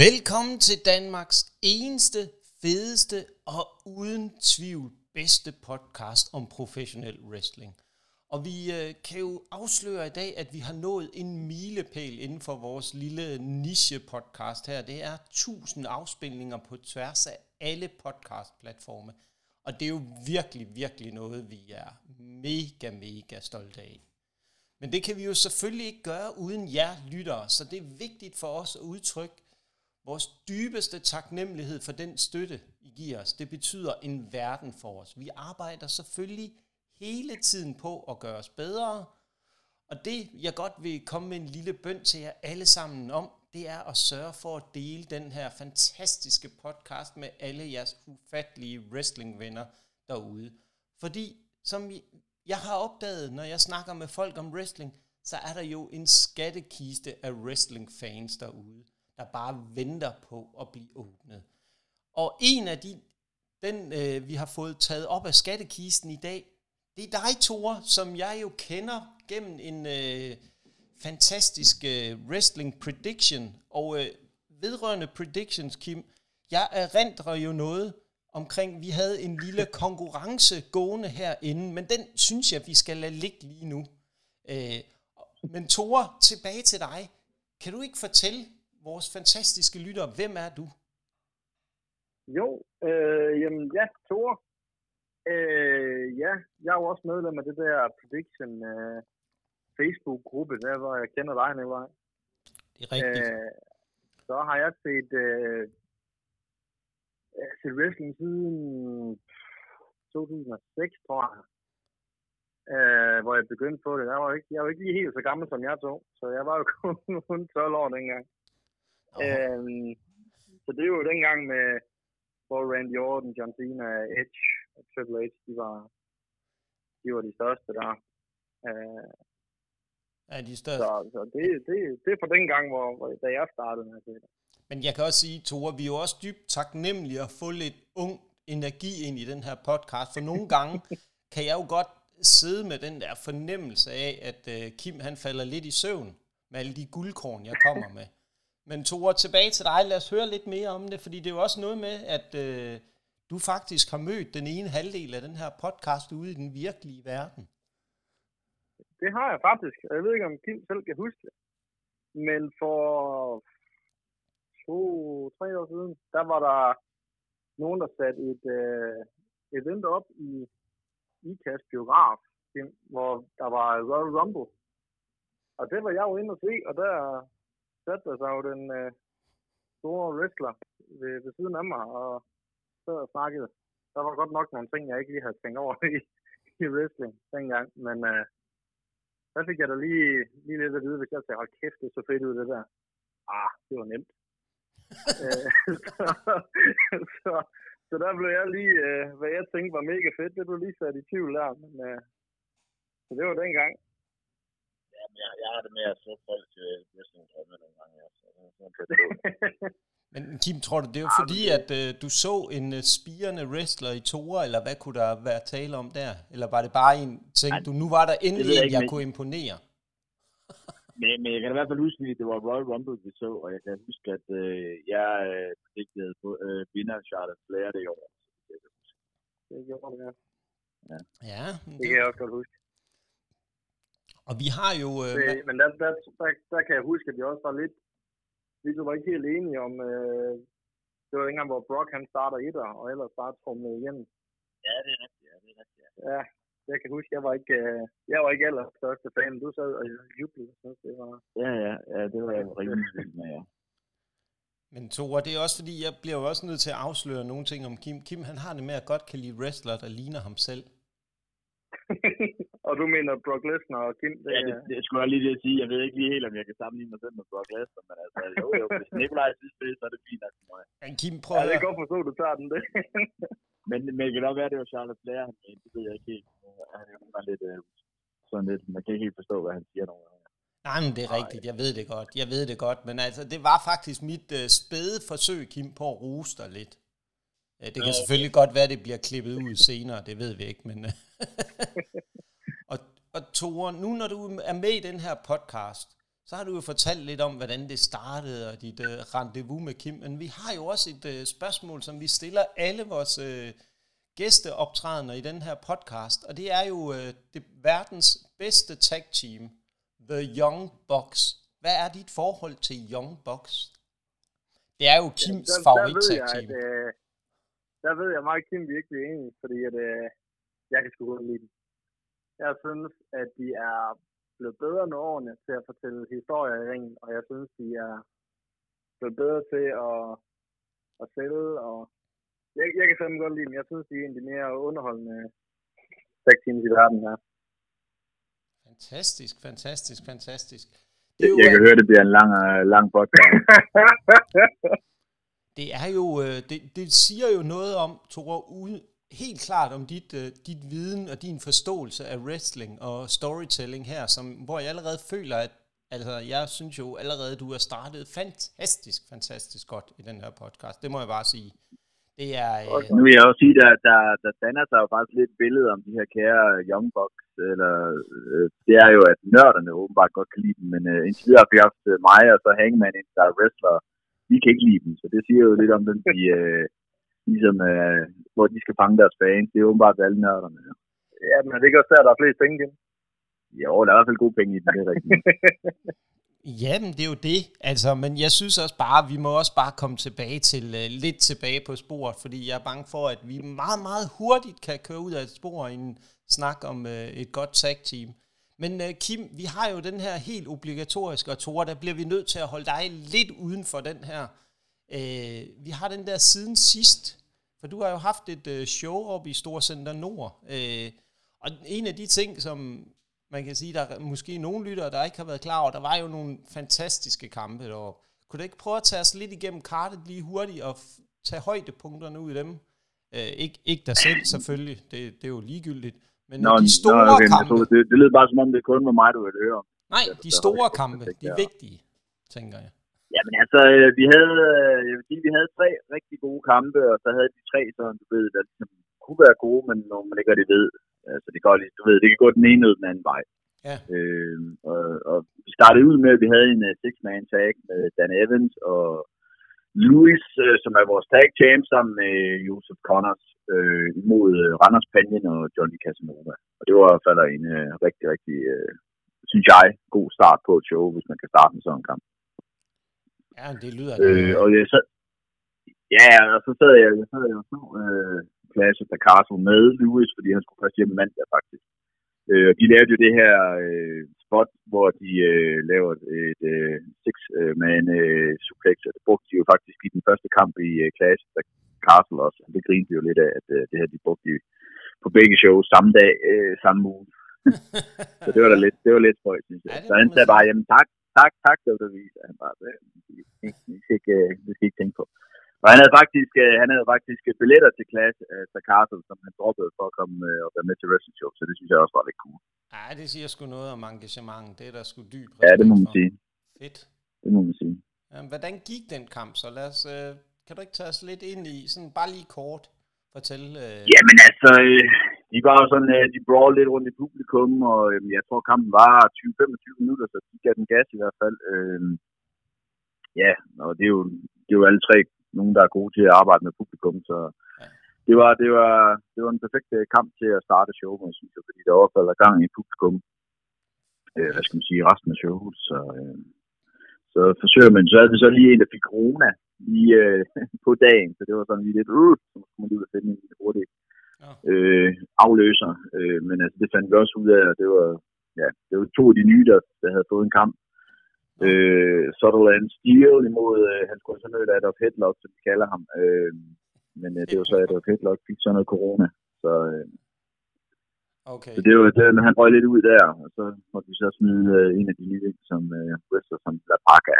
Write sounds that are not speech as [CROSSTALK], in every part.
Velkommen til Danmarks eneste, fedeste og uden tvivl bedste podcast om professionel wrestling. Og vi øh, kan jo afsløre i dag, at vi har nået en milepæl inden for vores lille niche-podcast her. Det er 1000 afspilninger på tværs af alle podcast-platforme. Og det er jo virkelig, virkelig noget, vi er mega, mega stolte af. Men det kan vi jo selvfølgelig ikke gøre uden jer lyttere, så det er vigtigt for os at udtrykke vores dybeste taknemmelighed for den støtte, I giver os. Det betyder en verden for os. Vi arbejder selvfølgelig hele tiden på at gøre os bedre, og det, jeg godt vil komme med en lille bøn til jer alle sammen om, det er at sørge for at dele den her fantastiske podcast med alle jeres ufattelige wrestlingvenner derude. Fordi, som jeg har opdaget, når jeg snakker med folk om wrestling, så er der jo en skattekiste af wrestling-fans derude, der bare venter på at blive åbnet. Og en af de, den øh, vi har fået taget op af skattekisten i dag, det er dig, Tore, som jeg jo kender gennem en øh, fantastisk øh, wrestling prediction. Og øh, vedrørende predictions, Kim, jeg erindrer jo noget omkring, vi havde en lille konkurrence gående herinde, men den synes jeg, vi skal lade ligge lige nu. Øh, men Tore, tilbage til dig. Kan du ikke fortælle vores fantastiske lytter, hvem er du? Jo, øh, jamen ja, Tore. Øh, ja, jeg er jo også medlem af det der Prediction øh, Facebook-gruppe, der hvor jeg kender dig, Nikolaj. Det er rigtigt. Øh, så har jeg set, øh, set wrestling siden 2006, tror jeg. Øh, hvor jeg begyndte på det. Jeg var, ikke, jeg var ikke lige helt så gammel som jeg tog, så jeg var jo [LAUGHS] kun 12 år dengang. Øh, så det er jo dengang med, hvor Randy Orton, John Cena, Edge og Triple H, de var, de var de største der. Øh, ja, de største. Så, så det, det, det er fra den gang, hvor, hvor, da jeg startede med det. Men jeg kan også sige, Tore, vi er jo også dybt taknemmelige at få lidt ung energi ind i den her podcast, for nogle gange [LAUGHS] kan jeg jo godt sidde med den der fornemmelse af, at uh, Kim han falder lidt i søvn med alle de guldkorn, jeg kommer med. Men Tore, tilbage til dig. Lad os høre lidt mere om det, fordi det er jo også noget med, at øh, du faktisk har mødt den ene halvdel af den her podcast ude i den virkelige verden. Det har jeg faktisk. Jeg ved ikke, om Kim selv kan huske det. Men for to-tre år siden, der var der nogen, der satte et øh, event op i IKAS biograf, hvor der var Royal Rumble. Og det var jeg jo inde og se, og der satte sig jo den øh, store wrestler ved, ved siden af mig, og så snakkede. Der var godt nok nogle ting, jeg ikke lige havde tænkt over [LAUGHS] i, i wrestling dengang, men øh, der fik jeg da lige, lige lidt at vide, hvis jeg sagde, hold kæft, det er så fedt ud det der. Ah, det var nemt. [LAUGHS] Øh, så, så, så der blev jeg lige, øh, hvad jeg tænkte var mega fedt, det blev lige sat i tvivl der, men øh, så det var dengang jeg, jeg har det med at få folk til wrestling-drømme nogle gange. Ja. Så, så, så [LAUGHS] Men Kim, tror du, det er jo fordi, at uh, du så en uh, spirende wrestler i Tora, eller hvad kunne der være tale om der? Eller var det bare en, tænkte du, nu var der endelig en, jeg kunne imponere? [LAUGHS] men, men jeg kan i hvert fald huske, at det var Royal Rumble, vi så, og jeg kan huske, at uh, jeg uh, predicted på uh, vinder Charlotte Flair det år. Det gjorde det, ja. Ja, ja det, det kan jeg også godt huske. Og vi har jo... Øh, det, men der, der, der, der kan jeg huske, at vi også var lidt... Vi var ikke helt enige om... Øh, det var engang, hvor Brock han starter etter, og ellers bare trumle igen. Ja, det er rigtigt. Ja, det er rigtigt. Ja. ja jeg kan huske, jeg var ikke, øh, jeg var ikke aller største fan. Du sad og jublede. Så det var... Ja, ja, ja, det var jeg rigtig vild med, ja. [LAUGHS] Men Tore, det er også fordi, jeg bliver jo også nødt til at afsløre nogle ting om Kim. Kim, han har det med at godt kan lide wrestler, der ligner ham selv. [LAUGHS] Du mener Brock Lesnar og Kim? Det, ja, det, det skulle jeg lige det at sige. Jeg ved ikke lige helt, om jeg kan sammenligne mig selv med Brock Lesnar, men altså, jo, jo, hvis Nikolaj synes det, så er det fint nok for mig. Men Kim, prøv Ja, det er godt forstå, at du tager den, det. [LAUGHS] men, men det kan godt være, at det var Charlotte Flair, han mente. Det ved jeg ikke helt. Han er jo lidt, øh, sådan lidt, man kan ikke helt forstå, hvad han siger nogle gange. Nej, men det er rigtigt. Jeg ved det godt. Jeg ved det godt. Men altså, det var faktisk mit uh, spæde forsøg, Kim, på at rose dig lidt. Det kan ja, selvfølgelig godt være, at det bliver klippet ud senere. Det ved vi ikke, men... [LAUGHS] og, Tore, nu når du er med i den her podcast, så har du jo fortalt lidt om, hvordan det startede, og dit uh, rendezvous med Kim. Men vi har jo også et uh, spørgsmål, som vi stiller alle vores uh, gæsteoptrædener i den her podcast, og det er jo uh, det verdens bedste tag team, The Young Bucks. Hvad er dit forhold til Young Bucks? Det er jo Kims ja, favorit tag team. At, uh, der ved jeg meget, Kim virkelig enig, fordi at, uh, jeg kan sgu godt lide dem. Jeg synes, at de er blevet bedre med årene til at fortælle historier i ringen, og jeg synes, de er blevet bedre til at, at sælge, og jeg, jeg kan fandme godt lide dem. Jeg synes, de er en af de mere underholdende tag teams i verden her. Fantastisk, fantastisk, fantastisk. Det er jo, jeg kan høre, det bliver en lang, uh, lang podcast. [LAUGHS] det er jo, øh, det, det siger jo noget om, Tore, uden, helt klart om dit, øh, dit viden og din forståelse af wrestling og storytelling her, som, hvor jeg allerede føler, at altså, jeg synes jo allerede, du har startet fantastisk, fantastisk godt i den her podcast. Det må jeg bare sige. Det er, øh... Og Nu vil jeg også sige, at der, der, der danner sig jo faktisk lidt billede om de her kære øh, Young Bucks, eller øh, det er jo, at nørderne åbenbart godt kan lide dem, men øh, indtil videre har vi haft øh, mig og så Hangman, der er wrestler, vi kan ikke lide dem, så det siger jo lidt om, hvem de, øh, ligesom, øh, hvor de skal fange deres fans. Det er åbenbart alle nørderne. Ja. ja, men det ikke også der, der er flest penge igen? Jo, der er i hvert fald gode penge i det, det er rigtigt. [LAUGHS] Jamen, det er jo det. Altså, men jeg synes også bare, vi må også bare komme tilbage til uh, lidt tilbage på sporet, fordi jeg er bange for, at vi meget, meget hurtigt kan køre ud af et spor i en snak om uh, et godt tag team. Men uh, Kim, vi har jo den her helt obligatoriske, og Tore, der bliver vi nødt til at holde dig lidt uden for den her Øh, vi har den der siden sidst, for du har jo haft et øh, show op i Storcenter Nord, øh, og en af de ting, som man kan sige, der er måske nogle lyttere, der ikke har været klar over, der var jo nogle fantastiske kampe deroppe. Kunne du ikke prøve at tage os lidt igennem kartet lige hurtigt og tage højdepunkterne ud af dem? Øh, ikke, ikke dig selv selvfølgelig, det, det er jo ligegyldigt, men nå, de store nå, okay, kampe... det, det lyder bare som om, det kun var mig, du ville høre. Nej, de store kampe, de vigtige, tænker jeg. Jamen altså, øh, vi havde, øh, jeg vil sige, vi havde tre rigtig gode kampe, og så havde de tre, så du ved, der ligesom kunne være gode, men når man ikke rigtig ved, altså det går lige, du ved, det kan gå den ene eller den anden vej. Ja. Øh, og, og, vi startede ud med, at vi havde en uh, six-man tag med Dan Evans og Louis, uh, som er vores tag champ, sammen med Josef Connors øh, imod uh, Randers Panjen og Johnny Casanova. Og det var i hvert fald en uh, rigtig, rigtig, uh, synes jeg, god start på et show, hvis man kan starte med sådan en kamp. Ja, det lyder øh, og jeg sad, Ja, og så sad jeg, jeg sad jo så øh, Clash of the Castle med Lewis, fordi han skulle først hjem mandag faktisk. Øh, de lavede jo det her øh, spot, hvor de øh, laver et øh, six-man øh, suplex, og det brugte de jo faktisk i den første kamp i øh, Clash of the Castle også. Det grinte jo lidt af, at øh, det her de brugte de på begge shows samme dag, øh, samme uge. [LAUGHS] så det var da lidt, det var lidt spøjt, synes jeg. Ja, så han sagde bare, jamen tak, tak, tak, det var det, han bare, det, vi, skal ikke, vi skal ikke tænke på. Og han havde faktisk, øh, han havde faktisk billetter til klasse til Castle, som han droppede for at komme uh, og være med til Wrestling Show, så det synes jeg også var lidt cool. Ja, det siger sgu noget om engagement. Det er der sgu dyb Ja, det må man sige. Fedt. Det må man sige. Jamen, hvordan gik den kamp så? Lad os, kan du ikke tage os lidt ind i, sådan bare lige kort, fortælle? Uh... Jamen altså, øh, de var jo sådan, øh, de brawl lidt rundt i publikum, og øh, jeg tror kampen var 20-25 minutter, så de gav den gas i hvert fald. Øh, ja, og det er jo, det er jo alle tre nogen, der er gode til at arbejde med publikum, så ja. det, var, det, var, det var en perfekt øh, kamp til at starte showet, med, synes jeg, fordi der overfalder gang i publikum, øh, hvad skal man sige, resten af showet, så, øh, så forsøger man, så havde vi så lige en, der fik corona lige øh, [LAUGHS] på dagen, så det var sådan lige lidt, uh, så skulle man lige ud og finde en hurtig ja. øh, afløser, øh, men altså det fandt vi også ud af, og det var, ja, det var to af de nye, der, der havde fået en kamp, Øh, Sutherland Steel imod, øh, han skulle så møde Adolf Hedlock, som de kalder ham. Øh, men øh, det var så Adolf Hedlock, fik så noget corona. Så, øh, okay. så det var, det, han røg lidt ud der, og så måtte vi så smide øh, en af de nye som øh, wrestler, som La Paca.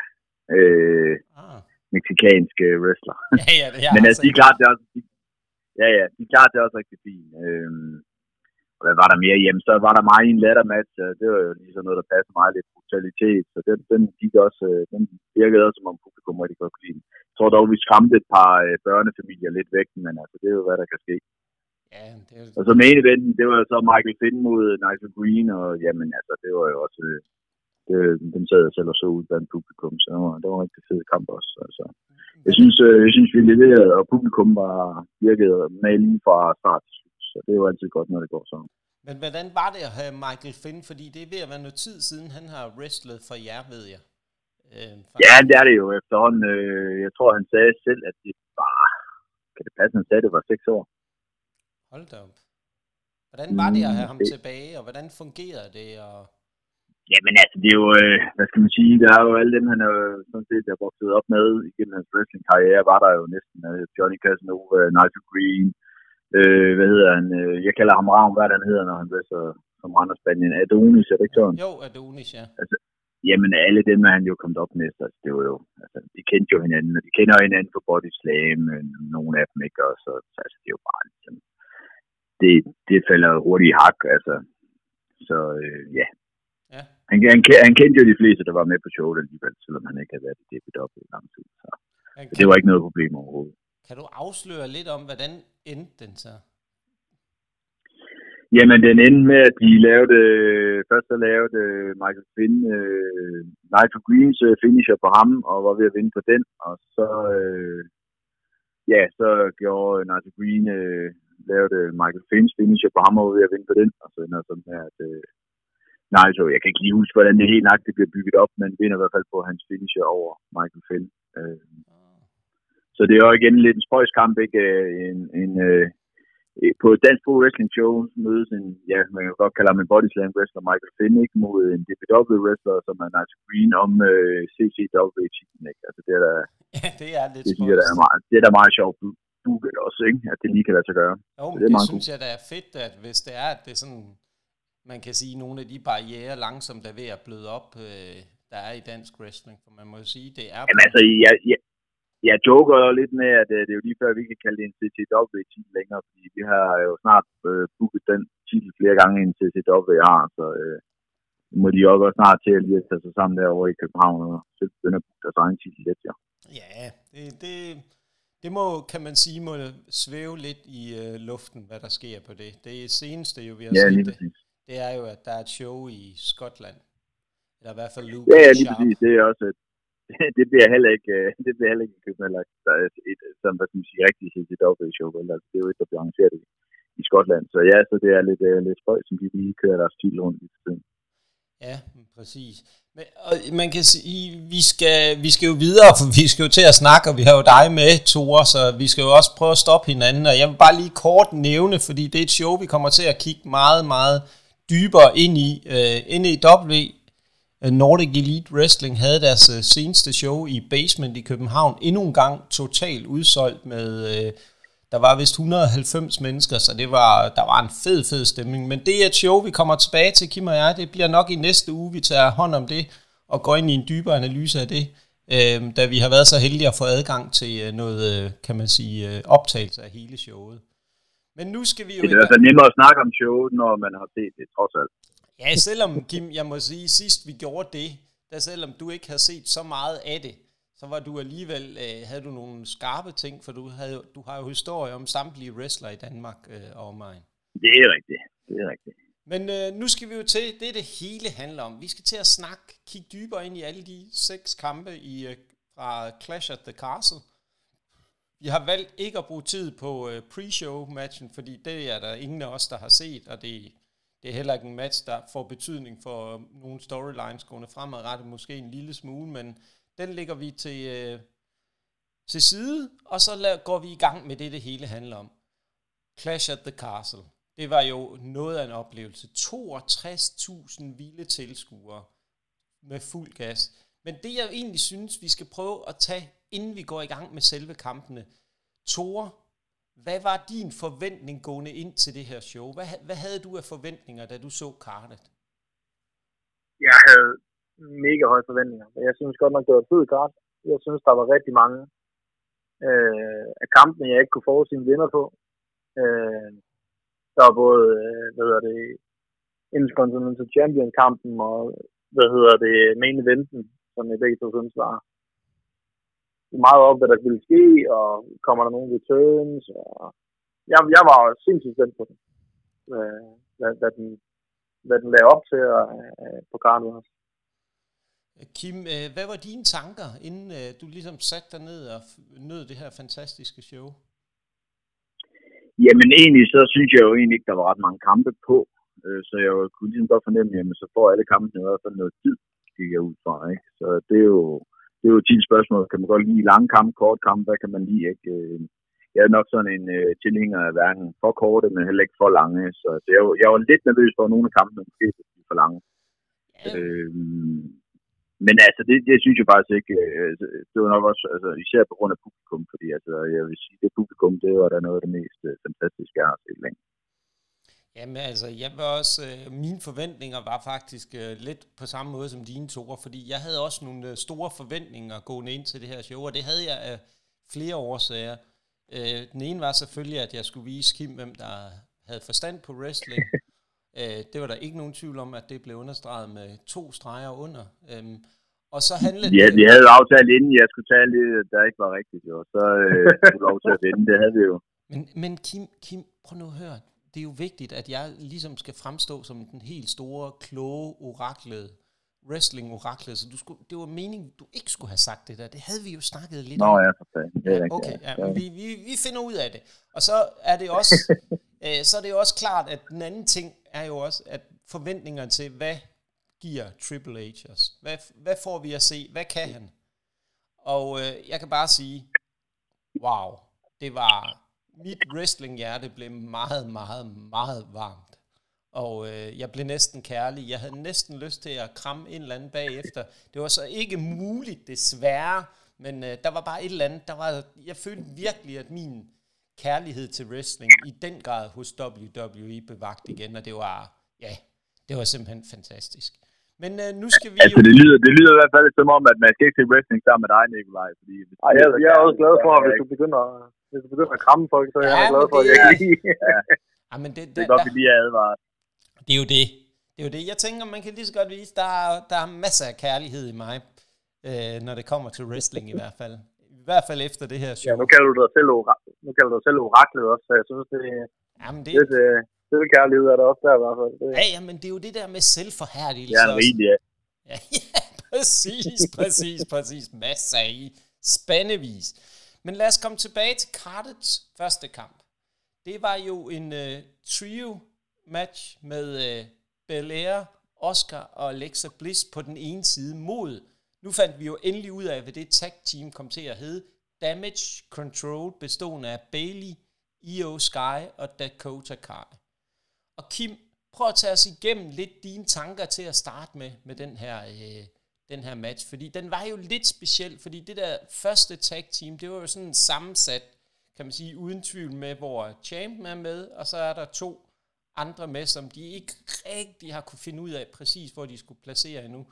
Øh, ah. Mexikanske wrestler. Ja, ja, er [LAUGHS] Men altså, de klart det også, de, ja, ja, de klart det også rigtig fint. Øh, og hvad var der mere? Jamen, så var der meget i en lattermatch. Det var jo lige sådan noget, der passede meget lidt brutalitet. Så den, den, gik også, øh, den virkede også, som om publikum rigtig godt kunne lide Jeg tror dog, vi skræmte et par øh, børnefamilier lidt væk, men altså, det er jo, hvad der kan ske. Ja, det er... Og så main eventen, det var så Michael Finn mod Nigel Green, og jamen altså, det var jo også... Øh, Det, den sad jeg selv og så ud blandt publikum, så det var, det var en rigtig fed kamp også. Altså. Jeg synes, øh, jeg synes, vi leverede, og publikum var virket med lige fra start til slut, så det er jo altid godt, når det går sådan. Men hvordan var det at have Michael Finn? Fordi det er ved at være noget tid siden, han har wrestlet for jer, ved jeg. Øh, ja, det er det jo efterhånden. Øh, jeg tror, han sagde selv, at det var... Kan det passe, han sagde, at det var seks år? Hold da op. Hvordan var det at have ham mm, det... tilbage, og hvordan fungerede det? Og... Jamen altså, det er jo, øh, hvad skal man sige, der er jo alle dem, han er sådan set er vokset op med igennem hans wrestling-karriere, var der jo næsten øh, Johnny Casanova, Nigel Green, øh, hvad hedder han, øh, jeg kalder ham Ravn, hvad han hedder, når han wrestler som Randers Spanien. Adonis, er det ikke sådan? Jo, Adonis, ja. Altså, jamen alle dem er han jo kommet op med, så altså, det var jo, altså, de kendte jo hinanden, og de kender jo hinanden for body slam, nogle af dem ikke, og så, så altså, det er jo bare ligesom, det, det falder hurtigt i hak, altså, så øh, ja. Han, han, han kendte jo de fleste, der var med på showet alligevel, selvom han ikke havde været i det op i lang tid, så, så det var ikke noget problem overhovedet. Kan du afsløre lidt om, hvordan endte den så? Jamen, den endte med, at de lavede, først så lavede øh, Michael Finn, uh, Nigel Greens uh, finisher på ham, og var ved at vinde på den, og så, uh, ja, så gjorde Nigel Green, uh, lavede Michael Finns finisher på ham, og var ved at vinde på den, og så ender sådan her, at uh, Nigel, jeg kan ikke lige huske, hvordan det helt nøjagtigt bliver bygget op, men vinder i hvert fald på hans finisher over Michael Finn. Uh, så det er jo igen lidt en spøjs kamp, ikke? En, en, uh, på et dansk pro wrestling show mødes en, ja, man kan godt kalde ham en body slam wrestler, Michael Finn, ikke, mod en DPW wrestler, som er Nigel Green, om øh, CCW titlen, ikke? Altså, det er da, [LAUGHS] ja, det er lidt det, synes der er meget, det er da meget sjovt booket også, ikke? At det lige kan lade sig gøre. Jo, det, er det synes god. jeg, der er fedt, at hvis det er, at det er sådan, man kan sige, nogle af de barriere langsomt er ved at bløde op, øh, der er i dansk wrestling, for man må jo sige, det er... Jamen altså, jeg, jeg, jeg joker jo lidt med, at øh, det er jo lige før, vi kan kalde det en CCW-titel længere, fordi vi har jo snart øh, booket den titel flere gange, end CCW har, så øh, må de jo også snart til at lige tage sig sammen derovre i København og så begynde at booke deres egen titel lidt, ja. Ja, det, det, det må, kan man sige, må svæve lidt i øh, luften, hvad der sker på det. Det seneste jo, vi har ja, set, det, det er jo, at der er et show i Skotland. Eller i hvert fald Luke Ja, ja lige præcis. Det er også et, [LAUGHS] det bliver heller ikke, øh, det bliver heller ikke købt eller et, et, som, hvad skal man sige, rigtig CCW-show, vel? Altså, det er jo et, der bliver arrangeret i, i Skotland. Så ja, så det er lidt, uh, lidt spøjt, som de lige kører deres stil rundt i tiden. Ja, præcis. Men, og man kan sige, vi skal, vi skal jo videre, for vi skal jo til at snakke, og vi har jo dig med, Tore, så vi skal jo også prøve at stoppe hinanden. Og jeg vil bare lige kort nævne, fordi det er et show, vi kommer til at kigge meget, meget dybere ind i. Øh, uh, NEW øh, Nordic Elite Wrestling havde deres øh, seneste show i Basement i København. Endnu en gang totalt udsolgt med... Øh, der var vist 190 mennesker, så det var, der var en fed, fed stemning. Men det er et show, vi kommer tilbage til, Kim og jeg. Det bliver nok i næste uge, vi tager hånd om det og går ind i en dybere analyse af det. Øh, da vi har været så heldige at få adgang til øh, noget, kan man sige, optagelse af hele showet. Men nu skal vi jo... Det er altså nemmere at snakke om showet, når man har set det, trods alt. Ja, selvom, Kim, jeg må sige, sidst vi gjorde det, da selvom du ikke havde set så meget af det, så var du alligevel, øh, havde du nogle skarpe ting, for du, havde, du har jo historie om samtlige wrestler i Danmark øh, og mig. Det er rigtigt, det er rigtigt. Men øh, nu skal vi jo til, det det hele handler om. Vi skal til at snakke, kigge dybere ind i alle de seks kampe i, øh, fra Clash at the Castle. Vi har valgt ikke at bruge tid på øh, pre-show-matchen, fordi det er der ingen af os, der har set, og det det er heller ikke en match, der får betydning for øh, nogle storylines gående fremadrettet, måske en lille smule, men den ligger vi til, øh, til side, og så går vi i gang med det, det hele handler om. Clash at the Castle. Det var jo noget af en oplevelse. 62.000 vilde tilskuere med fuld gas. Men det jeg egentlig synes, vi skal prøve at tage, inden vi går i gang med selve kampene. Tore, hvad var din forventning gående ind til det her show? Hvad, hvad havde du af forventninger, da du så kartet? Jeg havde mega høje forventninger. Jeg synes godt nok, det var et fed kart. Jeg synes, der var rigtig mange øh, af kampene, jeg ikke kunne forudse en vinder på. Øh, der var både, øh, hvad hedder det, Intercontinental Champion-kampen og, hvad hedder det, main eventen, som jeg begge to synes var meget op, hvad der ville ske, og kommer der nogle returns, og jeg, jeg var sindssygt spændt på den, hvad, hvad, hvad, den, hvad den lagde op til og, øh, på kartet også. Kim, øh, hvad var dine tanker, inden øh, du ligesom satte dig ned og nød det her fantastiske show? Jamen egentlig, så synes jeg jo egentlig ikke, der var ret mange kampe på. Øh, så jeg kunne ligesom godt fornemme, at så får alle kampene i hvert fald noget tid, gik jeg ud fra. Ikke? Så det er jo, det er jo tit spørgsmål. Kan man godt lide lange kampe, kort kampe? Hvad kan man lide? Ikke? Øh, jeg er nok sådan en uh, tilhænger af hverken for korte, men heller ikke for lange. Så, så jeg, jeg var lidt nervøs for, at nogle af kampene måske blive for lange. Ja. Øh, men altså, det, det synes jeg faktisk ikke. Øh, det var nok også, altså, især på grund af publikum, fordi altså, jeg vil sige, det publikum, det var da noget af det mest uh, fantastiske, jeg har set længe. Jamen altså, jeg var også, øh, mine forventninger var faktisk øh, lidt på samme måde som dine to, fordi jeg havde også nogle øh, store forventninger gående ind til det her show, og det havde jeg af flere årsager. Øh, den ene var selvfølgelig, at jeg skulle vise Kim, hvem der havde forstand på wrestling. [LAUGHS] øh, det var der ikke nogen tvivl om, at det blev understreget med to streger under. Øhm, og så handlede Ja, vi havde aftalt inden, jeg skulle tale det, der ikke var rigtigt, jo. Så øh, skulle lov til at vinde, det havde vi jo. Men, men Kim, Kim, prøv nu at høre. Det er jo vigtigt, at jeg ligesom skal fremstå som den helt store, kloge, oraklede wrestling-oraklet, så du skulle, det var meningen, du ikke skulle have sagt det der. Det havde vi jo snakket lidt Nå, om. ja, for. Det er okay, ja. men vi, vi, vi finder ud af det. Og så er det også, [LAUGHS] øh, så er det også klart, at den anden ting er jo også, at forventninger til, hvad giver Triple H os? Hvad, hvad får vi at se? Hvad kan han? Og øh, jeg kan bare sige, wow, det var, mit wrestlinghjerte blev meget, meget, meget varmt. Og øh, jeg blev næsten kærlig. Jeg havde næsten lyst til at kramme en eller anden bagefter. Det var så ikke muligt, desværre. Men øh, der var bare et eller andet. Der var, jeg følte virkelig, at min kærlighed til wrestling i den grad hos WWE bevagt igen. Og det var, ja, det var simpelthen fantastisk. Men øh, nu skal vi Altså, jo... det lyder, det lyder i hvert fald som om, at man skal ikke se wrestling sammen med dig, Nikolaj. Fordi Ej, jeg, jeg er også glad for, at hvis du begynder, hvis du begynder at kramme folk, så er jeg Ja, glad men for, at det jeg lide. Ja, men det, det der, er godt, vi lige er advaret. Det er jo det. Det er jo det. Jeg tænker, man kan lige så godt vise, der er, der er masser af kærlighed i mig, øh, når det kommer til wrestling i hvert fald. I hvert fald efter det her Ja, show. nu kalder du dig selv, ora- nu kalder du dig selv oraklet også, så jeg synes, det er Jamen, det, øh, selvkærlighed er der også der i hvert fald. Det, ja, ja, men det er jo det der med selvforhærdelse. Også. rigtig, ja. Ja, [LAUGHS] ja, præcis, præcis, præcis. Masser i spandevis. Men lad os komme tilbage til Cardets første kamp. Det var jo en uh, trio-match med uh, Belair, Oscar og Alexa Bliss på den ene side mod. Nu fandt vi jo endelig ud af, hvad det tag-team kom til at hedde. Damage Control bestående af Bailey, Io Sky og Dakota Kai. Og Kim, prøv at tage os igennem lidt dine tanker til at starte med, med den her, øh, den her match. Fordi den var jo lidt speciel, fordi det der første tag team, det var jo sådan sammensat, kan man sige, uden tvivl med, hvor Champ er med, og så er der to andre med, som de ikke rigtig har kunne finde ud af præcis, hvor de skulle placere endnu.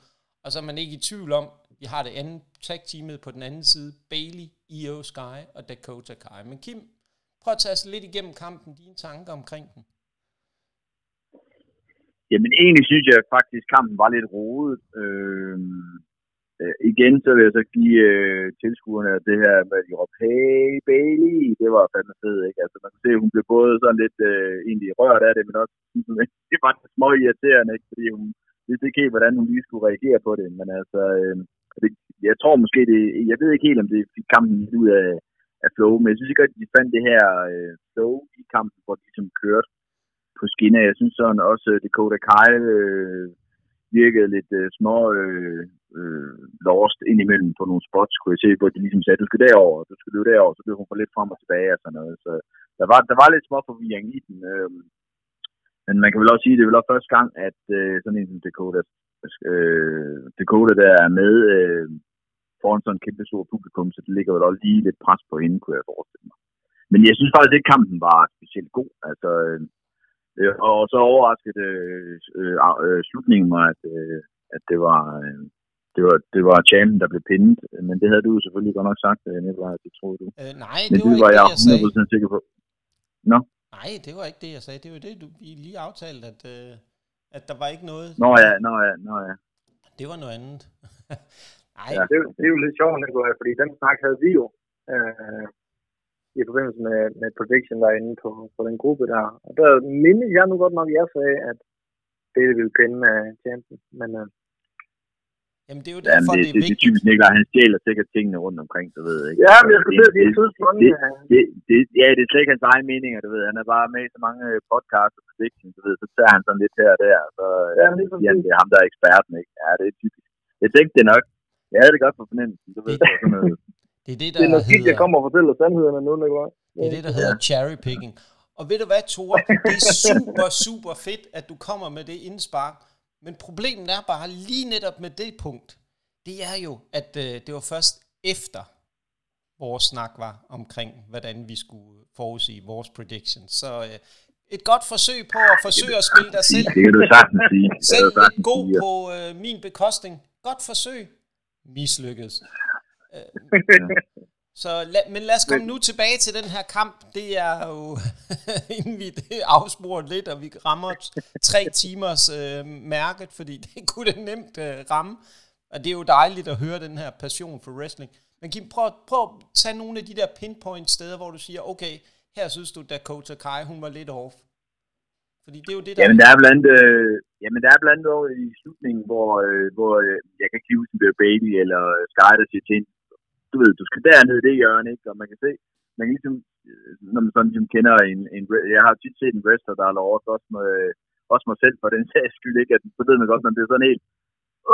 Og så er man ikke i tvivl om, vi har det andet tag teamet på den anden side, Bailey, Io Sky og Dakota Kai. Men Kim, prøv at tage os lidt igennem kampen, dine tanker omkring den. Jamen egentlig synes jeg faktisk, at kampen var lidt rodet. Øh, øh, igen så vil jeg så give øh, tilskuerne det her med, at de råbte, hey Bailey, det var fandme fedt, ikke? Altså man kan se, at hun blev både sådan lidt øh, egentlig rørt af det, men også sådan, [LAUGHS] det var små irriterende, ikke? Fordi hun vidste ikke helt, hvordan hun lige skulle reagere på det. Men altså, øh, det, jeg tror måske, det, jeg ved ikke helt, om det fik kampen ud af, af flow, men jeg synes ikke, at de fandt det her øh, flow i kampen, hvor de som kørte på skinner. Jeg synes sådan også, at Dakota Kai øh, virkede lidt øh, små øh, øh, lost indimellem på nogle spots, kunne jeg se, hvor de ligesom sagde, du skal derover, du skal løbe derover, så blev hun for lidt frem og tilbage og sådan noget. Så der var, der var lidt små forvirring i den. Øh, men man kan vel også sige, at det er vel også første gang, at øh, sådan en som Dakota, øh, Dakota der er med øh, foran sådan en kæmpe stor publikum, så det ligger vel også lige lidt pres på hende, kunne jeg forestille mig. Men jeg synes faktisk ikke, kampen var specielt god. Altså, øh, Øh, og så overraskede øh, øh, øh, slutningen mig, at, øh, at det var, øh, det var, det var champion, der blev pindet. Men det havde du jo selvfølgelig godt nok sagt, øh, Nicolaj, det troede du. Øh, nej, Men det var det ikke var det, jeg jeg sagde. 100% sikker på. Nej, det var ikke det, jeg sagde. Det var det, du vi lige aftalte, at, øh, at der var ikke noget. Nå ja, nå ja, nå ja. Det var noget andet. [LAUGHS] Nej, Ja. det, er jo- det er jo lidt sjovt, Nicolaj, fordi den snak havde vi jo øh, i forbindelse med, med prediction derinde på, på den gruppe der. Og der mindes jeg nu godt nok, jeg sagde, at det ville pinde uh, champion. Men uh, Jamen det er jo derfor, Jamen, det, det, er det, det, vigtigt. det er typisk Nikolaj, han stjæler sikkert tingene rundt omkring, du ved ikke. Ja, men jeg skulle sige, jeg synes mange... det, det, det, ja, det er slet ikke hans egen meninger, du ved. Han er bare med i så mange øh, podcasts og predictions, du ved. Så tager han sådan lidt her og der, og så Ja, men lige siger han, det er ham, der er eksperten, ikke? Ja, det er typisk. Jeg tænkte det nok. Jeg havde det godt på fornemmelsen, du ved. Det, sådan noget. Det er det, der Det er nok skidt, jeg hedder, kommer og fortæller sandhederne nu, Nikolaj. det, er det, der hedder cherry picking. Og ved du hvad, Tore? Det er super, super fedt, at du kommer med det indspark. Men problemet er bare lige netop med det punkt. Det er jo, at øh, det var først efter vores snak var omkring, hvordan vi skulle forudsige vores predictions. Så øh, et godt forsøg på at forsøge at spille dig selv, Det kan du sagtens sige. Selv du lidt god sige. på øh, min bekostning. Godt forsøg. Mislykkedes. Øh, [LAUGHS] så la, men lad os komme nu tilbage til den her kamp. Det er jo, [LAUGHS] inden vi afsporer lidt, og vi rammer tre timers øh, mærket, fordi det kunne det nemt øh, ramme. Og det er jo dejligt at høre den her passion for wrestling. Men Kim, prøv, prøv at tage nogle af de der pinpoint steder, hvor du siger, okay, her synes du, Dakota Kai, hun var lidt off. Fordi det er jo det, der... Jamen, der er blandt, øh, jamen, der er blandt over i slutningen, hvor, øh, hvor øh, jeg kan ikke huske, om det er Baby eller Sky, der siger til hende, du ved, du skal derned i det hjørne, ikke? Og man kan se, man kan ligesom, øh, når man sådan ligesom kender en, en, jeg har tit set en wrestler, der har lovet også, med, også mig selv for den sags skyld, ikke? At, så ved man godt, man bliver sådan helt,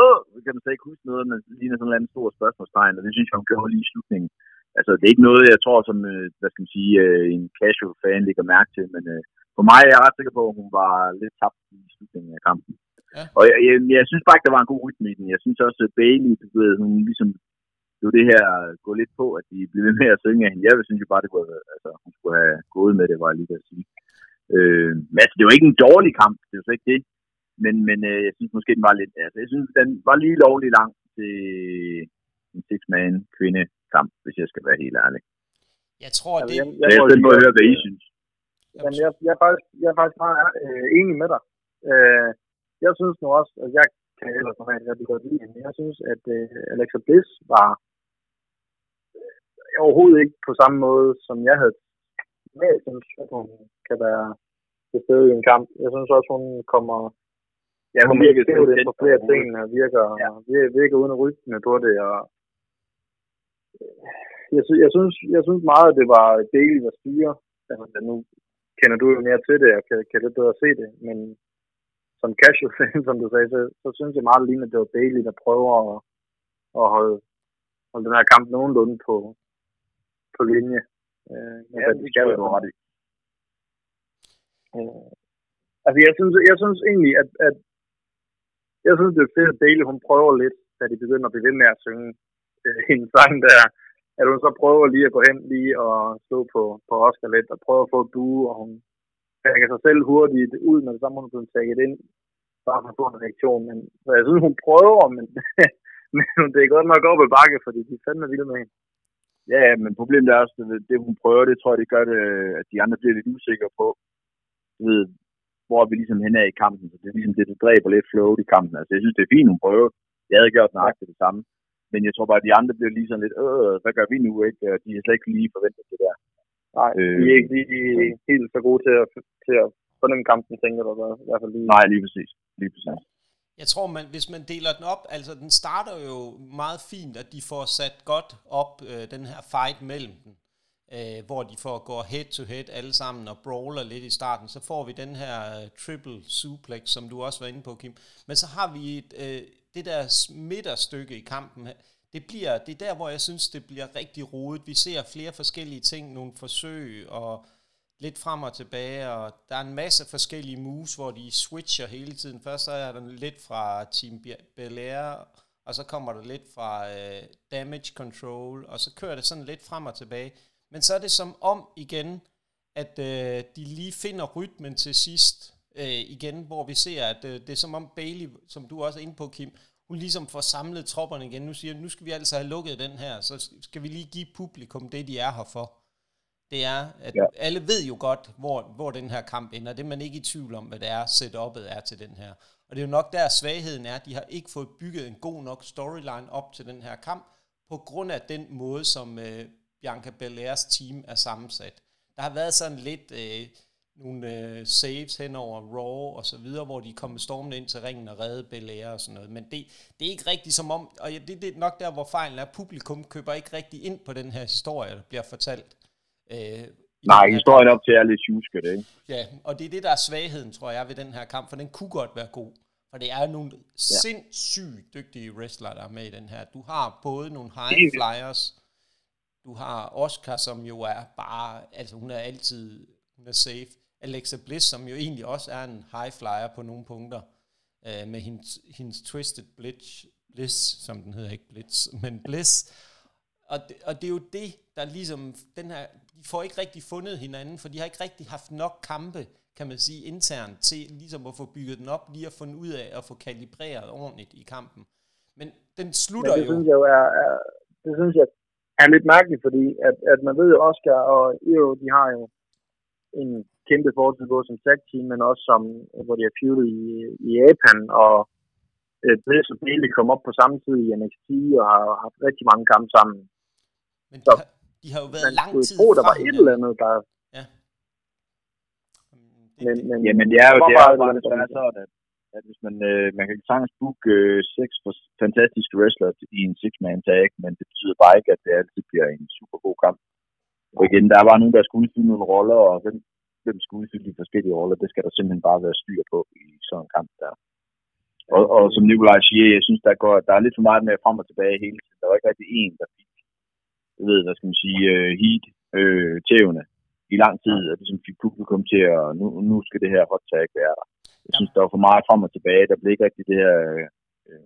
åh, kan man så ikke huske noget, men det ligner sådan en anden stor spørgsmålstegn, og det synes jeg, hun gjorde lige i slutningen. Altså, det er ikke noget, jeg tror, som, øh, hvad skal man sige, øh, en casual fan lægger mærke til, men øh, for mig er jeg ret sikker på, at hun var lidt tabt i slutningen af kampen. Ja. Og jeg, jeg, jeg, synes bare ikke, der var en god rytme i den. Jeg synes også, at Bailey, du ved, hun ligesom det var det her gå lidt på, at de blev ved med at synge af hende. Jeg synes jo bare, det kunne have, altså, hun skulle have gået med det, var jeg lige ved at sige. Øh, men altså, det var ikke en dårlig kamp, det var slet ikke det. Men, men øh, jeg synes måske, den var lidt, altså, jeg synes, den var lige lovlig lang til en six-man kvindekamp, hvis jeg skal være helt ærlig. Jeg tror, det... jeg, jeg, jeg er spændt på at høre, hvad I synes. Jamen, jeg, jeg, er faktisk, jeg er faktisk meget øh, enig med dig. Øh, jeg synes nu også, at jeg kan ellers normalt rigtig godt lide hende. Jeg synes, at øh, Alexa Bliss var øh, overhovedet ikke på samme måde, som jeg havde med. Jeg at hun kan være til stede i en kamp. Jeg synes også, hun kommer Ja, hun virker skævt ind på flere ting, og virker, ja. virker, virker uden at rygne på det, og jeg, sy- jeg, synes, jeg synes meget, at det var Bailey, der styrer. Altså, nu kender du jo mere til det, og kan, kan lidt bedre se det, men som casual fan, [LAUGHS] som du sagde, så, så synes jeg meget lige, at det var Bailey, der prøver at, at holde, holde den her kamp nogenlunde på, på linje. Øh, Ja, det skal du ret i. Øh, altså, jeg synes, jeg synes egentlig, at, at jeg synes, det er fedt, at Bailey, hun prøver lidt, da de begynder at blive ved med at synge øh, [LAUGHS] en sang der, at hun så prøver lige at gå hen lige og stå på, på Oscar lidt, og prøve at få et bue, og hun trækker sig selv hurtigt ud, når det samme hun er blevet taget ind, bare for at få en reaktion. Men, så jeg synes, hun prøver, men, [LAUGHS] men det er godt nok op ad bakke, fordi de er fandme vilde med hende. Ja, men problemet er også, at det hun prøver, det tror jeg, det gør det, at de andre bliver lidt usikre på, du ved, hvor er vi ligesom hen er i kampen. Så det er ligesom det, der dræber lidt flow i kampen. Altså, jeg synes, det er fint, hun prøver. Jeg havde gjort nøjagtigt det samme. Men jeg tror bare, at de andre bliver lige sådan lidt, øh, hvad gør vi nu, ikke? Og de er slet ikke lige forventet det der. Nej, Øh. de er ikke lige helt så gode til at, til at fornemme kampen, tænker du, hvad? i hvert fald lige. Nej, lige præcis. Lige præcis. Jeg tror, man, hvis man deler den op, altså den starter jo meget fint, at de får sat godt op, øh, den her fight mellem dem, øh, hvor de får gå head to head alle sammen og brawler lidt i starten, så får vi den her øh, triple suplex, som du også var inde på, Kim. Men så har vi et, øh, det der midterstykke i kampen, det, bliver, det er der, hvor jeg synes, det bliver rigtig rodet. Vi ser flere forskellige ting, nogle forsøg og lidt frem og tilbage, og der er en masse forskellige moves, hvor de switcher hele tiden. Først så er der lidt fra Team Belair, og så kommer der lidt fra øh, Damage Control, og så kører det sådan lidt frem og tilbage. Men så er det som om igen, at øh, de lige finder rytmen til sidst øh, igen, hvor vi ser, at øh, det er som om Bailey, som du også er inde på, Kim, hun ligesom får samlet tropperne igen. Nu siger nu skal vi altså have lukket den her, så skal vi lige give publikum det, de er her for. Det er, at ja. alle ved jo godt, hvor, hvor den her kamp ender. Det er man ikke i tvivl om, hvad det er, setupet er til den her. Og det er jo nok der svagheden er, at de har ikke fået bygget en god nok storyline op til den her kamp, på grund af den måde, som øh, Bianca Belairs team er sammensat. Der har været sådan lidt, øh, nogle øh, saves hen over Raw og så videre, hvor de kommer stormende ind til ringen og redde Belair og sådan noget. Men det, det er ikke rigtigt som om, og det, det er nok der, hvor fejlen er, publikum køber ikke rigtig ind på den her historie, der bliver fortalt. Øh, Nej, historien op til er lidt tjuske, det ikke? Ja, og det er det, der er svagheden, tror jeg, ved den her kamp, for den kunne godt være god. For det er nogle ja. sindssygt dygtige wrestlere, der er med i den her. Du har både nogle high flyers, du har Oscar, som jo er bare, altså hun er altid, hun er safe. Alexa Bliss, som jo egentlig også er en high flyer på nogle punkter, øh, med hendes, hendes Twisted Blitz, Bliss, som den hedder, ikke Blitz, [LAUGHS] men Bliss. Og det, og det er jo det, der ligesom, den her, de får ikke rigtig fundet hinanden, for de har ikke rigtig haft nok kampe, kan man sige, internt til ligesom at få bygget den op, lige at finde ud af at få kalibreret ordentligt i kampen. Men den slutter Men det jo... Synes jeg jo er, er, det synes jeg er lidt mærkeligt, fordi at, at man ved jo, Oscar og Io, de har jo en kæmpe fortid både som tag team, men også som, hvor de har feudet i, i Japan, og øh, Bliss og Bailey kom op på samme tid i NXT og har haft rigtig mange kampe sammen. Men de, så, har, de har jo været lang tid tro, der var et eller andet, der... Ja. Men, men, Jamen, det er jo, det er jo bare desværre sådan, at, at hvis man, øh, man kan sagtens booke øh, seks fantastiske wrestlere i en six-man tag, men det betyder bare ikke, at det altid bliver en super god kamp. Og igen, der var nogen, der skulle udfylde nogle roller, og hvem, hvem skulle udfylde de forskellige roller, det skal der simpelthen bare være styr på i sådan en kamp der. Og, og som Nikolaj siger, jeg synes, der, går, der er lidt for meget med frem og tilbage hele tiden. Der var ikke rigtig en, der fik, jeg ved, hvad skal man sige, uh, heat uh, tævne i lang tid, og ligesom fik publikum til at, nu, nu skal det her hot tag være der. Jeg synes, der var for meget frem og tilbage. Der blev ikke rigtig det her... Uh,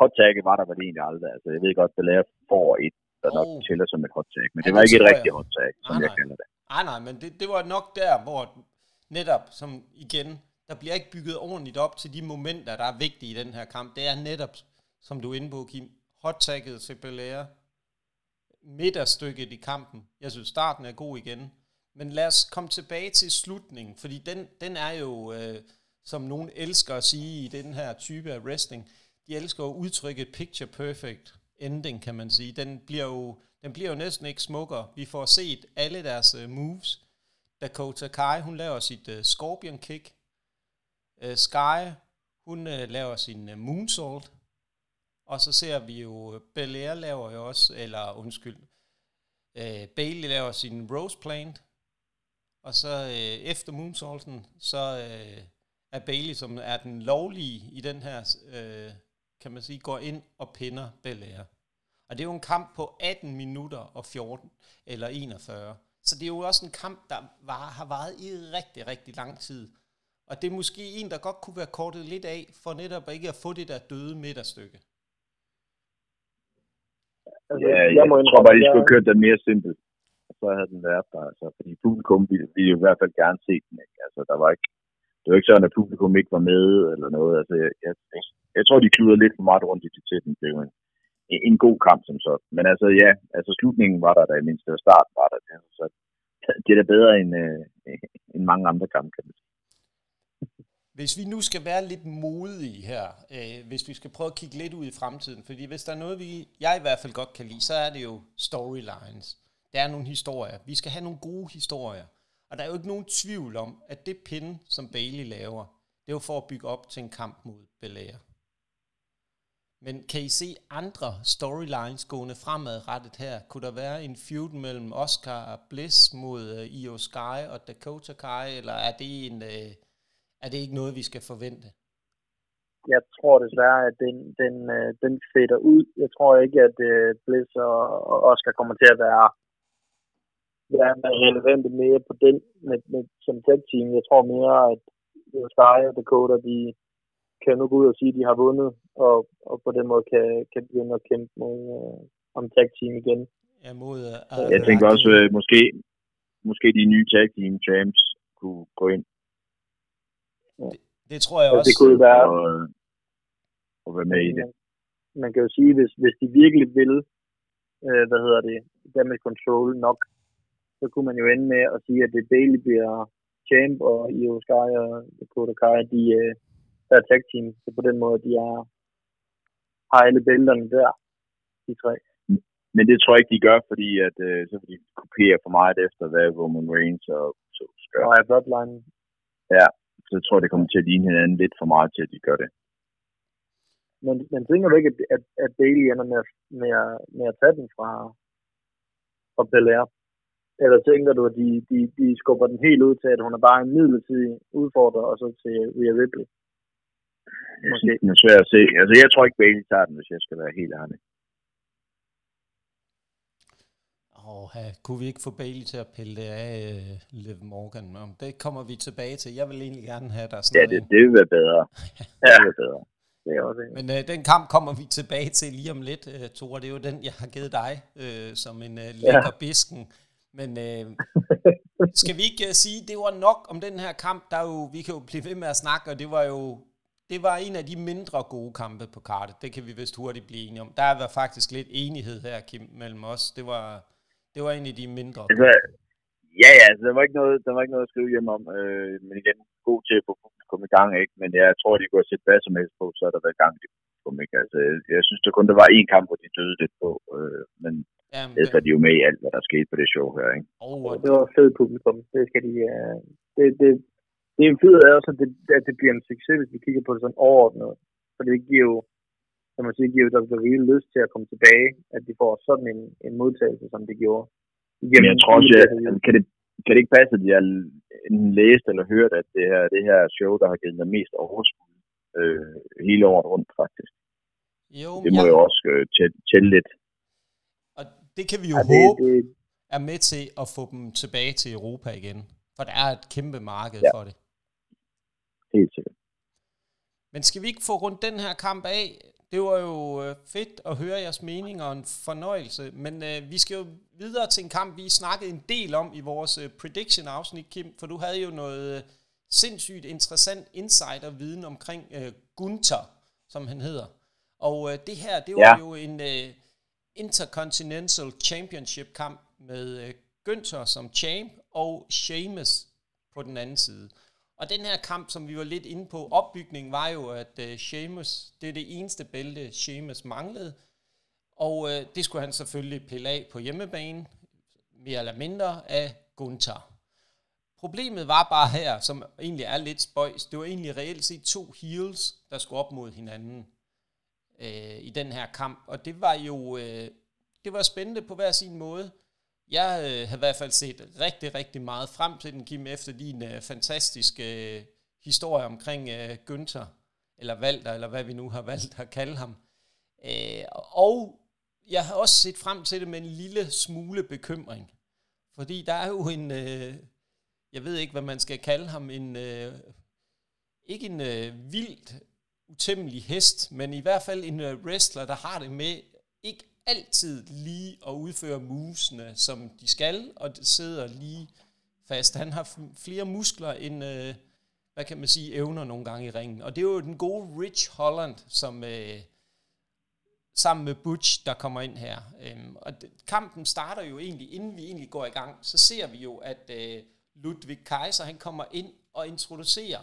hot tag var der vel egentlig aldrig. Altså, jeg ved godt, at lærer får et, der oh. nok tæller som et hot tag, men ja, det var ikke et rigtigt hot tag, som nej, jeg kalder det. Nej, nej, men det, det var nok der, hvor netop, som igen, der bliver ikke bygget ordentligt op til de momenter, der er vigtige i den her kamp. Det er netop, som du er inde på, Kim, hot til Belair, midterstykket i kampen. Jeg synes, starten er god igen. Men lad os komme tilbage til slutningen, fordi den, den er jo, øh, som nogen elsker at sige i den her type af wrestling, de elsker at udtrykke picture perfect ending, kan man sige. Den bliver jo, den bliver jo næsten ikke smukkere. Vi får set alle deres uh, moves. Dakota Kai, hun laver sit uh, scorpion kick. Uh, Sky, hun uh, laver sin uh, moonsault. Og så ser vi jo, Belair laver jo også, eller undskyld, uh, Bailey laver sin rose plant. Og så uh, efter moonsaulten, så uh, er Bailey, som er den lovlige i den her, uh, kan man sige, går ind og pinder Belair. Og det er jo en kamp på 18 minutter og 14 eller 41. Så det er jo også en kamp, der var, har varet i rigtig, rigtig lang tid. Og det er måske en, der godt kunne være kortet lidt af, for netop ikke at få det der døde midterstykke. Altså, ja, jeg, jeg, må tror bare, de skulle have kørt den mere simpelt. Så havde den været der. Altså, fordi publikum ville, ville jo i hvert fald gerne se den. Ikke? Altså, der var ikke, det var ikke sådan, at publikum ikke var med eller noget. Altså, jeg, jeg, jeg, jeg tror, de kluder lidt for meget rundt i det til den. Det en, en god kamp som så. Men altså ja, altså slutningen var der da i mindste, og starten var der. Så det er da bedre end, øh, end mange andre kampe, kan man sige. Hvis vi nu skal være lidt modige her, øh, hvis vi skal prøve at kigge lidt ud i fremtiden, fordi hvis der er noget, vi, jeg i hvert fald godt kan lide, så er det jo storylines. Der er nogle historier. Vi skal have nogle gode historier. Og der er jo ikke nogen tvivl om, at det pin, som Bailey laver, det er jo for at bygge op til en kamp mod Belair. Men kan I se andre storylines gående fremadrettet her? Kunne der være en feud mellem Oscar og Bliss mod uh, Io Sky og Dakota Kai, eller er det, en, uh, er det ikke noget, vi skal forvente? Jeg tror desværre, at den, den, uh, den fætter ud. Jeg tror ikke, at uh, Bliss og, og Oscar kommer til at være, være relevante mere på den med, med, som tag team. Jeg tror mere, at Io Sky og Dakota, de, kan nu gå ud og sige, at de har vundet, og, og på den måde kan, kan begynde at kæmpe mod, øh, om tag team igen. Ja, mod, uh, jeg tænker også, uh, måske, måske de nye tag team champs kunne gå ind. Ja. Det, det tror jeg ja, også. Det kunne være. Og, og være med i det. Man, kan jo sige, hvis, hvis de virkelig vil, øh, hvad hedder det, damage control nok, så kunne man jo ende med at sige, at det Bailey bliver champ, og Io Sky og Dakota Kai, de, øh, der tag team. Så på den måde, de er, har alle bælterne der, de tre. Men det tror jeg ikke, de gør, fordi at, øh, så vil de kopiere for meget efter, hvad Roman Reigns og så gøre. Og bloodline. Ja, så jeg tror, det kommer til at ligne hinanden lidt for meget til, at de gør det. Men, men tænker du ikke, at, at, at Bailey ender med, at- med, at- med at tage den fra, fra Belair? Eller tænker du, at de, de, de skubber den helt ud til, at hun er bare en midlertidig udfordrer, og så til Rhea Ripley? Jeg Måske. den er svær at se. Altså, jeg tror ikke, Bailey tager den, hvis jeg skal være helt ærlig. Åh, ja, kunne vi ikke få Bailey til at pille det af uh, Liv Morgan? Nå, det kommer vi tilbage til. Jeg vil egentlig gerne have der sådan Ja, noget det, det vil være bedre. [LAUGHS] Det vil være bedre. Det er også en. Men øh, den kamp kommer vi tilbage til lige om lidt, øh, Tore. Det er jo den, jeg har givet dig øh, som en øh, lækker ja. bisken. Men øh, skal vi ikke uh, sige, det var nok om den her kamp, der er jo, vi kan jo blive ved med at snakke, og det var jo det var en af de mindre gode kampe på kartet. Det kan vi vist hurtigt blive enige om. Der var faktisk lidt enighed her, Kim, mellem os. Det var, det var en af de mindre. Altså, ja, ja, altså, der var ikke noget, der var ikke noget at skrive hjem om. Øh, men igen, god til at få publikum i gang, ikke? Men jeg tror, de kunne have set hvad som helst på, så er der været gang i det publikum, ikke? Altså, jeg synes, der kun der var én kamp, hvor de døde lidt på. Øh, men Ja, ellers er de jo med i alt, hvad der skete på det show her, ikke? og, Det var fedt publikum. Det skal de... Uh, det, det, det er fedt er også, at det, at det bliver en succes, hvis vi kigger på det sådan overordnet. For det giver jo, kan man sige, giver jo WWE lyst til at komme tilbage, at de får sådan en, en modtagelse, som de gjorde. Men jeg tror også, at, altså, kan, det, kan det ikke passe, at har enten læst eller hørt, at det her, det her show, der har givet dem mest overskud øh, hele året rundt, faktisk. jo, Det må ja, jo også øh, tælle, tælle lidt. og det kan vi jo Ja, ja, det, håbe det, er med til at få dem tilbage til Europa igen. For der er et kæmpe marked Ja. for det. Helt sikkert. Men skal vi ikke få rundt den her kamp af? Det var jo øh, fedt at høre jeres mening og en fornøjelse, men øh, vi skal jo videre til en kamp, vi snakkede en del om i vores øh, prediction-afsnit, Kim, for du havde jo noget øh, sindssygt interessant insider-viden omkring øh, Gunther, som han hedder. Og øh, det her, det var Ja. jo en øh, Intercontinental Championship-kamp med øh, Gunther som champ og Sheamus på den anden side. Og den her kamp, som vi var lidt inde på, opbygningen var jo, at uh, Sheamus, det er det eneste bælte, Sheamus manglede. Og uh, det skulle han selvfølgelig pille af på hjemmebane, mere eller mindre af Gunther. Problemet var bare her, som egentlig er lidt spøjs, det var egentlig reelt set to heels, der skulle op mod hinanden øh, i den her kamp. Og det var jo øh, det var spændende på hver sin måde. Jeg øh, har i hvert fald set rigtig, rigtig meget frem til den, Kim, efter din øh, fantastiske øh, historie omkring øh, Günther, eller Walter, eller hvad vi nu har valgt at kalde ham. Øh, og jeg har også set frem til det med en lille smule bekymring. Fordi der er jo en, øh, jeg ved ikke, hvad man skal kalde ham, en, øh, ikke en øh, vildt utæmmelig hest, men i hvert fald en øh, wrestler, der har det med ikke altid lige at udføre musene, som de skal, og det sidder lige fast. Han har flere muskler end, øh, hvad kan man sige, evner nogle gange i ringen. Og det er jo den gode Rich Holland, som øh, sammen med Butch, der kommer ind her. Øhm, og det, kampen starter jo egentlig, inden vi egentlig går i gang, så ser vi jo, at øh, Ludwig Kaiser, han kommer ind og introducerer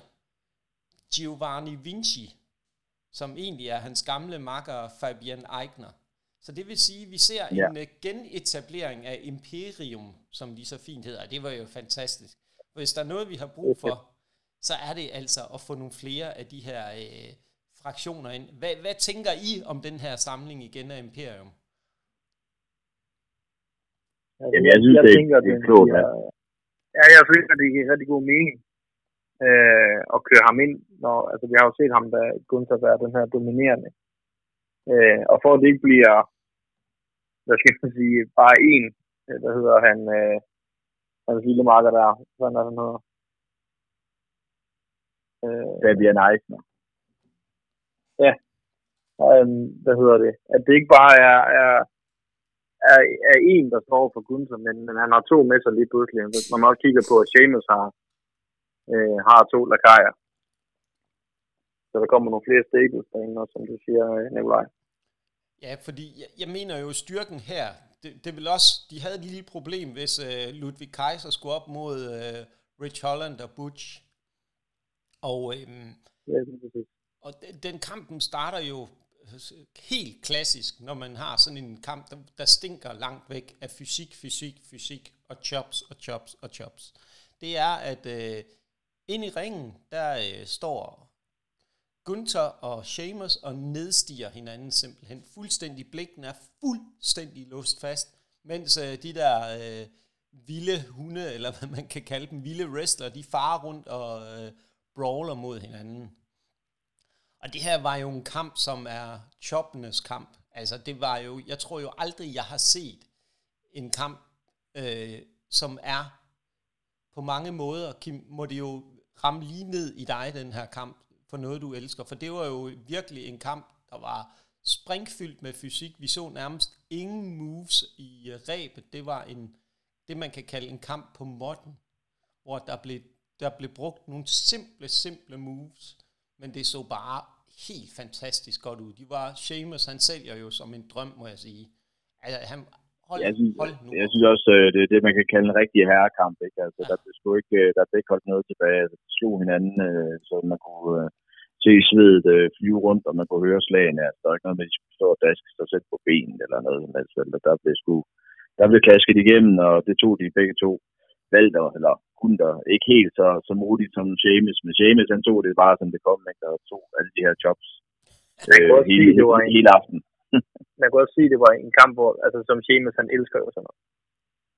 Giovanni Vinci, som egentlig er hans gamle makker Fabian Eigner. Så det vil sige, at vi ser Ja. en uh, genetablering af Imperium, som de så fint hedder. Det var jo fantastisk. Hvis der er noget, vi har brug for, så er det altså at få nogle flere af de her øh, fraktioner ind. Hvad, hvad tænker I om den her samling igen af Imperium? Jamen, jeg synes, det- det er klogt, ja. jeg synes, at det giver rigtig god mening øh, at køre ham ind. Når, altså, vi har jo set ham, der Gunther være den her dominerende. Øh, og for at det ikke bliver, hvad skal man sige, bare en, øh, hvad hedder han, øh, hans lille marker der, sådan er han hedder. Øh, Fabian Eisner. øh, hvad hedder det, at det ikke bare er, er, er, er en, der står for Gunther, men, men han har to med sig lige pludselig. Når man også kigger på, at Sheamus har, øh, har to lakajer. Så der kommer nogle flere stables derinde, også, som du siger, øh, Nikolaj. Ja, fordi jeg, jeg mener jo styrken her, det, det vil også, de havde et lille problem, hvis øh, Ludwig Kaiser skulle op mod øh, Rich Holland og Butch. Og, Ja, præcis. og den, den kampen starter jo øh, helt klassisk, når man har sådan en kamp, der, der stinker langt væk af fysik, fysik, fysik og chops og chops og chops. det er, at øh, ind i ringen, der øh, står Gunther og Sheamus og nedstiger hinanden simpelthen. Fuldstændig blikken er fuldstændig låst fast, mens øh, de der øh, vilde hunde, eller hvad man kan kalde dem, vilde wrestler, de farer rundt og øh, brawler mod hinanden. Og det her var jo en kamp, som er choppenes kamp. Altså det var jo, jeg tror jo aldrig, jeg har set en kamp, øh, som er på mange måder, Kim, må det jo ramme lige ned i dig, den her kamp, for noget du elsker. For det var jo virkelig en kamp, der var springfyldt med fysik. Vi så nærmest ingen moves i rebet. Det var en, det man kan kalde en kamp på modden, hvor der blev, der blev brugt nogle simple, simple moves, men det så bare helt fantastisk godt ud. De var, Seamus, han sælger jo som en drøm, må jeg sige. Altså, han, hold, jeg synes, hold nu. Jeg synes også, øh, det er det, man kan kalde en rigtig herrekamp. Ikke? Altså, ja. der, blev sgu ikke, øh, der blev ikke holdt noget tilbage. Altså, de slog hinanden, øh, så man kunne se svedet flyve rundt, og man kunne høre slagene. Altså, der er ikke noget med, at de skulle stå og daske sig selv på benen eller noget. Altså, der blev sgu der blev klasket igennem, og det tog de begge to valgte, eller kunne der ikke helt så, så modigt som James, men James han tog det bare som det kom, ikke? og tog alle de her jobs øh, hele, sige, det var en, hele aften. [LAUGHS] man kan også sige, det var en kamp, hvor, altså som James, han elsker jo sådan noget.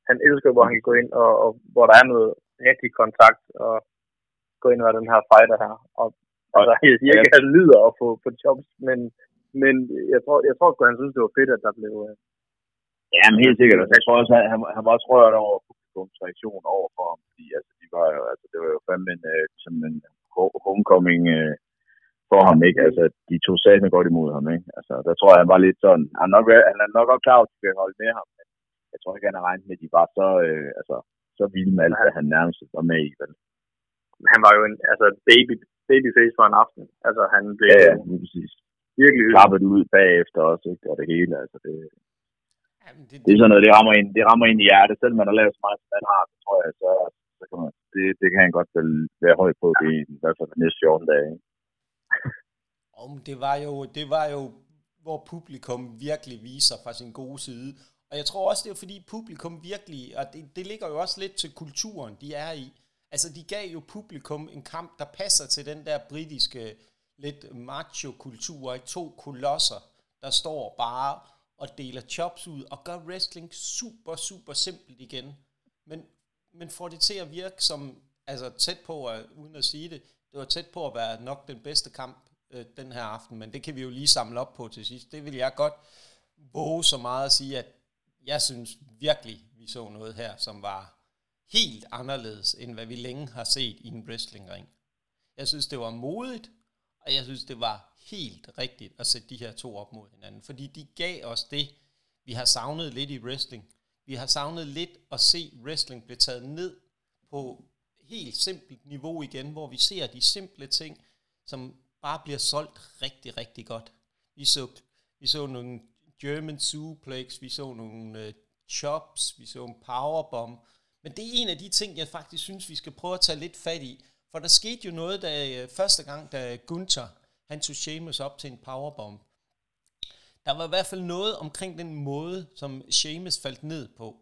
Han elsker, hvor han kan gå ind, og, og hvor der er noget rigtig kontakt, og gå ind og den her fighter her. Og, altså, [LAUGHS] jeg siger ikke, at han lyder at få, få jobs, men, men jeg tror, jeg tror at han synes, det var fedt, at der blev, øh, Ja, men helt sikkert. Jeg tror også, han, han var også rørt over publikums reaktion over for ham, fordi altså, de var jo, altså, det var jo fandme en, øh, som en homecoming øh, for ham, ikke? Altså, de tog satme godt imod ham, ikke? Altså, der tror jeg, han var lidt sådan, han er nok, han er nok også klar, at de vil holde med ham, men jeg tror ikke, han har regnet med, at de var så, øh, altså, så vilde med alt, at han nærmest var med i, vel? Han var jo en, altså, baby, babyface for en aften. Altså, han blev ja, ja, præcis. virkelig klappet ud bagefter også, ikke? Og det hele, altså, det, Jamen, det, det, er sådan noget, det rammer ind, det rammer ind i hjertet. Selvom man har lavet så meget, som man har, så tror jeg, så, så kan man, det, det kan han godt være høj på det, i hvert fald næste 14 dage. [LAUGHS] Om det var jo, det var jo, hvor publikum virkelig viser fra sin gode side. Og jeg tror også, det er fordi publikum virkelig, og det, det ligger jo også lidt til kulturen, de er i. Altså, de gav jo publikum en kamp, der passer til den der britiske, lidt macho-kultur, to kolosser, der står bare og deler chops ud og gør wrestling super, super simpelt igen. Men, men får det til at virke som, altså tæt på, at, uden at sige det, det var tæt på at være nok den bedste kamp øh, den her aften, men det kan vi jo lige samle op på til sidst. Det vil jeg godt våge så meget at sige, at jeg synes virkelig, vi så noget her, som var helt anderledes, end hvad vi længe har set i en wrestlingring. Jeg synes, det var modigt, og jeg synes, det var helt rigtigt at sætte de her to op mod hinanden, fordi de gav os det, vi har savnet lidt i wrestling. Vi har savnet lidt at se wrestling blive taget ned på helt simpelt niveau igen, hvor vi ser de simple ting, som bare bliver solgt rigtig, rigtig godt. Vi så, vi så nogle German suplex, vi så nogle øh, chops, vi så en powerbomb, men det er en af de ting, jeg faktisk synes, vi skal prøve at tage lidt fat i, for der skete jo noget, da øh, første gang, da Gunther han tog Seamus op til en powerbomb. Der var i hvert fald noget omkring den måde, som Seamus faldt ned på,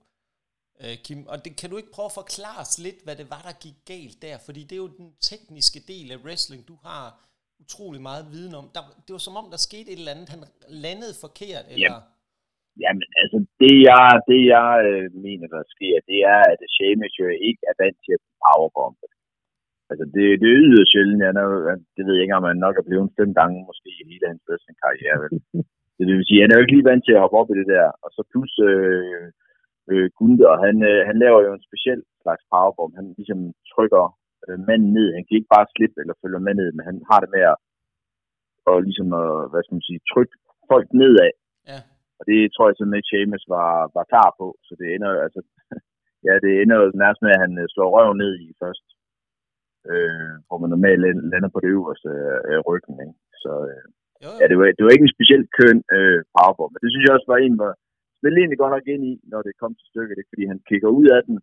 øh, Kim. Og det, kan du ikke prøve at forklare os lidt, hvad det var, der gik galt der? Fordi det er jo den tekniske del af wrestling, du har utrolig meget viden om. Der, det var som om, der skete et eller andet. Han landede forkert, eller... Jamen, jamen altså, det jeg, det jeg øh, mener, der sker, det er, at Seamus jo ikke er vant til at powerbombe. Altså, det, det er yderst sjældent. Jeg er, det ved jeg ikke, om han nok er blevet fem gange, måske i hele hans wrestling-karriere. Vel? [LAUGHS] Det vil sige, han er jo ikke lige vant til at hoppe op i det der. Og så plus øh, øh, Gunther, han, øh, han laver jo en speciel slags powerbomb. Han ligesom trykker øh, manden ned. Han kan ikke bare slippe eller følge med ned, men han har det med at og ligesom, øh, hvad skal man sige, trykke folk nedad. Det tror jeg simpelthen ikke, Seamus var, var klar på. Så det ender jo, altså, [LAUGHS] ja, det ender jo nærmest med, at han øh, slår røven ned i først øh, hvor man normalt lander på det øverste af ryggen. Ikke? Så øh, jo, jo. ja, det var, det var ikke en specielt køn øh, powerbomb, men det synes jeg også var en, hvor spillede egentlig godt nok ind i, når det kom til stykket, ikke? fordi han kigger ud af den,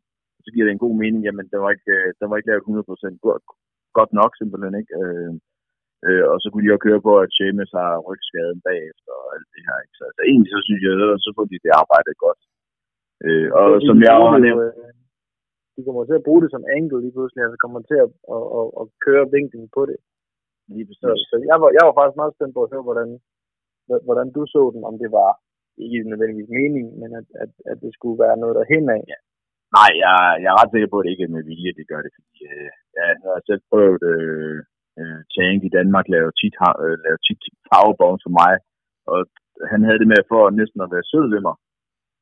så giver det en god mening, jamen der var ikke, øh, der var ikke lavet 100% godt, godt nok simpelthen, ikke? Øh, øh, og så kunne de også køre på, at Seamus har rygskaden bagefter og alt det her, ikke? Så altså, egentlig så synes jeg, at så får de det arbejdet godt. Øh, og som jeg har nævnt, de kommer til at bruge det som angle lige pludselig, altså kommer til at, at, at, at køre vinklen på det. Lige Så, så jeg, var, jeg var faktisk meget spændt på at høre, hvordan, hvordan du så den, om det var ikke nødvendigvis mening, men at, at, at det skulle være noget der hen af. Ja. Nej, jeg, jeg er ret sikker på, at det ikke er med vilje, det gør det, fordi øh, jeg har selv prøvet øh, øh, Tank i Danmark lave tit, øh, lave tit powerbombs for mig, og han havde det med for næsten at være sød ved mig.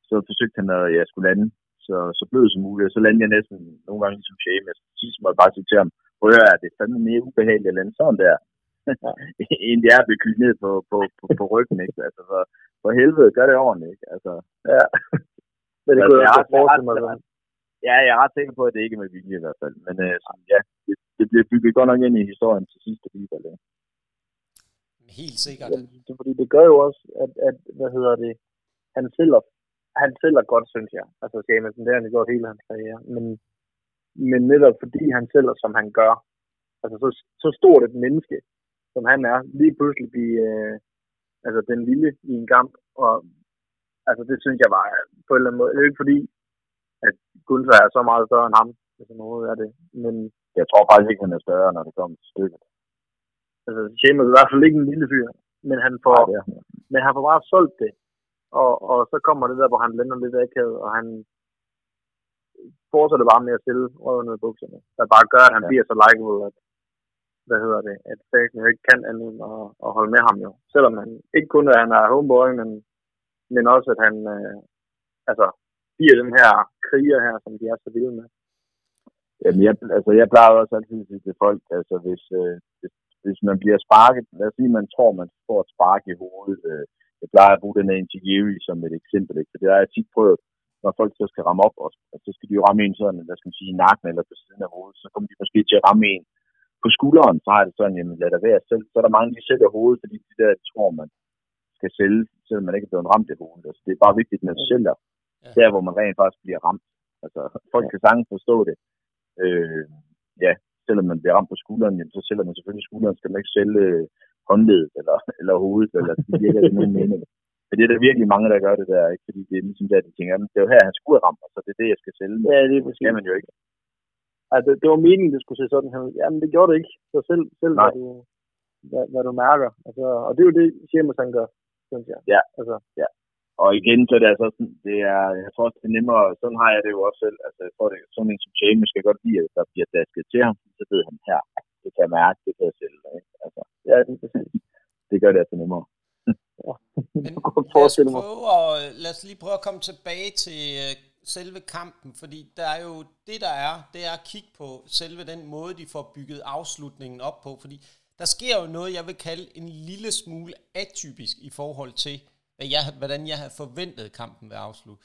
Så forsøgte han, at jeg skulle lande så, så blød som muligt, og så landede jeg næsten nogle gange ligesom Seamus. Sidst må jeg bare sige til ham, prøv at det er fandme mere ubehageligt at lande sådan der, [LAUGHS] end det er at blive ned på, på, på, på ryggen, ikke? Altså, for, for helvede, gør det ordentligt, ikke? Altså, ja. [LAUGHS] Men det altså, kunne jeg, jeg, jeg forestille mig. jeg, Ja, jeg er ret sikker på, at det ikke er med vilje i hvert fald. Men øh, sådan, ja, det, det bliver bygget godt nok ind i historien til sidste alligevel. Helt sikkert. Ja, det, fordi det gør jo også, at, at hvad hedder det, han sælger, han sælger godt, synes jeg. Altså Jameson, det har han gjort hele hans karriere. Men, men netop fordi han sælger, som han gør, altså så, så stort et menneske, som han er, lige pludselig blive øh, altså den lille i en kamp. Og altså det synes jeg var på en eller anden måde, det er ikke fordi, at Gunther er så meget større end ham, hvis noget er det. Men jeg tror faktisk ikke, han er større, når det kommer til stykket. Altså, Sheamus er i hvert fald ikke en lille fyr, men han får, ja, men han får bare solgt det. Og, og så kommer det der, hvor han lander lidt akavet, og han fortsætter bare med at stille røven ned i bukserne. Der bare gør, at han ja. bliver så likeable, at hvad hedder det, at Fagan jo ikke kan andet end at, at holde med ham jo. Selvom han ikke kun at han er homeboy, men, men også at han øh, altså, bliver den her kriger her, som de er så vilde med. Jamen, jeg, altså, jeg plejer også altid at sige til folk, altså hvis, øh, hvis, hvis man bliver sparket, lad os sige, man tror, man får et spark i hovedet, øh, jeg plejer at bruge den her interview som et eksempel, ikke? for det har jeg tit prøvet, når folk så skal ramme op, og, så skal de jo ramme en sådan, hvad skal man sige, i nakken eller på siden af hovedet, så kommer de måske til at ramme en på skulderen, så har det sådan, jamen lad det være selv. Så er der mange, der sælger hovedet, fordi de der tror, man skal sælge, selvom man ikke er blevet ramt i hovedet. Altså, det er bare vigtigt, at man sælger ja. der, hvor man rent faktisk bliver ramt. Altså, folk kan sagtens forstå det. Øh, ja, selvom man bliver ramt på skulderen, jamen, så sælger man selvfølgelig skulderen, skal man ikke sælge øh, håndledet eller, [LAUGHS] eller hovedet, eller det virker ikke nogen mening. Men det er der virkelig mange, der gør det der, ikke? fordi det er ligesom der, de tænker, det er jo her, han skulle ramt, så det er det, jeg skal sælge. Ja, det er det skal man jo ikke. Altså, det var meningen, det skulle se sådan her. Jamen, det gjorde det ikke. Så selv, selv hvad, du, hvad, hvad, du mærker. Altså, og det er jo det, Sheamus han gør, synes jeg. Ja. Altså, ja. Og igen, så er det altså sådan, det er, jeg tror også, det er nemmere, sådan har jeg det jo også selv. Altså, jeg tror, det er sådan en som James skal godt lide, at der bliver dasket til ham, så ved han her, det kan jeg mærke, det kan jeg selv. Ikke? Altså, ja, det, det gør det altså nemmere. [LAUGHS] Men lad os, prøve at, lad os lige prøve at komme tilbage til øh, selve kampen, fordi der er jo det, der er, det er at kigge på selve den måde, de får bygget afslutningen op på, fordi der sker jo noget, jeg vil kalde en lille smule atypisk i forhold til, hvad jeg, hvordan jeg havde forventet kampen ved afslut.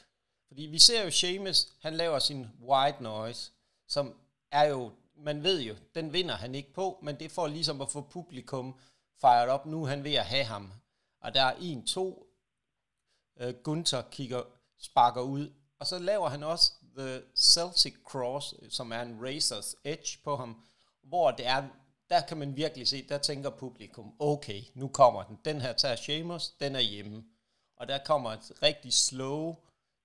Fordi vi ser jo Seamus, han laver sin white noise, som er jo, man ved jo, den vinder han ikke på, men det får ligesom at få publikum fejret op. Nu han ved at have ham. Og der er en, to, uh, Gunther kigger, sparker ud, og så laver han også The Celtic Cross, som er en Razor's Edge på ham, hvor det er, der kan man virkelig se, der tænker publikum, okay, nu kommer den. Den her tager Sheamus, den er hjemme. Og der kommer et rigtig slow,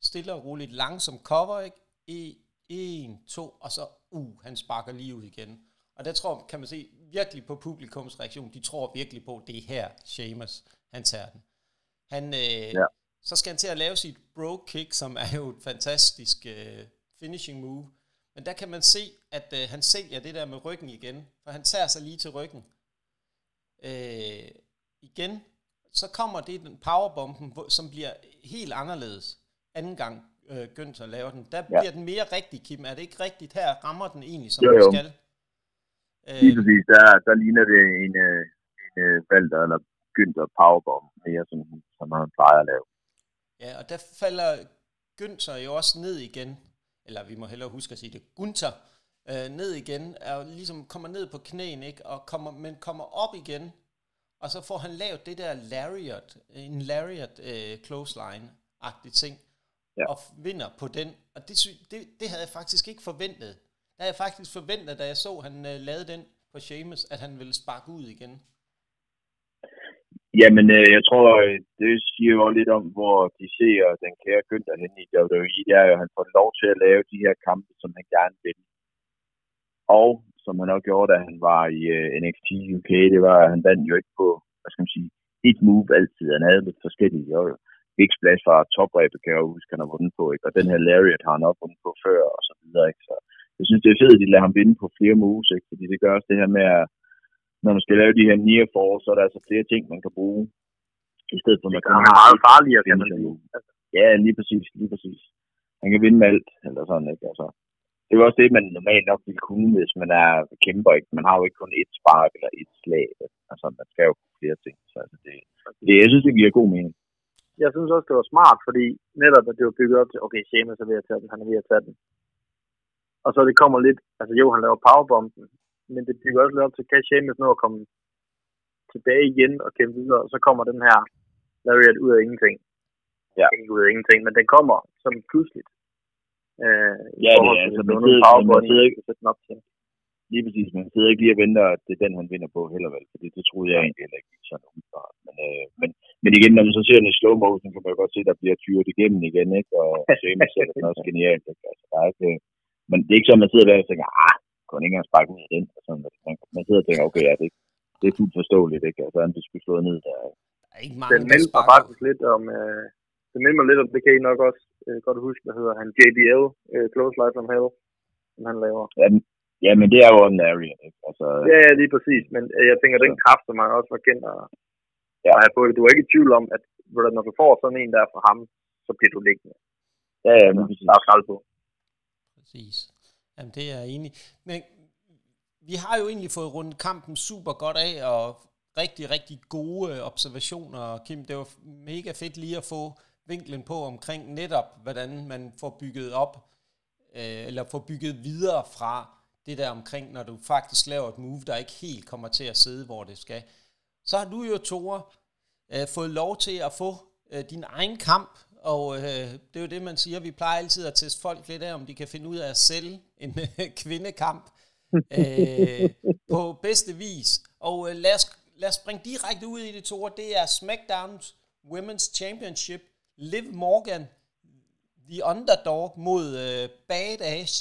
stille og roligt, langsom cover, ikke? E, en, to, og så, uh, han sparker lige ud igen. Og der tror, kan man se virkelig på publikums reaktion, de tror virkelig på, det er her, Sheamus, han tager den. Han, øh, ja. Så skal han til at lave sit bro kick, som er jo et fantastisk øh, finishing move. Men der kan man se, at øh, han sælger det der med ryggen igen, for han tager sig lige til ryggen. Øh, igen, så kommer det den powerbomben, som bliver helt anderledes. Anden gang øh, Günther laver den. Der ja. bliver den mere rigtig, Kim. Er det ikke rigtigt? Her rammer den egentlig, som jo, jo. den skal. Øh, Lige præcis. Der, der ligner det en, øh, en øh, Valter eller Günther powerbomb, mere som, som han plejer at lave. Ja, og der falder Günther jo også ned igen. Eller vi må hellere huske at sige det. Gunther øh, ned igen, er ligesom kommer ned på knæen, ikke? Og kommer, men kommer op igen og så får han lavet det der lariat, en lariat uh, clothesline-agtig ting, ja. og vinder på den. Og det, det, det havde jeg faktisk ikke forventet. Det havde jeg faktisk forventet, da jeg så, at han uh, lavede den på Sheamus, at han ville sparke ud igen. Jamen, øh, jeg tror, øh, det siger jo lidt om, hvor de ser den kære Günther hen i WWE. Det er jo, at han får lov til at lave de her kampe, som han gerne vil. Og som han også gjorde, da han var i øh, NXT UK, det var, at han vandt jo ikke på, hvad skal man sige, et move altid. Han havde lidt forskellige. Jo, Big Splash fra topræbet, kan jeg huske, han har vundet på. Ikke? Og den her Lariat har han også vundet på før, og så videre. Ikke? Så jeg synes, det er fedt, at de lader ham vinde på flere moves, ikke? fordi det gør også det her med, at når man skal lave de her near fall, så er der altså flere ting, man kan bruge. I stedet for, at man kan have meget farligere, kan man sige. Ja, lige præcis, lige præcis. Han kan vinde med alt, eller sådan, ikke? Altså, det er også det, man normalt nok vil kunne, hvis man er kæmper. Ikke? Man har jo ikke kun et spark eller et slag. Altså, man skal jo flere ting. Så altså, det, det, jeg synes, det giver god mening. Jeg synes også, det var smart, fordi netop, at det var bygget op til, okay, Sheamus er ved at tage den, han er ved at tage den. Og så det kommer lidt, altså jo, han laver powerbomben, men det bygger også lidt op til, kan Sheamus nå at komme tilbage igen og kæmpe videre, og så kommer den her Lariat ud af ingenting. Ja. Ikke ud af ingenting, men den kommer som pludseligt. Øh, ja, det er, altså, man sidder, man sidder ikke, op til. Lige præcis, man sidder ikke lige og venter, at det er den, han vinder på heller vel, fordi det troede jeg egentlig heller ikke sådan umiddelbart. Men, øh, men, men igen, når man så ser den i slow motion, kan man jo godt se, at der bliver tyret igennem igen, ikke? Og Seamus er det også genialt, ikke? Altså, der er ikke, men det er ikke sådan, man sidder der og tænker, ah, kunne ikke engang sparke ud af den. Og sådan, man, man sidder og tænker, okay, ja, det, det er fuldt forståeligt, ikke? Altså, han skulle slået ned der. Der er ikke mange, den minder faktisk lidt om, øh, det minder mig lidt om, det kan I nok også øh, godt huske, hvad hedder han, JBL, øh, Close Life from Hell, som han laver. Ja, ja men det er jo ordinary, ikke? Altså, ja, ja, lige præcis, men øh, jeg tænker, så. den kraft, som han også var kendt at, ja. at have på det, du er ikke i tvivl om, at når du får sådan en der fra ham, så bliver du liggende. Ja, ja, men præcis. Der er på. Præcis. Jamen, det er jeg enig. Men vi har jo egentlig fået rundt kampen super godt af, og rigtig, rigtig gode observationer, Kim. Det var mega fedt lige at få vinklen på omkring netop, hvordan man får bygget op, øh, eller får bygget videre fra det der omkring, når du faktisk laver et move, der ikke helt kommer til at sidde, hvor det skal. Så har du jo, Tore, øh, fået lov til at få øh, din egen kamp, og øh, det er jo det, man siger. Vi plejer altid at teste folk lidt af, om de kan finde ud af at sælge en øh, kvindekamp øh, på bedste vis. Og øh, lad, os, lad os springe direkte ud i det, Tore. Det er SmackDown's Women's Championship Liv Morgan, the underdog mod uh, badass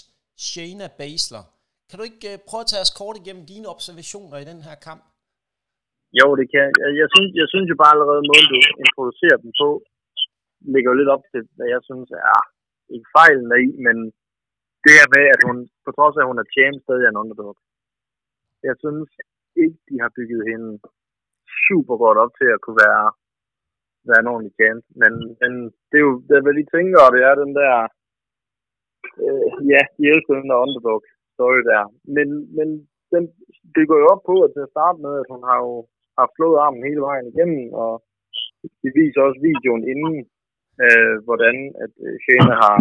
Shayna Baszler. Kan du ikke uh, prøve at tage os kort igennem dine observationer i den her kamp? Jo, det kan jeg. Jeg synes, jeg synes jo bare allerede, måden du introducerer dem på, ligger jo lidt op til, hvad jeg synes er ikke fejlen i, men det her med, at hun, på trods af, at hun er champ, stadig er en underdog. Jeg synes ikke, de har bygget hende super godt op til at kunne være være en ordentlig chance. Men, men det er jo, det er, hvad de tænker, og det er den der, øh, ja, de elsker den der underdog story der. Men, men den, det går jo op på, at til at starte med, at hun har jo haft slået armen hele vejen igennem, og de viser også videoen inden, øh, hvordan at øh, Shane har,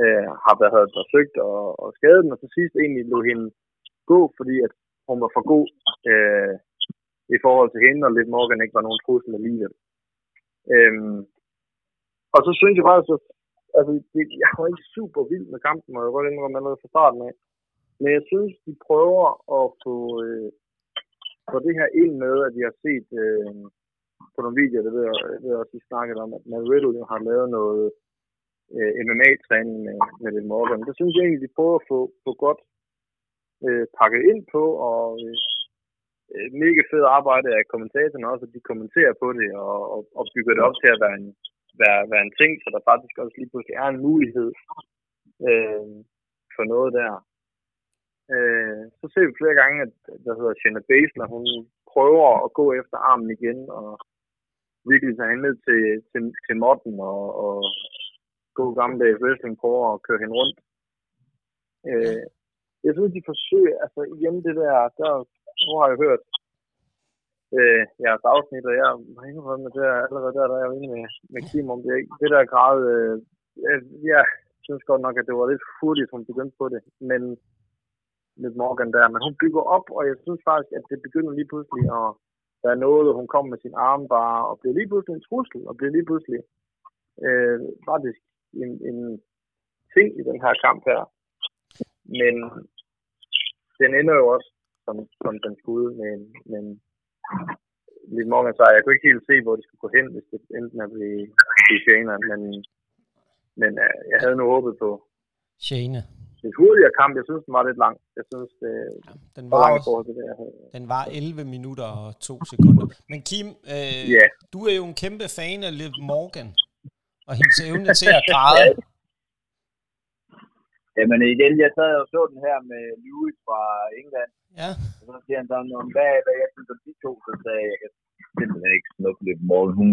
øh, har været forsøgt at, og skade den, og til sidst egentlig lå hende gå, fordi at hun var for god øh, i forhold til hende, og lidt Morgan ikke var nogen trussel alligevel. Øhm, og så synes jeg faktisk, at altså, det, jeg var ikke super vild med kampen, og jeg var indrømme allerede fra starten af. Men jeg synes, de prøver at få, øh, få det her ind med, at vi har set øh, på nogle videoer, det ved jeg, det ved jeg også, vi snakket om, at Matt Riddle har lavet noget øh, MMA-træning med, med det Morgan. Det synes jeg egentlig, de prøver at få, få godt øh, pakket ind på, og Øh, Øh, mega fedt arbejde af kommentatorerne også, at de kommenterer på det og, og, og bygger det op til at være en, være, være en ting, så der faktisk også lige pludselig er en mulighed øh, for noget der. Øh, så ser vi flere gange, at der hedder Shanna Basler, hun prøver at gå efter armen igen og virkelig tage hende ned til, til, til Morten og, og gå gammeldags wrestling prøver at køre hende rundt. Øh, jeg synes, de forsøger, altså igen det der, der nu har jeg hørt øh, jeres afsnit, og jeg har indrømmet med det der, allerede der, der er jeg inde med, med Kim om det. Det der grad, øh, jeg synes godt nok, at det var lidt hurtigt, hun begyndte på det, men lidt Morgan der, men hun bygger op, og jeg synes faktisk, at det begynder lige pludselig at der er noget, hun kommer med sin arm bare, og bliver lige pludselig en trussel, og bliver lige pludselig øh, faktisk en, en ting i den her kamp her. Men den ender jo også som, som den skulle, men, men Liv Morgan sejr. Jeg kunne ikke helt se, hvor de skulle gå hen, hvis det endte med at blive, blive Shayna, men, men uh, jeg havde nu håbet på Shane. et hurtigere kamp. Jeg synes, den var lidt lang. Jeg synes, det Ja, den var var, også, det, jeg havde. den var 11 minutter og 2 sekunder. Men Kim, øh, Ja. du er jo en kæmpe fan af Liv Morgan, og hendes evne til at græde. [LAUGHS] Jamen igen, jeg sad og så den her med Lewis fra England, Ja, og så siger han sådan, om hvad, hvad jeg synes om de to, så sagde jeg, jeg kan simpelthen ikke snuppe lidt morgen. Hun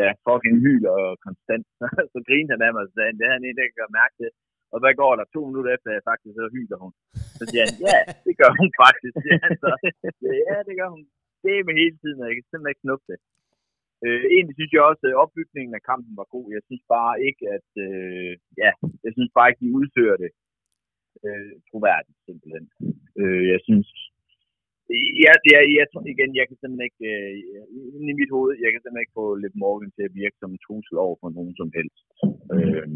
ja, fucking hyler konstant. [LAUGHS] så grinede han af mig og sagde, det er han ikke, der kan mærke det. Og hvad går der to minutter efter, jeg faktisk så hyler hun. Så siger han, ja, det gør hun faktisk. Siger han så. Ja, det gør hun. Det er med hele tiden, og jeg kan simpelthen ikke snuppe det. Øh, egentlig synes jeg også, at opbygningen af kampen var god. Jeg synes bare ikke, at øh, ja, jeg synes bare ikke, de udfører det øh, troværdigt, simpelthen. Øh, jeg synes, ja, det er, jeg tror igen, jeg kan simpelthen ikke, øh, i mit hoved, jeg kan simpelthen ikke få Liv Morgan til at virke som en trussel over for nogen som helst. Øh,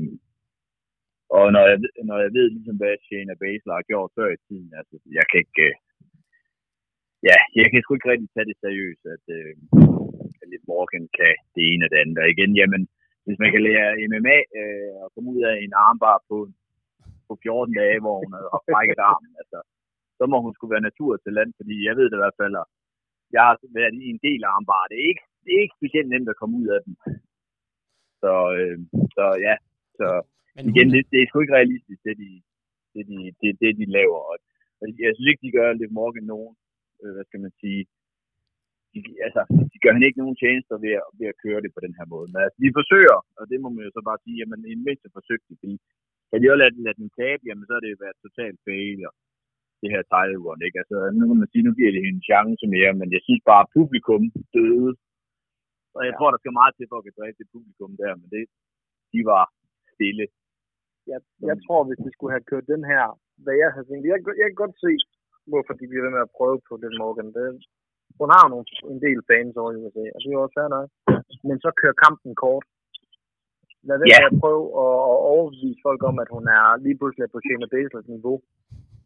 og når jeg, når jeg ved ligesom, hvad Shayna Baszler har gjort før i tiden, altså, jeg kan ikke, øh, ja, jeg kan sgu ikke rigtig tage det seriøst, at, øh, at Liv Morgan kan det ene og det andet. Og igen, jamen, hvis man kan lære MMA øh, og komme ud af en armbar på, på 14 dage, hvor hun havde brækket armen, altså, så må hun skulle være natur til land, fordi jeg ved det i hvert fald, at jeg har været i en del armbar. Det er ikke, det er ikke specielt nemt at komme ud af dem. Så, øh, så ja, så men igen, hun, det, det er sgu ikke realistisk, det de, det de, det, det de laver. Og jeg synes ikke, de gør Liv Morgan nogen, øh, hvad skal man sige, de, altså, de gør hende ikke nogen tjenester ved at, ved at køre det på den her måde. Men altså, de forsøger, og det må man jo så bare sige, jamen en mindste forsøgt det, fordi kan de også lade, lade den tabe, jamen så er det været totalt failure, det her title run, ikke? Altså, nu kan man sige, nu giver det hende en chance mere, men jeg synes bare, at publikum døde. Og jeg tror, der skal meget til for at kan dræbe det publikum der, men det, de var stille. jeg, jeg tror, hvis vi skulle have kørt den her, hvad jeg havde tænkt, jeg, jeg kan godt se, hvorfor de bliver ved med at prøve på den Morgan. Det, hun har jo nogle, en del fans over i USA, og det er jo også fair nok. Men så kører kampen kort. Lad være Ja. med at prøve at, at overbevise folk om, at hun er lige pludselig på Shayna Baszlers niveau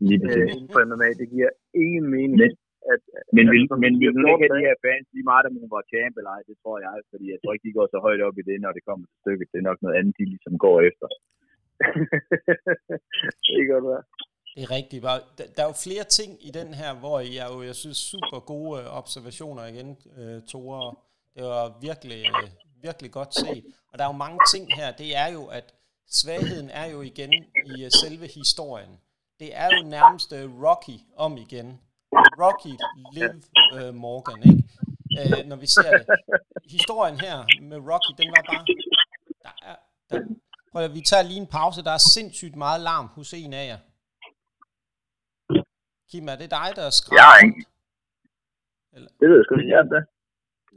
Lige øh, inden for MMA. Det giver ingen mening. Men- at, Men vil, som men de vil hun ikke have de her fans lige meget, om hun var champ eller ej? Det tror jeg, fordi jeg tror ikke, de går så højt op i det, når det kommer til stykket. Det er nok noget andet, de ligesom går efter. [LAUGHS] det kan godt være. Det er rigtigt. Der, der er jo flere ting i den her, hvor jeg jo, jeg synes, super gode øh, observationer igen, øh, Tore. Det var virkelig, øh, virkelig godt set. Og der er jo mange ting her. Det er jo, at svagheden er jo igen i øh, selve historien. Det er jo nærmest øh, Rocky om igen. Rocky, Liv øh, Morgan, ikke? Øh, når vi ser det. Historien her med Rocky, den var bare... Der er, der, prøv at, vi tager lige en pause. Der er sindssygt meget larm hos en af jer. Kim, er det dig, der skræmmer? Jeg har rundt? ingen- Det ved jeg sgu ikke. Ja, det.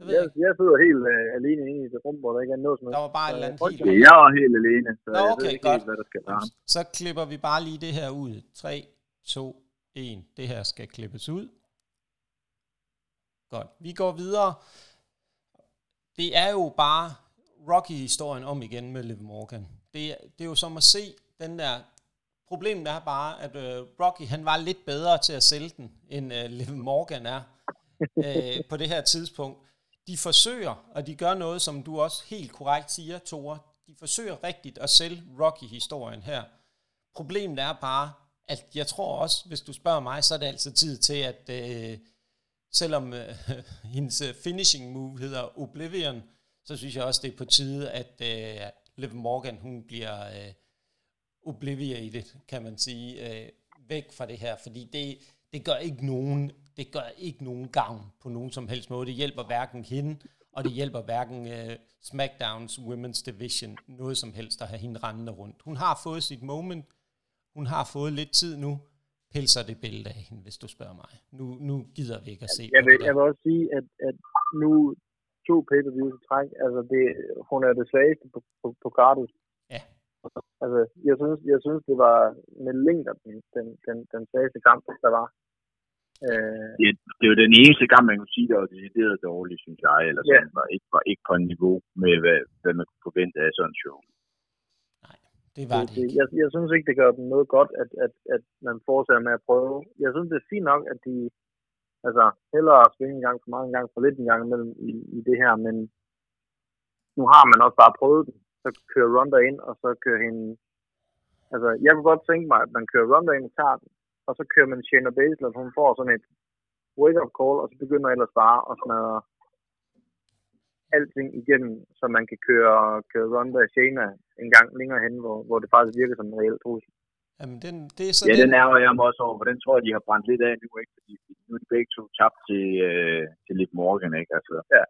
Det ved jeg Jeg, ikke. jeg sidder helt øh, alene inde i det rum, hvor der ikke er noget som Der var bare et eller andet helt... Okay, jeg er helt alene, så Nå, jeg okay, ved ikke godt. helt, hvad der skal være. Så klipper vi bare lige det her ud. 3, 2, 1. Det her skal klippes ud. Godt. Vi går videre. Det er jo bare Rocky-historien om igen med Liv Morgan. Det, er- det er jo som at se den der... Problemet er bare, at øh, Rocky han var lidt bedre til at sælge den, end øh, Liv Morgan er øh, på det her tidspunkt. De forsøger, og de gør noget, som du også helt korrekt siger, Tore. De forsøger rigtigt at sælge Rocky-historien her. Problemet er bare, at jeg tror også, hvis du spørger mig, så er det altid tid til, at øh, selvom øh, [LAUGHS] hendes øh, finishing move hedder Oblivion, så synes jeg også, det er på tide, at øh, Liv Morgan, hun bliver øh, obliviated, kan man sige, øh, væk fra det her, fordi det, det gør ikke nogen, det gør ikke nogen gavn på nogen som helst måde. Det hjælper hverken hende, og det hjælper hverken øh, SmackDowns Women's Division noget som helst at have hende rendende rundt. Hun har fået sit moment, hun har fået lidt tid nu, pelser det billede af hende, hvis du spørger mig. Nu, nu gider vi ikke at se Jeg vil, jeg vil også sige, at, at nu to pay-per-views i træk, altså det, hun er det svageste på, på, på kartet. Ja. Altså, jeg synes, jeg synes, det var med længder den, den, den, den svageste kamp, der var. Øh, Det, det er jo den eneste gang, man kunne sige, der var decideret dårligt, synes jeg. Eller Ja. sådan, var ikke, var ikke på en niveau med, hvad, hvad man kunne forvente af sådan en show. Det var det, det jeg, jeg synes ikke, det gør dem noget godt, at, at, at man fortsætter med at prøve. Jeg synes, det er fint nok, at de Altså, hellere svinge en gang for meget, en gang for lidt en gang imellem i, i det her, men nu har man også bare prøvet det. Så kører Ronda ind, og så kører hende... Altså, jeg kunne godt tænke mig, at man kører Ronda ind og tager den, og så kører man Shayna Baszler, hun får sådan et wake-up call, og så begynder ellers bare at smadre alting igennem, så man kan køre, køre Ronda og Shayna en gang længere hen, hvor, hvor det faktisk virker som en reel trussel. Jamen, den, det er så Ja, den, den er jeg mig også over, for den tror jeg, de har brændt lidt af nu, ikke? Fordi nu er de begge to tabt til, øh, til Liv Morgan, ikke? Altså, Ja.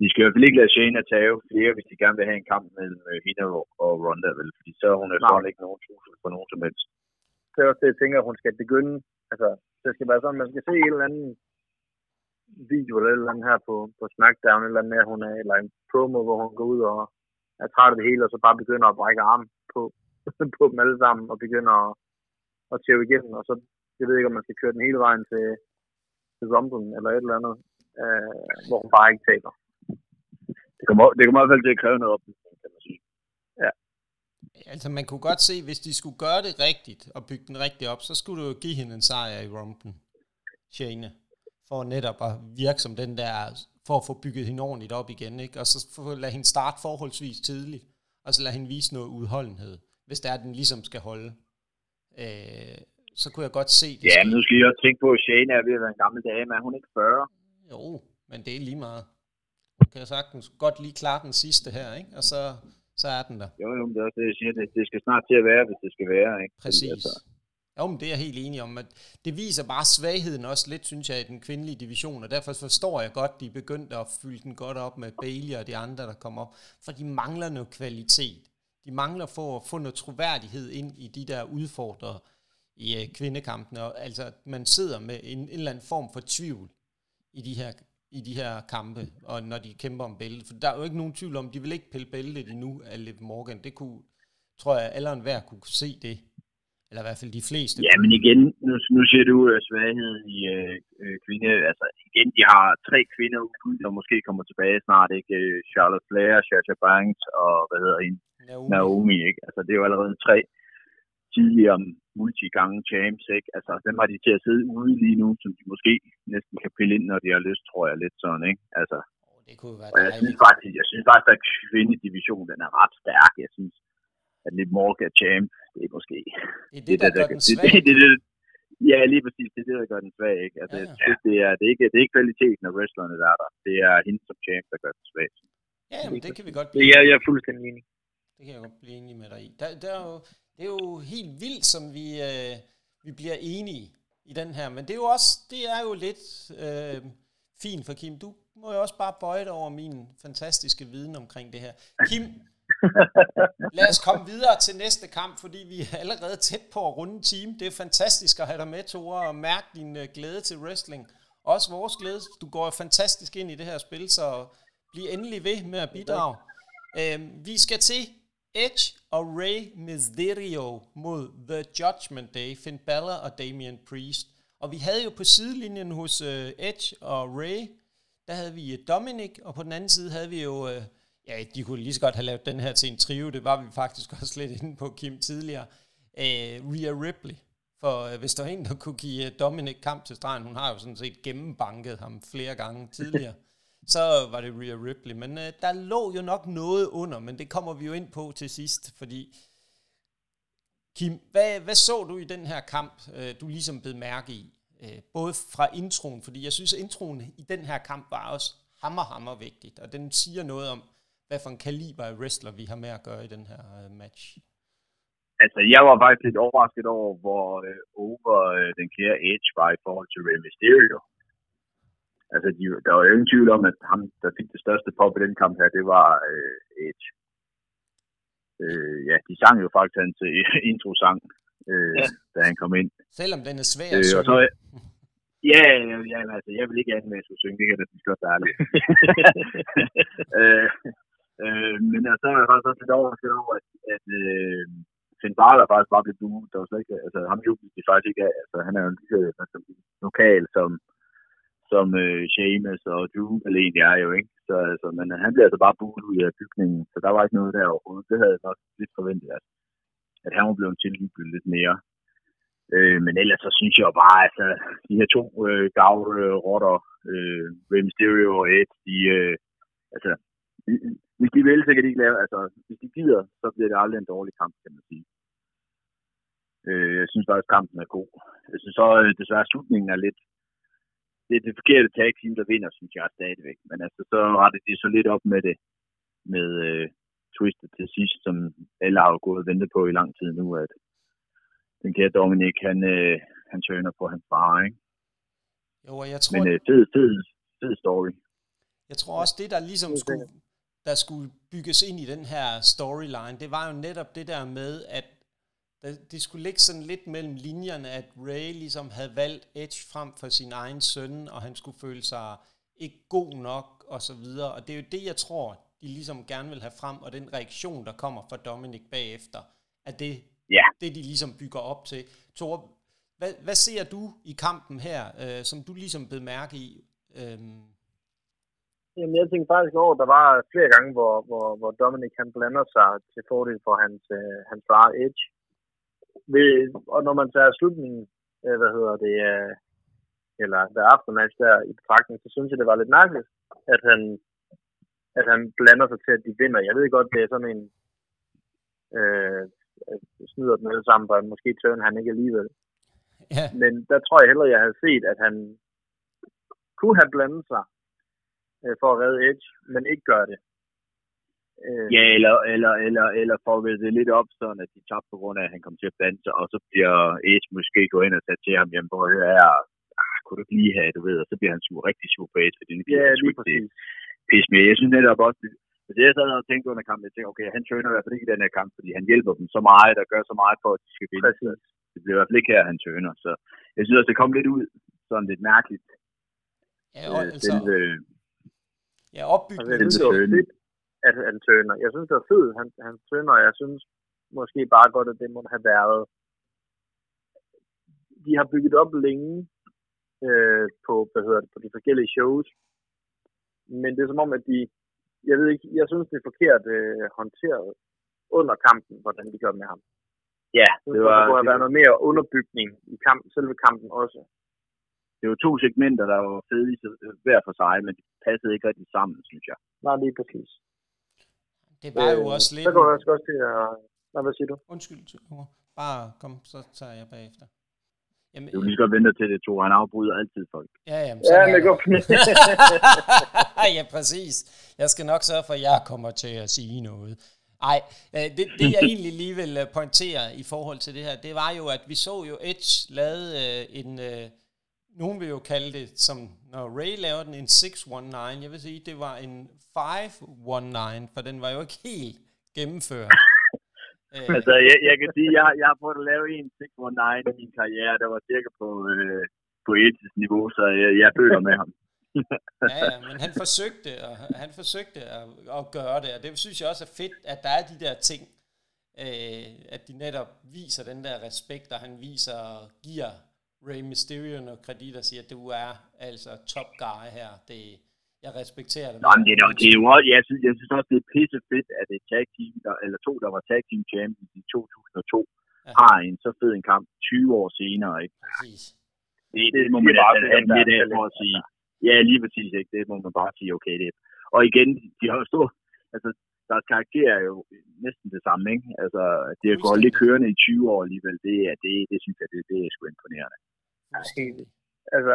De skal i hvert fald ikke lade Shayna tage flere, hvis de gerne vil have en kamp mellem øh, hende og, og Ronda, vel? Fordi så er hun efterhånden ikke nogen trussel for nogen som helst. Det er også det, jeg tænker, at hun skal begynde. Altså, det skal være sådan, man skal se en eller anden video eller et eller andet her på, på SmackDown, eller andet med, hun er, eller en promo, hvor hun går ud og er træt af det hele, og så bare begynder at brække arm på, [LAUGHS] på dem alle sammen, og begynder at, at tæve igennem, og så, jeg ved ikke, om man skal køre den hele vejen til, til Rumble, eller et eller andet, øh, hvor hun bare ikke taber. Det kommer, det kommer i hvert fald til at kræve noget op altså man kunne godt se, hvis de skulle gøre det rigtigt, og bygge den rigtigt op, så skulle du jo give hende en sejr i Rumpen, Shane, for netop at virke som den der, for at få bygget hende ordentligt op igen, ikke? og så få, lade hende starte forholdsvis tidligt, og så lade hende vise noget udholdenhed, hvis det er, at den ligesom skal holde. Øh, så kunne jeg godt se det. Ja, men nu skal jeg også tænke på, at Shane er ved at være en gammel dame. Er hun ikke 40? Jo, men det er lige meget. Kan jeg sagtens godt lige klare den sidste her, ikke? Og så, så er den der. Jo, jo, men det er også det, jeg siger. Det, det skal snart til at være, hvis det skal være. Ikke? Præcis. Altså, Jo, men det er jeg helt enig om. At det viser bare svagheden også lidt, synes jeg, i den kvindelige division, og derfor forstår jeg godt, de er begyndt at fylde den godt op med Bailey og de andre, der kommer op, for de mangler noget kvalitet. De mangler for at få noget troværdighed ind i de der udfordrere i øh, kvindekampene, og altså man sidder med en, en eller anden form for tvivl i de her i de her kampe, og når de kæmper om bæltet. For der er jo ikke nogen tvivl om, de vil ikke pille bæltet endnu af Liv Morgan. Det kunne, tror jeg, alle og enhver kunne se det. Eller i hvert fald de fleste. Ja, men igen, nu, nu siger du uh, svagheden i uh, kvinde. Altså igen, de har tre kvinder ude, der måske kommer tilbage snart. ikke? Charlotte Flair, Sasha Banks og hvad hedder hende? Naomi. Naomi, ikke? Altså det er jo allerede tre tidligere multigange champs, ikke? Altså dem har de til at sidde ude lige nu, som de måske næsten kan pille ind, når de har lyst, tror jeg, lidt sådan, ikke? Altså, det kunne være og jeg synes faktisk, jeg synes faktisk, at kvindedivisionen, den er ret stærk. Jeg synes, at Morgan er champ, det er måske... Det er det, der gør den det, svag. det, det, det, ja, lige præcis. Det er det, der gør den svag, ikke? Altså, Ja. jeg synes, det er, det, er ikke, det er ikke kvaliteten af wrestlerne, der er der. Det er hende som champ, der gør den svag. Ja, men det kan vi godt Det, blive, jeg, jeg er fuldstændig enig. det kan jeg godt blive enig med dig i. Der, der er jo, det er jo helt vildt, som vi, øh, vi bliver enige i den her. Men det er jo også, det er jo lidt øh, fint for Kim. Du må jo også bare bøje dig over min fantastiske viden omkring det her. Kim, lad os komme videre til næste kamp, fordi vi er allerede tæt på at runde en time. Det er fantastisk at have dig med, Tore, og mærke din øh, glæde til wrestling. Også vores glæde. Du går fantastisk ind i det her spil, så bliv endelig ved med at bidrage. Øhm, vi skal til Edge og Rey Mysterio mod The Judgment Day, Finn Balor og Damian Priest. Og vi havde jo på sidelinjen hos øh, Edge og Ray, der havde vi øh, Dominic, og på den anden side havde vi jo, øh, ja, de kunne lige så godt have lavet den her til en trio, det var vi faktisk [LAUGHS] også lidt inde på Kim tidligere, øh, Rhea Ripley. For øh, hvis der var en, der kunne give øh, Dominic kamp til stregen, hun har jo sådan set gennembanket ham flere gange tidligere, [LAUGHS] så var det Rhea Ripley. Men øh, der lå jo nok noget under, men det kommer vi jo ind på til sidst, fordi Kim, hvad, hvad så du i den her kamp, øh, du ligesom blev mærke i? Øh, både fra introen, fordi jeg synes, at introen i den her kamp var også hammer, hammer vigtigt, og den siger noget om, hvad for en kaliber af wrestler vi har med at gøre i den her øh, match. Altså, jeg var faktisk lidt overrasket over, hvor øh, over øh, den kære Edge var i forhold til Rey Mysterio. Altså, de, der var jo ingen tvivl om, at ham, der fik det største pop i den kamp her, det var øh, Edge. Øh, ja, de sang jo faktisk hans øh, [LAUGHS] intro-sang, øh, Ja. da han kom ind. Selvom den er svær Øh, og så, [LAUGHS] ja, ja, ja, altså, jeg vil ikke andet med at skulle synge, det kan jeg næsten godt ærligt. [LAUGHS] øh, øh, men altså, så er jeg faktisk også lidt overrasket over, at, at øh, Finn Balor faktisk bare blev buet. Der var slet ikke, altså, ham jublede de faktisk ikke af. Altså, han er jo lige så lokal som, som øh, Seamus og Drew alene er jo, ikke? Så altså, men øh, han blev altså bare buet ud af bygningen, så der var ikke noget der overhovedet. Det havde jeg nok lidt forventet, at, at han var blevet tilgivet lidt mere. Øh, men ellers så synes jeg bare, altså, de her to øh, gavl-rotter, øh, Rey Mysterio og Ed, de, øh, altså, hvis de vil, så kan de ikke lave, altså, hvis de gider, så bliver det aldrig en dårlig kamp, kan man sige. Øh, jeg synes faktisk, kampen er god. Jeg synes så øh, desværre, slutningen er lidt, det er det forkerte tag team, der vinder, synes jeg stadigvæk. Men altså, så retter de så lidt op med det, med øh, twistet til sidst, som alle har jo gået og ventet på i lang tid nu, at den kære Dominik, han, øh, han tøner på hans far, ikke? Jo, og jeg tror... Men øh, fed, fed, fed story. Jeg tror også, det der ligesom skulle, der skulle bygges ind i den her storyline, det var jo netop det der med, at det skulle ligge sådan lidt mellem linjerne, at Ray ligesom havde valgt Edge frem for sin egen søn, og han skulle føle sig ikke god nok, og så videre. Og det er jo det, jeg tror, de ligesom gerne vil have frem, og den reaktion, der kommer fra Dominic bagefter, at det, ja. det de ligesom bygger op til. Thor, hvad, hvad ser du i kampen her, øh, som du ligesom blev mærke i? Øhm, Jamen, jeg tænkte faktisk over, at der var flere gange, hvor, hvor, hvor Dominic han blander sig til fordel for hans, øh, hans far Edge. Ved, og når man tager slutningen, øh, hvad hedder det, øh, eller der aftermatch der i betragtning, så synes jeg, det var lidt mærkeligt, at han, at han blander sig til, at de vinder. Jeg ved godt, det er sådan en øh, snyder dem alle sammen, og måske tørn han ikke alligevel. Ja. Men der tror jeg hellere, jeg havde set, at han kunne have blandet sig øh, for at redde Edge, men ikke gør det. Øh. Ja, eller, eller, eller, eller for at det lidt op, sådan at de tabte på grund af, at han kom til at blande sig, og så bliver Edge måske gå ind og tage til ham, jamen, hvor er, ah, kunne du ikke lige have, du ved, og så bliver han sur, rigtig sur på Edge, fordi det ja, lige præcis. Pis med. Jeg synes netop også, det, hvis jeg sad og tænkte under kampen, jeg tænkte, okay, han tøner i hvert fald ikke i den her kamp, fordi han hjælper dem så meget, der gør så meget for, at de skal vinde. Præcis. Det bliver i hvert fald ikke her, han tøner. Så jeg synes også, det kom lidt ud sådan lidt mærkeligt. Ja, og, øh, altså, den, øh, ja opbygningen. Altså, jeg at han tøner. Jeg synes, det var fedt, han, han tøner, og jeg synes måske bare godt, at det må have været. De har bygget op længe øh, på, hvad hedder det, på de forskellige shows, men det er som om, at de, jeg ved ikke, jeg synes, det er forkert øh, håndteret under kampen, hvordan de gør med ham. Ja, det var... Der kunne være noget mere underbygning i kamp, selve kampen også. Det var to segmenter, der var fede hver for sig, men de passede ikke rigtig sammen, synes jeg. Nej, lige præcis. Det var jo også lidt... Så går jeg også til at... Hvad, hvad siger du? Undskyld, bare kom, så tager jeg bagefter. Jamen, du lige godt vente til det, to. Han afbryder altid folk. Ja, jamen, ja, det går [LAUGHS] Ja, præcis. Jeg skal nok sørge for, at jeg kommer til at sige noget. Nej, øh, det, det jeg egentlig lige vil øh, pointere i forhold til det her, det var jo, at vi så jo Edge lavede øh, en, nogen vil jo kalde det, som når Ray lavede den, en 619. Jeg vil sige, det var en 519, for den var jo ikke helt gennemført. Øh. altså, jeg, jeg kan sige, jeg, jeg har prøvet at lave en 619 i min karriere, der var cirka på, øh, på etisk niveau, så jeg, jeg føler med ham. ja, ja, men han forsøgte, og han forsøgte at, at gøre det, og det synes jeg også er fedt, at der er de der ting, øh, at de netop viser den der respekt, og han viser og giver Rey Mysterio noget kredit og siger, at du er altså top guy her. Det, jeg respekterer det. Nå, men det er, det er jo også, jeg synes, jeg synes også, det er pisse fedt, at et tag team, der, eller to, der var tag team champions i 2002, ja. har en så fed en kamp 20 år senere, ikke? Præcis. Det, det, det må man bare have lidt af for at sige. Ja, lige præcis, ikke? Det må man bare sige, okay, det Og igen, de har jo stor, altså, deres karakter er jo næsten det samme, ikke? Altså, det har gået lidt kørende i 20 år alligevel, det, er, det, det synes jeg, det, det er sgu imponerende. Ja, Altså,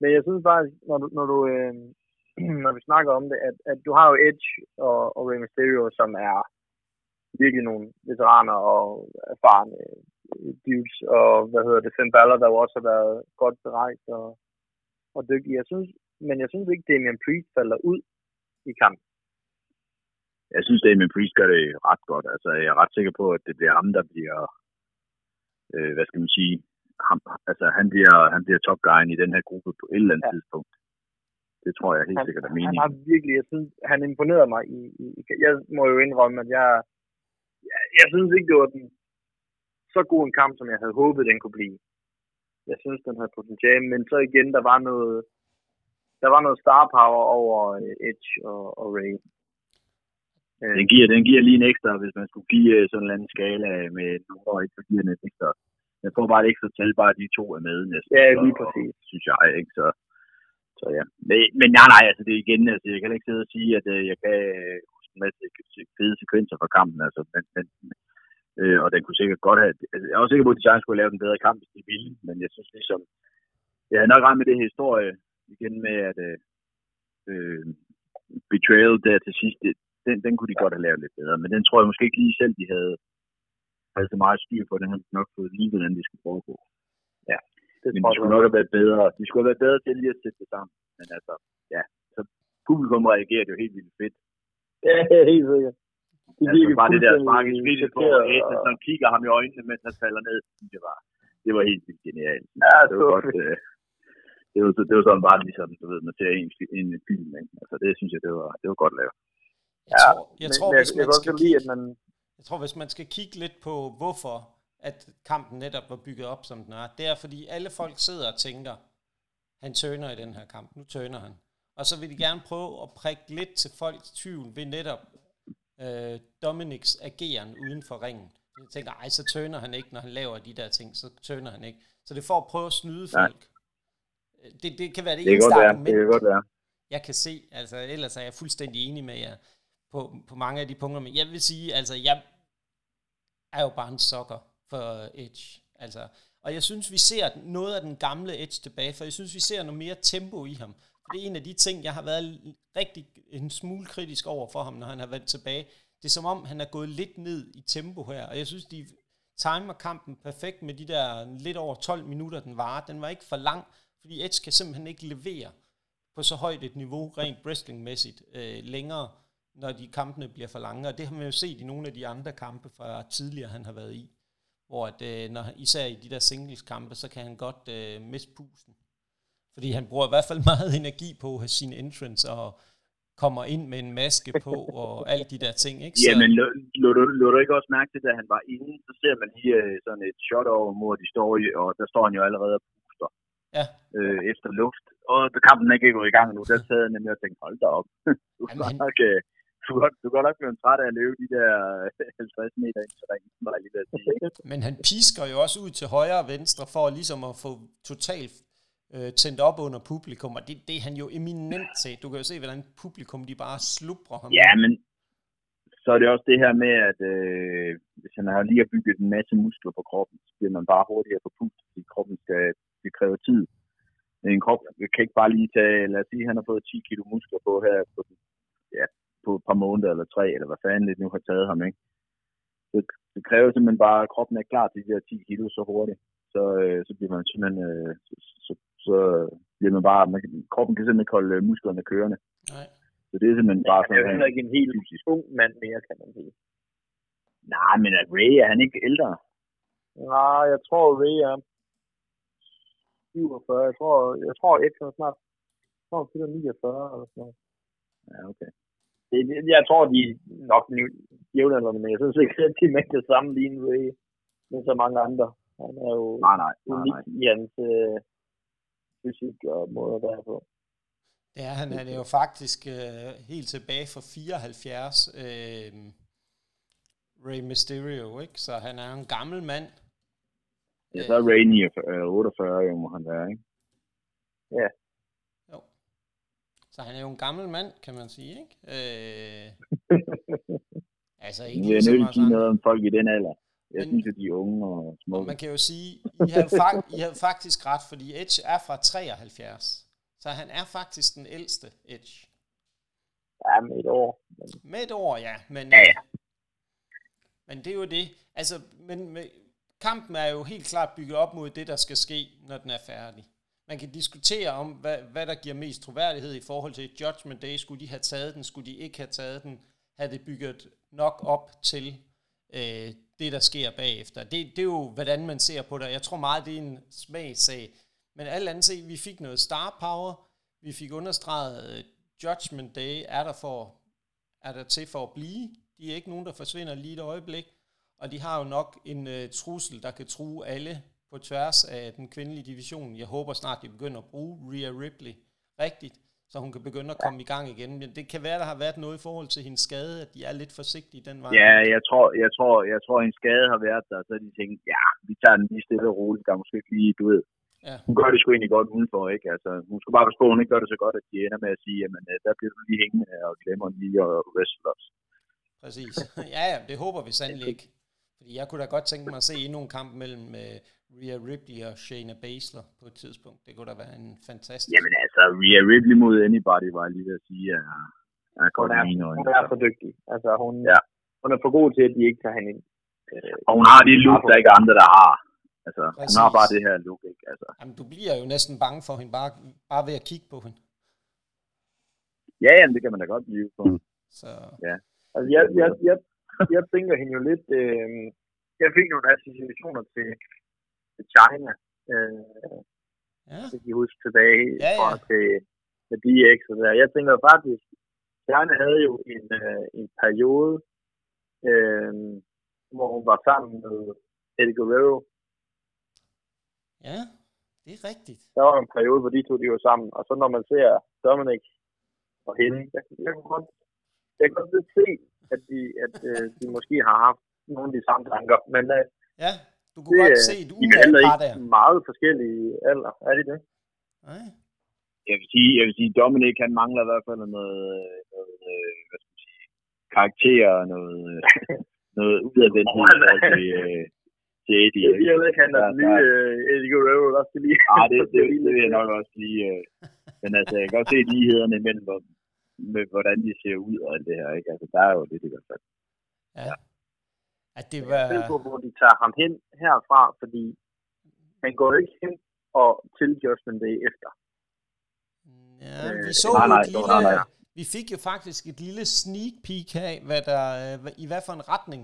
men jeg synes bare, når du, når du, øh, [CLEARS THROAT] når vi snakker om det, at, at du har jo Edge og, og Rey Mysterio, som er virkelig nogle veteraner og erfarne øh, dudes, og hvad hedder det, Finn Balor, der jo også har været godt berejst og, og dygtig. Jeg synes, men jeg synes ikke, Damian Priest falder ud i kampen. Jeg synes, Damian Priest gør det ret godt. Altså, jeg er ret sikker på, at det bliver ham, der bliver, øh, hvad skal man sige, ham, altså, han bliver, han bliver top i den her gruppe på et eller andet ja. tidspunkt. Det tror jeg helt han, sikkert er meningen. Han har virkelig, jeg synes, han imponerede mig i, i, i jeg må jo indrømme, at jeg, jeg, jeg synes ikke, det var den, så god en kamp, som jeg havde håbet, den kunne blive. Jeg synes, den havde potentiale, men så igen, der var noget, der var noget star power over øh, Edge og, og Ray. Øh. Den giver, den giver lige en ekstra, hvis man skulle give øh, sådan en anden skala med nummer, så giver den en ekstra, jeg får bare et ekstra tal, bare de to er med næsten. Ja, lige præcis. Og, synes jeg, ikke? Så, så ja. Men, men nej, nej, altså det er igen, altså jeg kan ikke sidde og sige, at øh, jeg kan øh, huske en masse fede sekvenser fra kampen, altså, men, men øh, og den kunne sikkert godt have, altså, jeg er også sikker på, at de sagtens skulle have lavet en bedre kamp, hvis de ville, men jeg synes ligesom, jeg har nok ramt med det her historie, igen med, at øh, øh, betrayal der til sidst, det, den, den kunne de godt have lavet lidt bedre, men den tror jeg måske ikke lige selv, de havde, havde så meget styr på, den havde nok fået lige, hvordan det skulle foregå. Ja, det men de skulle nok have været bedre, de skulle have været bedre til lige at sætte det sammen, men altså, ja, så publikum reagerede jo helt vildt fedt. Ja, [LAUGHS] helt sikkert. Det altså, bare det der spark i skridtet på, og når han kigger ham i øjnene, mens han falder ned, det var, det var helt vildt genialt. Ja, det var godt, øh, det var, det var sådan bare ligesom, du ved, man ser en, en film, ikke? Altså det synes jeg, det var, det var godt lavet. Jeg ja, tror, jeg, tror, hvis man skal kigge, at man... Jeg tror, hvis man skal kigge lidt på, hvorfor at kampen netop var bygget op, som den er, det er, fordi alle folk sidder og tænker, han tøner i den her kamp, nu tøner han. Og så vil de gerne prøve at prikke lidt til folks tvivl ved netop øh, Dominics ageren uden for ringen. Jeg tænker, ej, så tøner han ikke, når han laver de der ting, så tøner han ikke. Så det for at prøve at snyde folk. Det, det kan være det, det eneste argument, jeg kan se. Altså, ellers er jeg fuldstændig enig med jer på, på mange af de punkter. Men jeg vil sige, altså, jeg er jo bare en sokker for Edge. Altså, og jeg synes, vi ser noget af den gamle Edge tilbage, for jeg synes, vi ser noget mere tempo i ham. For det er en af de ting, jeg har været rigtig en smule kritisk over for ham, når han har været tilbage. Det er som om, han er gået lidt ned i tempo her, og jeg synes, de timer kampen perfekt med de der lidt over 12 minutter, den var. Den var ikke for lang, fordi Edge kan simpelthen ikke levere på så højt et niveau, rent wrestlingmæssigt, øh, længere, når de kampene bliver for lange. Og det har man jo set i nogle af de andre kampe fra tidligere, han har været i. Hvor at, øh, når, især i de der singles-kampe, så kan han godt øh, miste pusen. Fordi han bruger i hvert fald [LAUGHS] meget energi på sin entrance og kommer ind med en maske på og alle de der ting, ikke? Så... Ja, men lå, lå, du, lå du ikke også mærke til, at han var inde, så ser man lige øh, sådan et shot over, hvor de står i, og der står han jo allerede ja. øh, efter luft. Og da kampen ikke er gået i gang nu, der sad jeg nemlig og tænkte, hold da op. du, [LAUGHS] Jamen, øh, du, godt, du godt nok blevet træt af at løbe de der 50 øh, meter ind til ringen, var lige at sige. Men han pisker jo også ud til højre og venstre for ligesom at få totalt øh, tændt op under publikum, og det, det er han jo eminent til. Du kan jo se, hvordan publikum de bare slubrer ham. Ja, men så er det også det her med, at øh, hvis han har lige bygget en masse muskler på kroppen, så bliver man bare hurtigere på pust, fordi kroppen skal det kræver tid. En krop kan ikke bare lige tage, lad os sige, han har fået 10 kilo muskler på her på, ja, på et par måneder eller tre, eller hvad fanden det nu har taget ham, ikke? Så det kræver simpelthen bare, at kroppen er klar til de der 10 kilo så hurtigt. Så, øh, så bliver man simpelthen, øh, så, så, så bliver man bare, man, kroppen kan simpelthen ikke holde øh, musklerne kørende. Nej. Så det er simpelthen bare sådan. Det er jo heller ikke en helt fysisk ung mand mere, kan man sige. Nej, men er Ray, er han ikke ældre? Nej, jeg tror Ray er 47. Jeg tror, jeg tror ikke, han snart jeg tror, han 49 eller sådan noget. Ja, okay. Det, jeg tror, de nok jævnaldrende, men jeg synes ikke, at de det sammenligne med, med så mange andre. Han er jo nej, nej, nej, unik nej. i hans øh, fysik og måde at være på. Ja, han er jo faktisk øh, helt tilbage fra 74, øh, Ray Mysterio, ikke? Så han er en gammel mand, Ja, så er Ray 48, jo må han være, ikke? Ja. Så han er jo en gammel mand, kan man sige, ikke? Øh, altså ikke så meget sige noget om folk i den alder. Jeg Men, synes, at de er unge og små. Man kan jo sige, I har, fakt, I har faktisk ret, fordi Edge er fra 73. Så han er faktisk den ældste Edge. Ja, med et år. Med et år, ja. Men, ja, ja. men det er jo det. Altså, men med, kampen er jo helt klart bygget op mod det, der skal ske, når den er færdig. Man kan diskutere om, hvad, hvad der giver mest troværdighed i forhold til Judgment Day. Skulle de have taget den? Skulle de ikke have taget den? Havde det bygget nok op til øh, det, der sker bagefter? Det, det er jo, hvordan man ser på det. Jeg tror meget, det er en smagsag. Men alt andet set, vi fik noget star power. Vi fik understreget, uh, Judgment Day er der, for, er der til for at blive. De er ikke nogen, der forsvinder lige et øjeblik og de har jo nok en øh, trussel, der kan true alle på tværs af den kvindelige division. Jeg håber snart, de begynder at bruge Rhea Ripley rigtigt, så hun kan begynde at komme i gang igen. Men det kan være, der har været noget i forhold til hendes skade, at de er lidt forsigtige den vej. Ja, jeg tror, jeg tror, jeg tror, hendes skade har været der, så de tænkt, ja, vi tager den lige stille og roligt, der måske ikke lige, du ved. Ja. Hun gør det sgu egentlig godt udenfor, ikke? Altså, hun skal bare passe på, at hun ikke gør det så godt, at de ender med at sige, jamen, øh, der bliver du lige hængende og glemmer lige og wrestle os. Præcis. [LAUGHS] Ja, ja, det håber vi sandelig ikke. Fordi jeg kunne da godt tænke mig at se endnu en kamp mellem uh, Rhea Ripley og Shayna Baszler på et tidspunkt. Det kunne da være en fantastisk... Jamen altså, Rhea Ripley mod anybody, var jeg lige ved at sige, er, er godt hun, er, hun er for dygtig. Altså, hun, ja. hun er for god til, at de ikke tager hende ind. Og hun har det look, der ikke er andre, der har. Altså, Præcis. hun har bare det her look, ikke? Altså. Jamen, du bliver jo næsten bange for hende, bare, bare ved at kigge på hende. Ja, jamen, det kan man da godt blive på. Mm. Så... Ja. Altså, jeg, jeg, jeg, jeg tænker hende jo lidt... Øh, jeg fik nogle associationer til, til China. Øh, ja. Det kan jeg huske tilbage ja, ja. til, til DX og der. Jeg tænker faktisk, China havde jo en, øh, en periode, øh, hvor hun var sammen med Eddie Guerrero. Ja, det er rigtigt. Der var en periode, hvor de to de var sammen, og så når man ser Dominic og hende, jeg, jeg kan godt, jeg kan godt se, at de, at, øh, de måske har haft nogle af de samme tanker, men øh, ja, du kunne det, godt se et umiddelbart par der. meget forskellige alder, er det det? Nej. Jeg vil sige, jeg vil sige Dominic, han mangler i hvert fald noget, noget øh, hvad skal man sige, karakter og noget, [LAUGHS] noget udadvendt til, øh, til Eddie. Jeg ved ikke, han er den nye uh, Eddie Guerrero, der skal lige... Nej, det, det, [LAUGHS] det, vil jeg nok også lige... Uh, men altså, jeg kan godt se lighederne imellem, med hvordan de ser ud og alt det her, ikke? Altså, der er jo det i hvert fald. Ja. At det var... Jeg på, hvor de tager ham hen herfra, fordi han går ikke hen og til Judgment Day efter. Ja, vi så øh, nej, nej, et lille, nej, nej. Vi fik jo faktisk et lille sneak peek af, hvad der, i hvad for en retning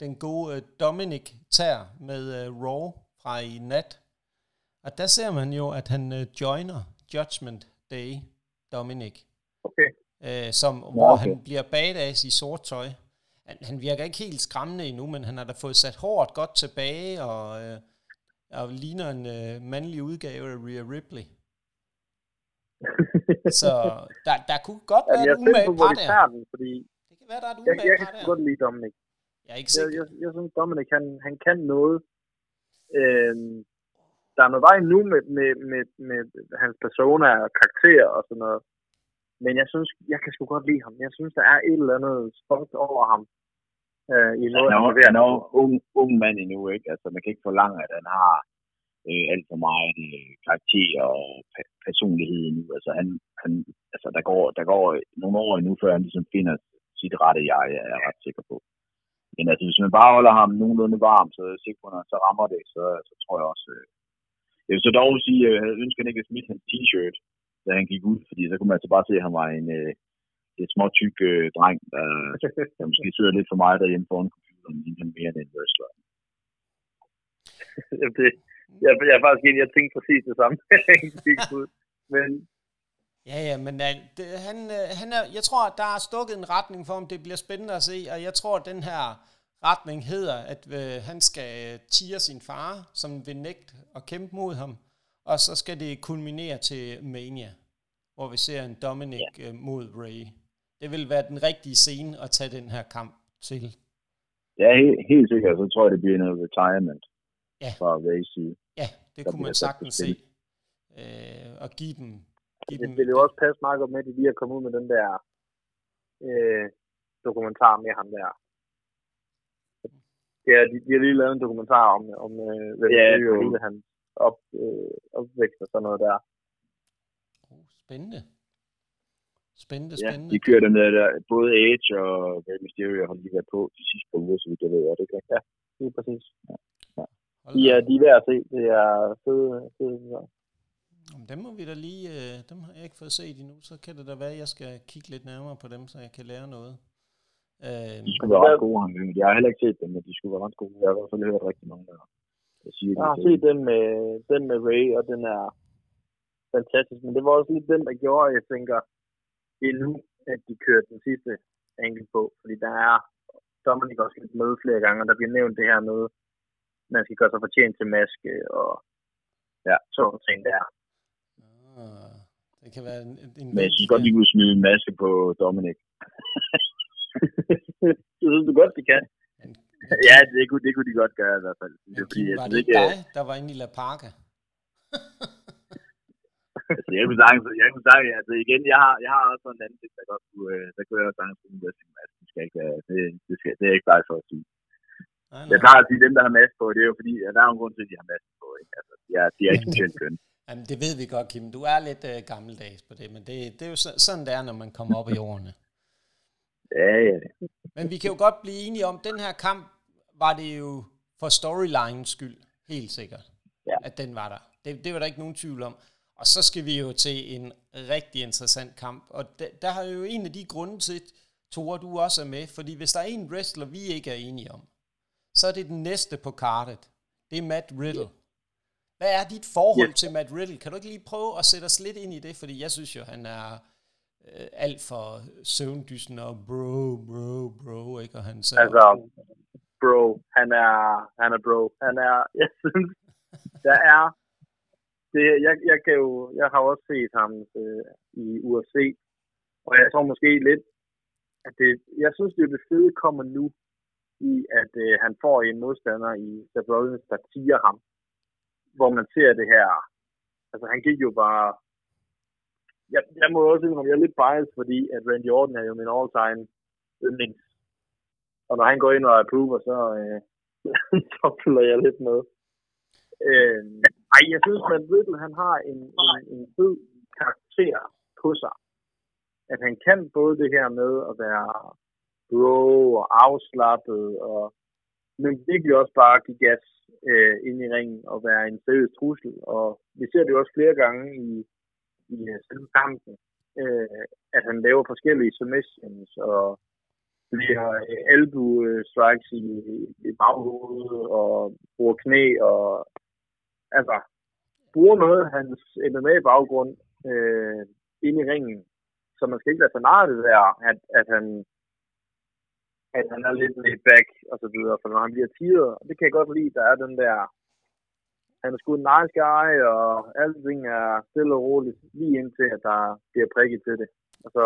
den gode øh, Dominic tager med Raw fra i nat. Og der ser man jo, at han joiner Judgment Day, Dominic. Okay. Uh, som, ja, hvor okay. han bliver badass i sort tøj. Han, han virker ikke helt skræmmende endnu, men han har da fået sat hårdt godt tilbage, og, uh, og ligner en uh, mandlig udgave af Rhea Ripley. [LAUGHS] så der, der kunne godt være et umage par der. Den, fordi det kan være, der er et umage par der. Jeg kan godt lide Dominic. Jeg er ikke sikker. Jeg, jeg, jeg synes, Dominic, han, han kan noget. Øhm, der er noget vej nu med, med, med, med hans persona og karakter og sådan noget. Men jeg synes, jeg kan sgu godt lide ham. Jeg synes, der er et eller andet spunk over ham. Øh, i noget, han er, han er ung, ung mand endnu, ikke? Altså, man kan ikke forlange, at han har øh, alt for meget øh, karakter og personlighed endnu. Altså, han, han, altså der, går, der går nogle år endnu, før han ligesom finder sit rette jeg, er jeg ret sikker på. Men altså, hvis man bare holder ham nogenlunde varm, så er sikker på, at så rammer det, så, så tror jeg også... Øh, jeg vil så dog sige, at jeg ønsker ikke at smide hans t-shirt, da han gik ud, fordi så kunne man altså bare se, at han var en, øh, et små tyk øh, dreng, der, der måske sidder lidt for meget derhjemme foran computeren, han mere end en wrestler. [LAUGHS] det, jeg, jeg er faktisk enig, jeg tænkte præcis det samme. [LAUGHS] men Ja, ja, men uh, det, han, uh, han er, jeg tror, at der er stukket en retning for ham. Det bliver spændende at se, og jeg tror, at den her retning hedder, at uh, han skal tire sin far, som vil nægte at kæmpe mod ham, og så skal det kulminere til Mania, hvor vi ser en Dominic ja. uh, mod Ray. Det vil være den rigtige scene at tage den her kamp til. Ja, helt, helt sikkert. Så tror jeg, det bliver noget retirement ja. fra Rays side. Ja, det der kunne man sagtens se. Uh, og give dem det dem... ville jo også passe meget godt med, at de lige er kommet ud med den der øh, dokumentar med ham der. Ja, de, de har lige lavet en dokumentar om, om øh, hvad ja, det er, hele hans op, øh, opvækst og sådan noget der. Oh, spændende. Spændende, ja, spændende. de kører den der, der både Edge og Rey Mysterio har lige været på de sidste par uger, så vidt jeg ved, det ikke? Ja, det er præcis. Ja. Ja. De, er, de er værd at se. Det er fede, fede dem må vi da lige, øh, dem har jeg ikke fået set endnu, så kan det da være, at jeg skal kigge lidt nærmere på dem, så jeg kan lære noget. Øh, de skulle være ret gode, han Jeg har heller ikke set dem, men de skulle være ret gode. Jeg har i hvert fald hørt rigtig mange der. Jeg, siger, jeg har set den med, den med Ray, og den er fantastisk. Men det var også lidt den, der gjorde, at jeg tænker, det er nu, at de kørte den sidste enkelt på. Fordi der er Dominic også med flere gange, og der bliver nævnt det her med, man skal gøre sig fortjent til maske og ja, sådan ting der. Det kan være en, en Men jeg synes godt, vi kunne smide en maske på Dominic. [LAUGHS] det synes du godt, de kan. Ja, det kunne, det kunne de godt gøre i hvert fald. Men, fordi, Kim, var det ikke dig, der var inde i La Parca? altså, jeg kunne sagtens, jeg kunne sagtens, altså igen, jeg har, jeg har også sådan en anden ting, der godt kunne, øh, der kunne jeg også sagtens kunne sige, at det skal ikke være, det, det, skal, det er ikke bare for at sige. Nej, nej. Jeg plejer at sige, dem, der har mask på, det er jo fordi, at der er en grund til, at de har mask på. Ikke? Altså, de er, de er ikke specielt køn. [LAUGHS] Jamen, det ved vi godt, Kim. Du er lidt uh, gammeldags på det, men det, det er jo så, sådan, det er, når man kommer op i årene. ja, ja. Men vi kan jo godt blive enige om, at den her kamp var det jo for storylines skyld, helt sikkert, ja. at den var der. Det, det var der ikke nogen tvivl om. Og så skal vi jo til en rigtig interessant kamp. Og der, der har jo en af de grunde til, Tore, du også er med. Fordi hvis der er en wrestler, vi ikke er enige om, så er det den næste på kartet. Det er Matt Riddle. Hvad er dit forhold yeah. til Matt Riddle? Kan du ikke lige prøve at sætte os lidt ind i det? Fordi jeg synes jo, han er øh, alt for søvndysen og bro, bro, bro, ikke? Og han så... Altså, bro, han er, han er bro. Han er, [LAUGHS] jeg synes, der er det, jeg, jeg, kan jo, jeg har også set ham øh, i UFC, og jeg tror måske lidt, at det, jeg synes, det, det fede kommer nu, i at øh, han får en modstander i Seth Rollins, der tiger ham, hvor man ser det her, altså han gik jo bare, jeg, jeg må også indrømme, jeg er lidt biased, fordi at Randy Orton er jo min all-time yndlings, og når han går ind og approver, så, øh, [LAUGHS] så følger jeg lidt med. Øh, ej, jeg synes, at Riddle, han har en, en, en fed karakter på sig. At han kan både det her med at være bro og afslappet, og, men virkelig også bare give gas øh, ind i ringen og være en seriøs trussel. Og vi ser det jo også flere gange i, i selve kampen, øh, at han laver forskellige submissions og bliver øh, albu strikes i, i baghovedet og bruger knæ og altså, bruger noget af hans MMA-baggrund øh, ind i ringen. Så man skal ikke lade sig narre det der, at, at han at han er lidt laid back og så videre, for når han bliver tiret, og det kan jeg godt lide, der er den der, han er sgu en nice guy, og alting er stille og roligt, lige indtil at der bliver prikket til det. Og så,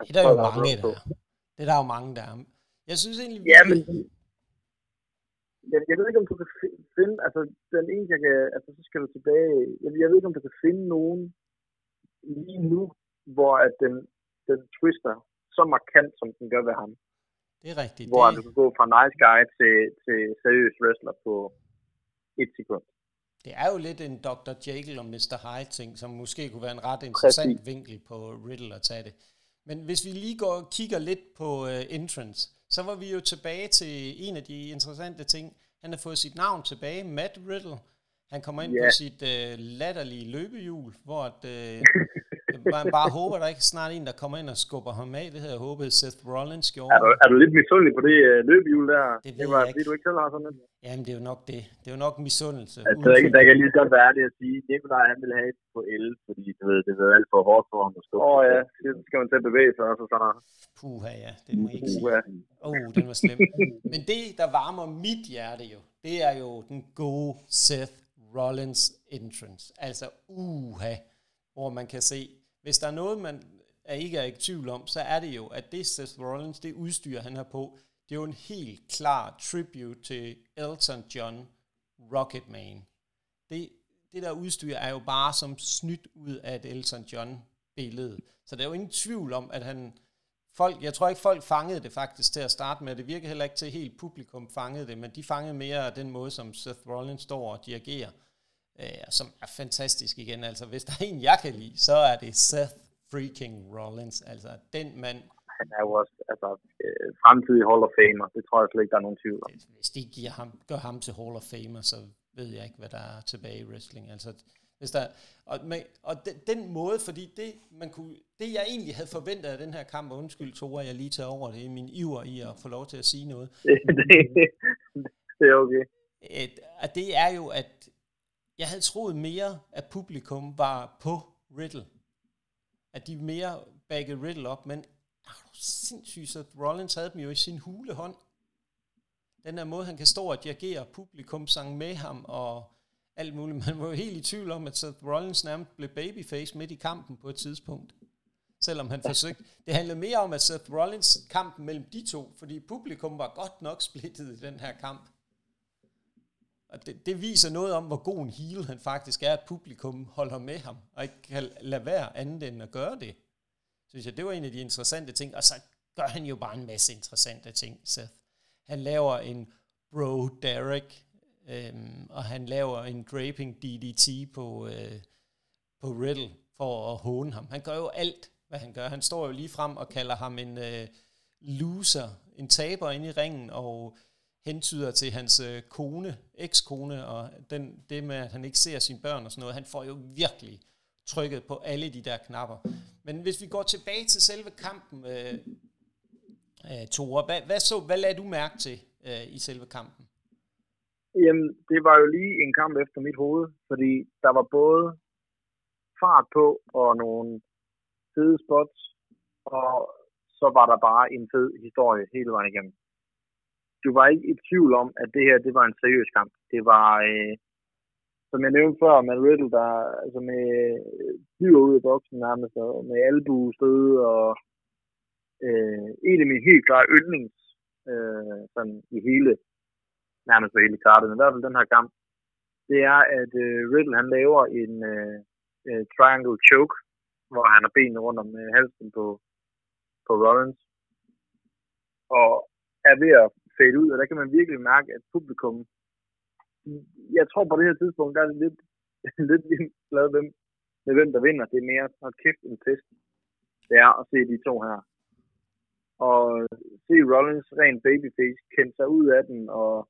det er der jo mange, der Det er der jo mange, der er. Jeg synes egentlig, ja, men, jeg, jeg ved ikke, om du kan finde, altså den eneste, jeg kan, altså så skal du tilbage, jeg, jeg ved ikke, om du kan finde nogen lige nu, hvor at den, den twister så markant, som den gør ved ham. Det er rigtigt. Hvor det... du kan gå fra nice guy til, til seriøs wrestler på et sekund. Det er jo lidt en Dr. Jekyll og Mr. Hyde ting, som måske kunne være en ret interessant Præcis. vinkel på Riddle at tage det. Men hvis vi lige går og kigger lidt på uh, entrance, så var vi jo tilbage til en af de interessante ting. Han har fået sit navn tilbage, Matt Riddle. Han kommer ind yeah. på sit uh, latterlige løbehjul, hvor at, uh, [LAUGHS] man bare håber, der ikke snart en, der kommer ind og skubber ham af. Det havde jeg håbet, Seth Rollins gjorde. Er du, er du lidt misundelig på det uh, løbehjul der? Det, det var, fordi du ikke selv har sådan noget? Jamen, det er jo nok det. Det er jo nok misundelse. Altså, der, der kan lige godt være det at sige, Nikolaj han vil have et på el, fordi du ved, det er alt for hårdt for ham at stå. Åh oh, ja, det skal man til at bevæge sig også. Så. Puha, ja, det må jeg ikke sige. Åh, oh, den var slem. Men det, der varmer mit hjerte jo, det er jo den gode Seth Rollins entrance. Altså, uha, hvor man kan se, hvis der er noget, man er ikke er i tvivl om, så er det jo, at det Seth Rollins, det udstyr, han har på, det er jo en helt klar tribute til Elton John Rocketman. Det, det der udstyr er jo bare som snydt ud af et Elton John billede. Så der er jo ingen tvivl om, at han... Folk, jeg tror ikke, folk fangede det faktisk til at starte med. Det virker heller ikke til helt publikum fangede det, men de fangede mere den måde, som Seth Rollins står og dirigerer, øh, som er fantastisk igen. Altså, hvis der er en, jeg kan lide, så er det Seth freaking Rollins. Altså, den mand han er jo også altså, øh, fremtidig Hall of Famer. Det tror jeg slet ikke, der er nogen tvivl om. Hvis de giver ham, gør ham til Hall of Famer, så ved jeg ikke, hvad der er tilbage i wrestling. Altså, hvis der, og, med, og den, den måde, fordi det, man kunne, det jeg egentlig havde forventet af den her kamp, og undskyld Tore, jeg lige tager over det, i min iver i at få lov til at sige noget. [LAUGHS] det, det er okay. At, at det er jo, at jeg havde troet mere, at publikum var på Riddle. At de mere baggede Riddle op, men sindssygt, så Rollins havde dem jo i sin hulehånd. Den der måde, han kan stå og dirigere publikum sang med ham, og alt muligt. Man var jo helt i tvivl om, at Seth Rollins nærmest blev babyface midt i kampen på et tidspunkt. Selvom han forsøgte. Det handlede mere om, at Seth Rollins kampen mellem de to, fordi publikum var godt nok splittet i den her kamp. Og det, det viser noget om, hvor god en heel han faktisk er, at publikum holder med ham, og ikke kan lade være andet end at gøre det. Synes jeg, det var en af de interessante ting. Og så gør han jo bare en masse interessante ting, Seth. Han laver en Bro Derek, øhm, og han laver en draping DDT på, øh, på Riddle for at håne ham. Han gør jo alt, hvad han gør. Han står jo lige frem og kalder ham en øh, loser, en taber inde i ringen, og hentyder til hans øh, kone, ekskone, og den, det med, at han ikke ser sine børn og sådan noget. Han får jo virkelig trykket på alle de der knapper. Men hvis vi går tilbage til selve kampen, øh, øh, Tore, hvad, hvad, så, hvad lagde du mærke til øh, i selve kampen? Jamen, det var jo lige en kamp efter mit hoved, fordi der var både fart på og nogle fede spots, og så var der bare en fed historie hele vejen igennem. Du var ikke i tvivl om, at det her det var en seriøs kamp. Det var, øh, som jeg nævnte før, med Riddle, der altså med øh, dyr ud af boksen nærmest, og med albuestød, og øh, en af mine helt klare yndlings øh, sådan i hele, nærmest på hele kartet, men i hvert fald den her kamp, det er, at øh, Riddle han laver en øh, øh triangle choke, hvor han har benene rundt om øh, halsen på, på Rollins, og er ved at fade ud, og der kan man virkelig mærke, at publikum, jeg tror på det her tidspunkt, der er det lidt, [LAUGHS] lidt glad hvem, med hvem der vinder. Det er mere, at kæft en fest, det er at se de to her og se Rollins rent babyface kende sig ud af den, og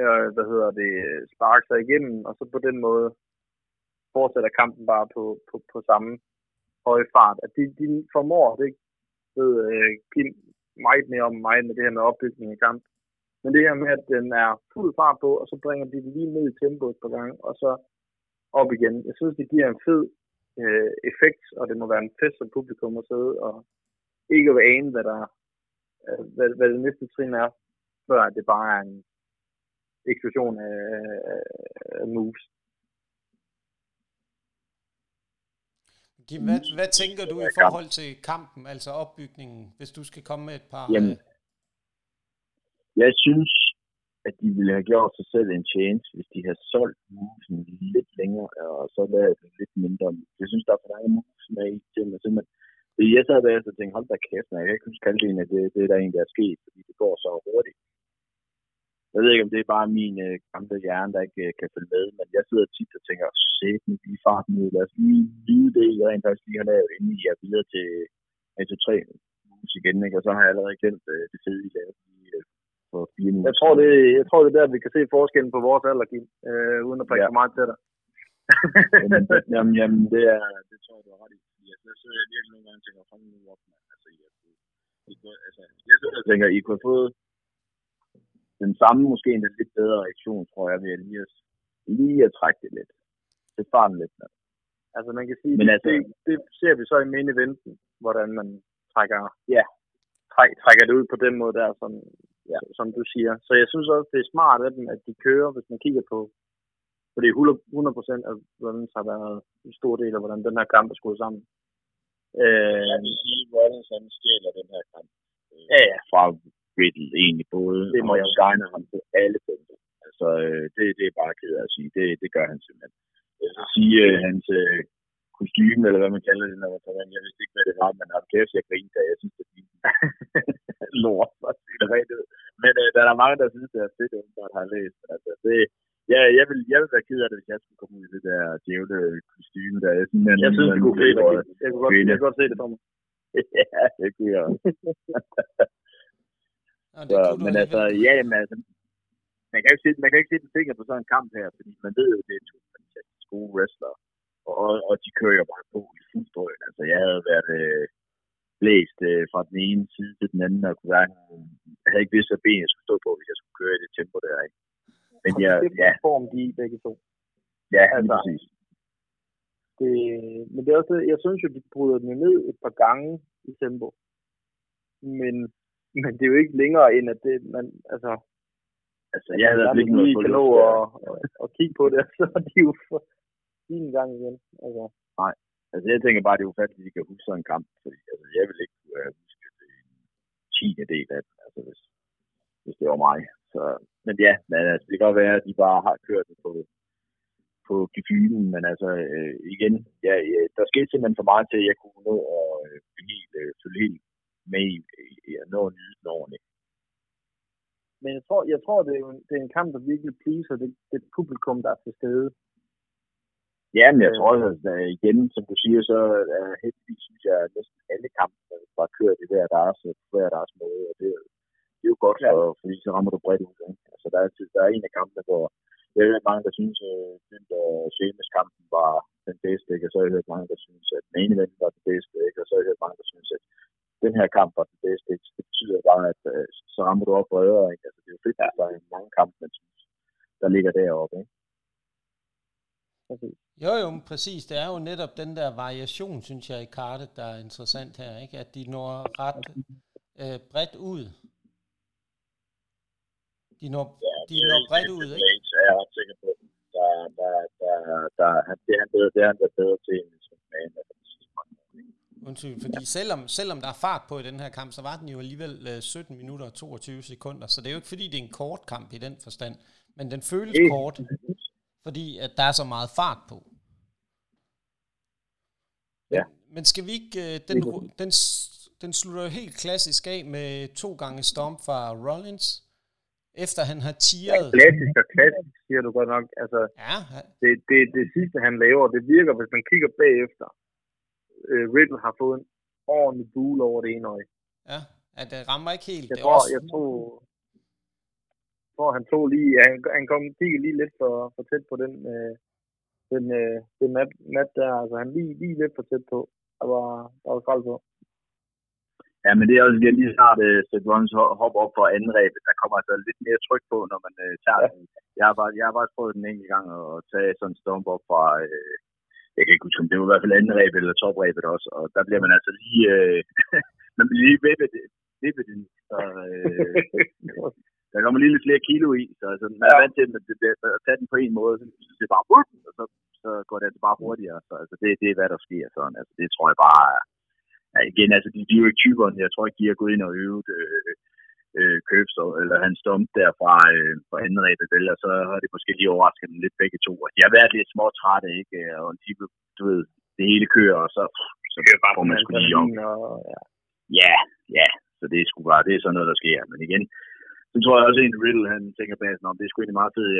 øh, hvad hedder det, sparke sig igennem, og så på den måde fortsætter kampen bare på, på, på samme høje fart. At de, de formår det ved, øh, Kim meget mere om mig med det her med opbygning af kamp. Men det her med, at den er fuld fart på, og så bringer de det lige ned i tempoet på gang, og så op igen. Jeg synes, det giver en fed øh, effekt, og det må være en fest for publikum at sidde og, ikke at ane, hvad, der, øh, hvad, hvad det næste trin er, før det bare er en eksplosion af, af moves. Kim, hvad, hvad tænker du i forhold til kampen, altså opbygningen, hvis du skal komme med et par... Jamen, jeg synes, at de ville have gjort sig selv en chance, hvis de havde solgt movesen lidt længere, og så lavet det lidt mindre. Jeg synes, der er for mange moves med i til, at simpelthen jeg sad der og tænkte, hold da kæft, jeg kan ikke huske halvdelen af det, det der egentlig er sket, fordi det går så hurtigt. Jeg ved ikke, om det er bare min øh, gamle hjerne, der ikke øh, kan følge med, men jeg sidder tit og tænker, sæt nu lige farten ud, lad os lige vide det, jeg rent faktisk lige har lavet, inden I er videre til A23 mus igen, ikke? og så har jeg allerede glemt øh, det fede, I lavede øh, for fire minutter. Jeg tror, det, jeg tror, det er der, vi kan se forskellen på vores alder, øh, uden at prikke ja. meget til dig. [LAUGHS] jamen, jamen, jamen, det, er, det tror jeg, du har ret i der sidder jeg virkelig nogle gange tænker, hold nu op, man. Altså, I, I, altså, jeg sidder og tænker, I kunne have fået den samme, måske en lidt bedre reaktion, tror jeg, ved at lige at, lige at trække det lidt. Det farten lidt med. Altså man kan sige, Men det, altså, det, det, ser vi så i main eventen, hvordan man trækker, ja, træk, trækker det ud på den måde der, som, ja, som du siger. Så jeg synes også, det er smart af dem, at de kører, hvis man kigger på fordi 100 procent af Rollins har været en stor del af, hvordan den her kamp er skruet sammen. Øh, jeg vil sige, han stjæler den her kamp. Øh, ja, ja. Fra Riddle egentlig både. Det må jeg shine ham på alle punkter. Altså, øh, det, det er bare ked af at sige. Det, det gør han simpelthen. Jeg vil sige, øh, hans øh, kostyme, eller hvad man kalder det, når man tager Jeg vidste ikke, hvad det var, men har kæft, jeg grinte, jeg synes, det er. [LAUGHS] Lort, Men øh, der er mange, der synes, det er fedt, at har læst. Altså, det, Ja, jeg vil, jeg vil være ked af det, hvis jeg skulle komme ud i det der djævle kostyme der. Jeg, sådan, jeg synes, det kunne fedt. Jeg, jeg, kunne godt, jeg kunne godt se det for mig. [LAUGHS] ja, det kunne jeg også. [LAUGHS] så, men altså, ja, jamen, altså, man kan, ikke se, man kan ikke se den finger på sådan en kamp her, fordi man ved jo, det er to fantastisk gode wrestlere, og, og de kører jo bare på i fuld drøn. Altså, jeg havde været øh, blæst øh, fra den ene side til den anden, og kunne være, jeg havde ikke vidst, hvad ben jeg skulle stå på, hvis jeg skulle køre i det tempo der, ikke? Men jeg, ja. form, de er begge to. Ja, altså, præcis. Det, men det er også, jeg synes jo, de bryder den ned et par gange i tempo. Men, [LAUGHS] men det er jo ikke længere end, at det, man, altså, Altså, jeg havde ikke noget kan på nå luft, at, at, at kigge på det, [LAUGHS] så er de jo for en gang igen. Altså, Altså, jeg tænker bare, det er ufatteligt, at de kan huske sådan en kamp. Fordi, altså, jeg vil ikke kunne have husket en tiende del af den, altså, hvis, hvis det var mig. Så, men ja, men, altså, det kan godt være, at de bare har kørt det på, på gefylen, men altså, øh, igen, ja, ja, der skete simpelthen for meget til, at jeg kunne nå at øh, øh, følge helt med i, i at nå at nyde den ordentligt. men jeg tror, jeg tror det, er en, det er en kamp, der virkelig pleaser det, det publikum, der er til stede. Ja, men jeg tror også, at øh, igen, som du siger, så er uh, heldigvis, synes jeg, at næsten alle kampe var kørt i hver deres, på hver deres måde, og det, det er jo godt, for, fordi så rammer du bredt ud. Ikke? Altså, der er, der er en af kampene, hvor jeg har hørt mange, der synes, at den der Seamus kampen var den bedste, ikke? og så har jeg hørt mange, der synes, at main event var den bedste, ikke? og så har jeg hørt mange, der synes, at den her kamp var den bedste. Ikke? Det betyder bare, at uh, så rammer du op bredere. Ikke? Altså, det er jo fedt, at der er mange kampe, man synes, der ligger deroppe. Ikke? Præcis. Jo, jo, men præcis. Det er jo netop den der variation, synes jeg, i kartet, der er interessant her, ikke? At de når ret øh, bredt ud. De når, Ja, de når bredt ud, ikke? Så er jeg ret sikker på, der, der, der, der, det er han bedre, det er han bedre til end som man er de sidste mange år. ikke? Undskyld, fordi selvom, selvom der er fart på i den her kamp, så var den jo alligevel øh, 17 minutter og 22 sekunder, så det er jo ikke fordi, det er en kort kamp i den forstand, men den føles Det- kort, fordi at der er så meget fart på. Ja. Men skal vi ikke, øh, den, den, den slutter jo helt klassisk af med to gange stomp fra Rollins, efter han har tiret. Klassisk og klassisk, siger du godt nok. Altså, Ja, det, det, det sidste, han laver, det virker, hvis man kigger bagefter. Øh, Riddle har fået en ordentlig bule over det ene øje. ja, at det rammer ikke helt. Jeg det tror, også, jeg tror, jeg tror, han tog lige, han, han kom kiggede lige lidt for, for tæt på den, øh, den, øh, den mat, mat der, altså han lige, lige lidt for tæt på. Der var, der var skrald på. Ja, men det er også igen lige snart uh, Seth Rollins ho- hopper op for anden rebet. Der kommer altså lidt mere tryk på, når man uh, tager Ja. den. Jeg har, bare, jeg har bare prøvet den enkelt gang at tage sådan en stomp op fra, uh, jeg kan ikke huske, om det var i hvert fald anden rebet eller toprebet også, og der bliver man altså lige, uh, [LAUGHS] man bliver lige vippet, vippet den, så uh, der kommer lige lidt flere kilo i, så altså, man er vant til at, det- det- at tage den på en måde, så det er bare, og så, så går det altså bare hurtigere, så altså, det, det er hvad der sker sådan, altså det tror jeg bare ja, igen, altså de, de er jo ikke typerne, jeg tror ikke, de har gået ind og øvet øh, øh, Købs, eller han stomp der fra, øh, fra anden rebet, eller så har det måske lige overrasket dem lidt begge to, de har været lidt små trætte, ikke, og de, du ved, det hele kører, og så, så får man sgu lige om. Og, ja. Ja, ja, så det er sgu bare, det er sådan noget, der sker. Men igen, så tror jeg også, at Riddle, han tænker bag om det er sgu egentlig meget fedt,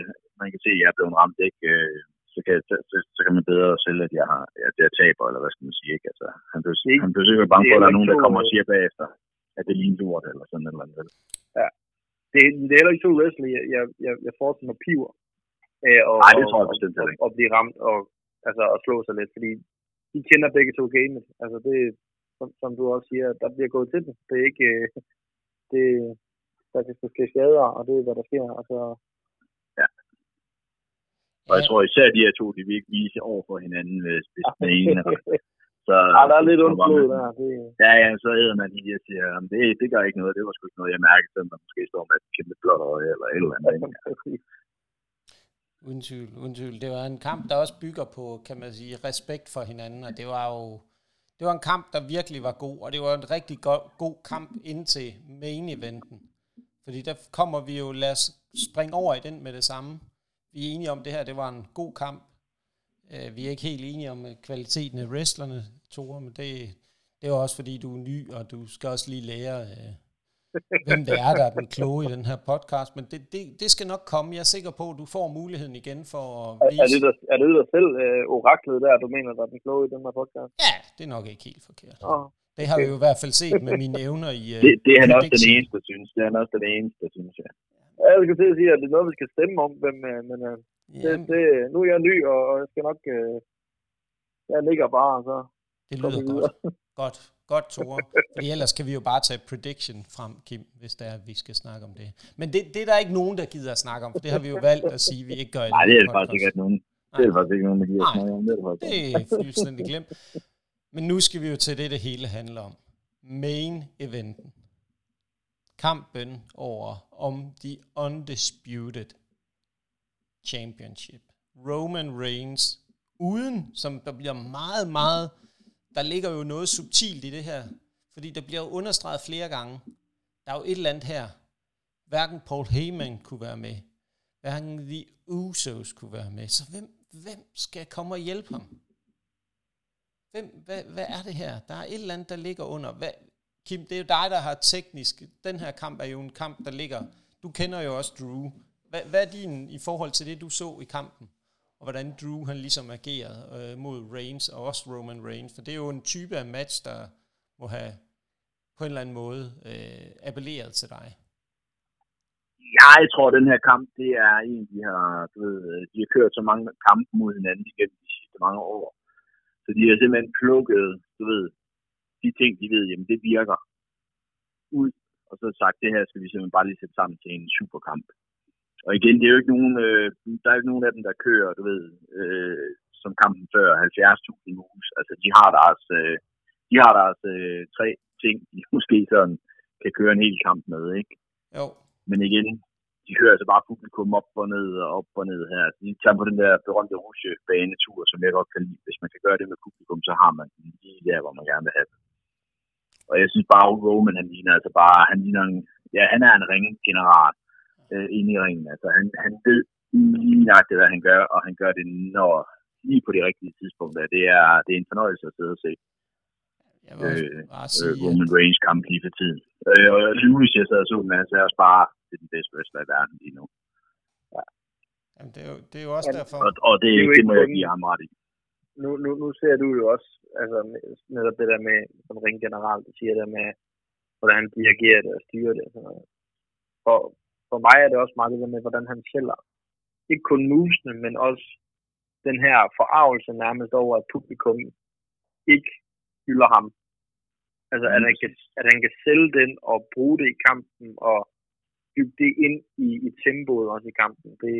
man kan se, at jeg er blevet ramt, ikke? Øh, Så kan, så, så, kan man bedre sælge, at jeg, har, at jeg taber, eller hvad skal man sige, ikke? Altså, han blev, Det er- han blev sikkert bange det for, er at der er nogen, der kommer og siger bagefter, at det er lige en lort, eller sådan et eller andet. vel? Det, det er heller ikke to wrestling, jeg, jeg, jeg, jeg forestiller mig piver. Øh, og, Nej, det tror jeg og- bestemt og, ikke. og, blive ramt og, altså, og slå sig lidt, fordi de kender begge to gamet. Altså det, som, som du også siger, der bliver gået til den. Det er ikke, øh, det, der kan ske skader, og det er, hvad der sker. Altså, Og jeg tror især, at de her to, de vil ikke vise over for hinanden, hvis, hvis den ene [LAUGHS] så, ja, der er lidt så ondt blod der. Det, Ja, ja, så æder man lige og siger, "Jamen, det, det gør ikke noget, det var sgu ikke noget, jeg mærkede, selvom man måske står med et kæmpe blåt øje, eller et eller andet. [LAUGHS] ikke? Uden tvivl, uden tvivl. Det var en kamp, der også bygger på, kan man sige, respekt for hinanden, og det var jo det var en kamp, der virkelig var god, og det var en rigtig go- god kamp indtil main eventen. Fordi der kommer vi jo, lad os springe over i den med det samme. Vi er enige om, det her det var en god kamp. Øh, vi er ikke helt enige om øh, kvaliteten af wrestlerne, Tore, men det, det er jo også fordi, du er ny, og du skal også lige lære, øh, hvem det er, der er den kloge i den her podcast. Men det, det, det skal nok komme. Jeg er sikker på, at du får muligheden igen for at er, vise... er, det der, er det der selv øh, oraklet der, du mener, der er den kloge i den her podcast? Ja, det er nok ikke helt forkert. Oh, Det har vi jo i hvert fald set med mine evner i... øh, Det, det er han også den eneste, synes. Det er han også den eneste, synes jeg. ja, jeg skal til at sige, at det er noget, vi skal stemme om, hvem, øh, men øh, det, Jamen, det, nu er jeg ny, og og jeg skal nok... Øh, jeg ligger bare, og så det lyder videre. godt. [LAUGHS] Godt, godt, Tore. Fordi ellers kan vi jo bare tage prediction frem, Kim, hvis det er, at vi skal snakke om det. Men det, det er der ikke nogen, der gider at snakke om, for det har vi jo valgt at sige, at vi ikke gør i Nej, det er det faktisk ikke, at nogen. Det er faktisk ikke nogen, der giver Nej. snakke om. Det er det er fuldstændig glemt. Men nu skal vi jo til det, det hele handler om. Main eventen. kampen over om the undisputed championship. Roman Reigns uden, som der bliver meget, meget, der ligger jo noget subtilt i det her, fordi der bliver understreget flere gange. Der er jo et eller andet her. Hverken Paul Heyman kunne være med. Hverken The Usos kunne være med. Så hvem, hvem skal komme og hjælpe ham? Hvem, hvad, hvad er det her? Der er et eller andet, der ligger under. Hvad, Kim, det er jo dig, der har teknisk. Den her kamp er jo en kamp, der ligger... Du kender jo også Drew. Hvad, hvad er din i forhold til det, du så i kampen? Og hvordan Drew han ligesom agerede øh, mod Reigns, og også Roman Reigns. For det er jo en type af match, der må have på en eller anden måde øh, appelleret til dig. Jeg tror, at den her kamp, det er en, de har, du ved, de har kørt så mange kampe mod hinanden igennem de sidste mange år. Så de har simpelthen plukket, du ved, de ting, de ved, jamen det virker ud, og så sagt, det her skal vi simpelthen bare lige sætte sammen til en superkamp. Og igen, det er jo ikke nogen, øh, der er ikke nogen af dem, der kører, du ved, øh, som kampen før, 70.000 hus. Altså, de har deres, øh, de har deres øh, tre ting, de [LAUGHS] måske sådan kan køre en hel kamp med, ikke? Jo. Men igen, de kører altså bare publikum op og ned og op og ned her. De tager på den der berømte rusjebanetur, som jeg godt kan lide. Hvis man kan gøre det med publikum, så har man lige der, hvor man gerne vil have det. Og jeg synes bare, at Roman, han ligner altså bare, han ligner en, ja, han er en ringgeneral øh, inde i ringen. Altså, han, han ved lige nøjagtigt, hvad han gør, og han gør det når lige på de rigtige tidspunkter. Det er, det er en fornøjelse at sidde og se. Jeg vil Øh, bare øh, sige, Roman Reigns kamp lige for tiden. Øh, og Lewis, jeg sad og så den, han er også bare det er den bedste wrestler i verden lige nu. jamen, det, er jo, det er jo også Ja, derfor. Og, og det, Det er det, må jeg give ham ret i. nu, nu, nu ser du jo også, altså netop det der med, som ring generelt, siger det med, hvordan han dirigerer det og styrer det. og Sådan noget. For, for mig er det også meget det med, hvordan han sælger. Ikke kun musene, men også den her forarvelse nærmest over, at publikum ikke hylder ham. Altså, at han, kan, at han kan sælge den og bruge det i kampen og bygge det ind i, i tempoet også i kampen. Det,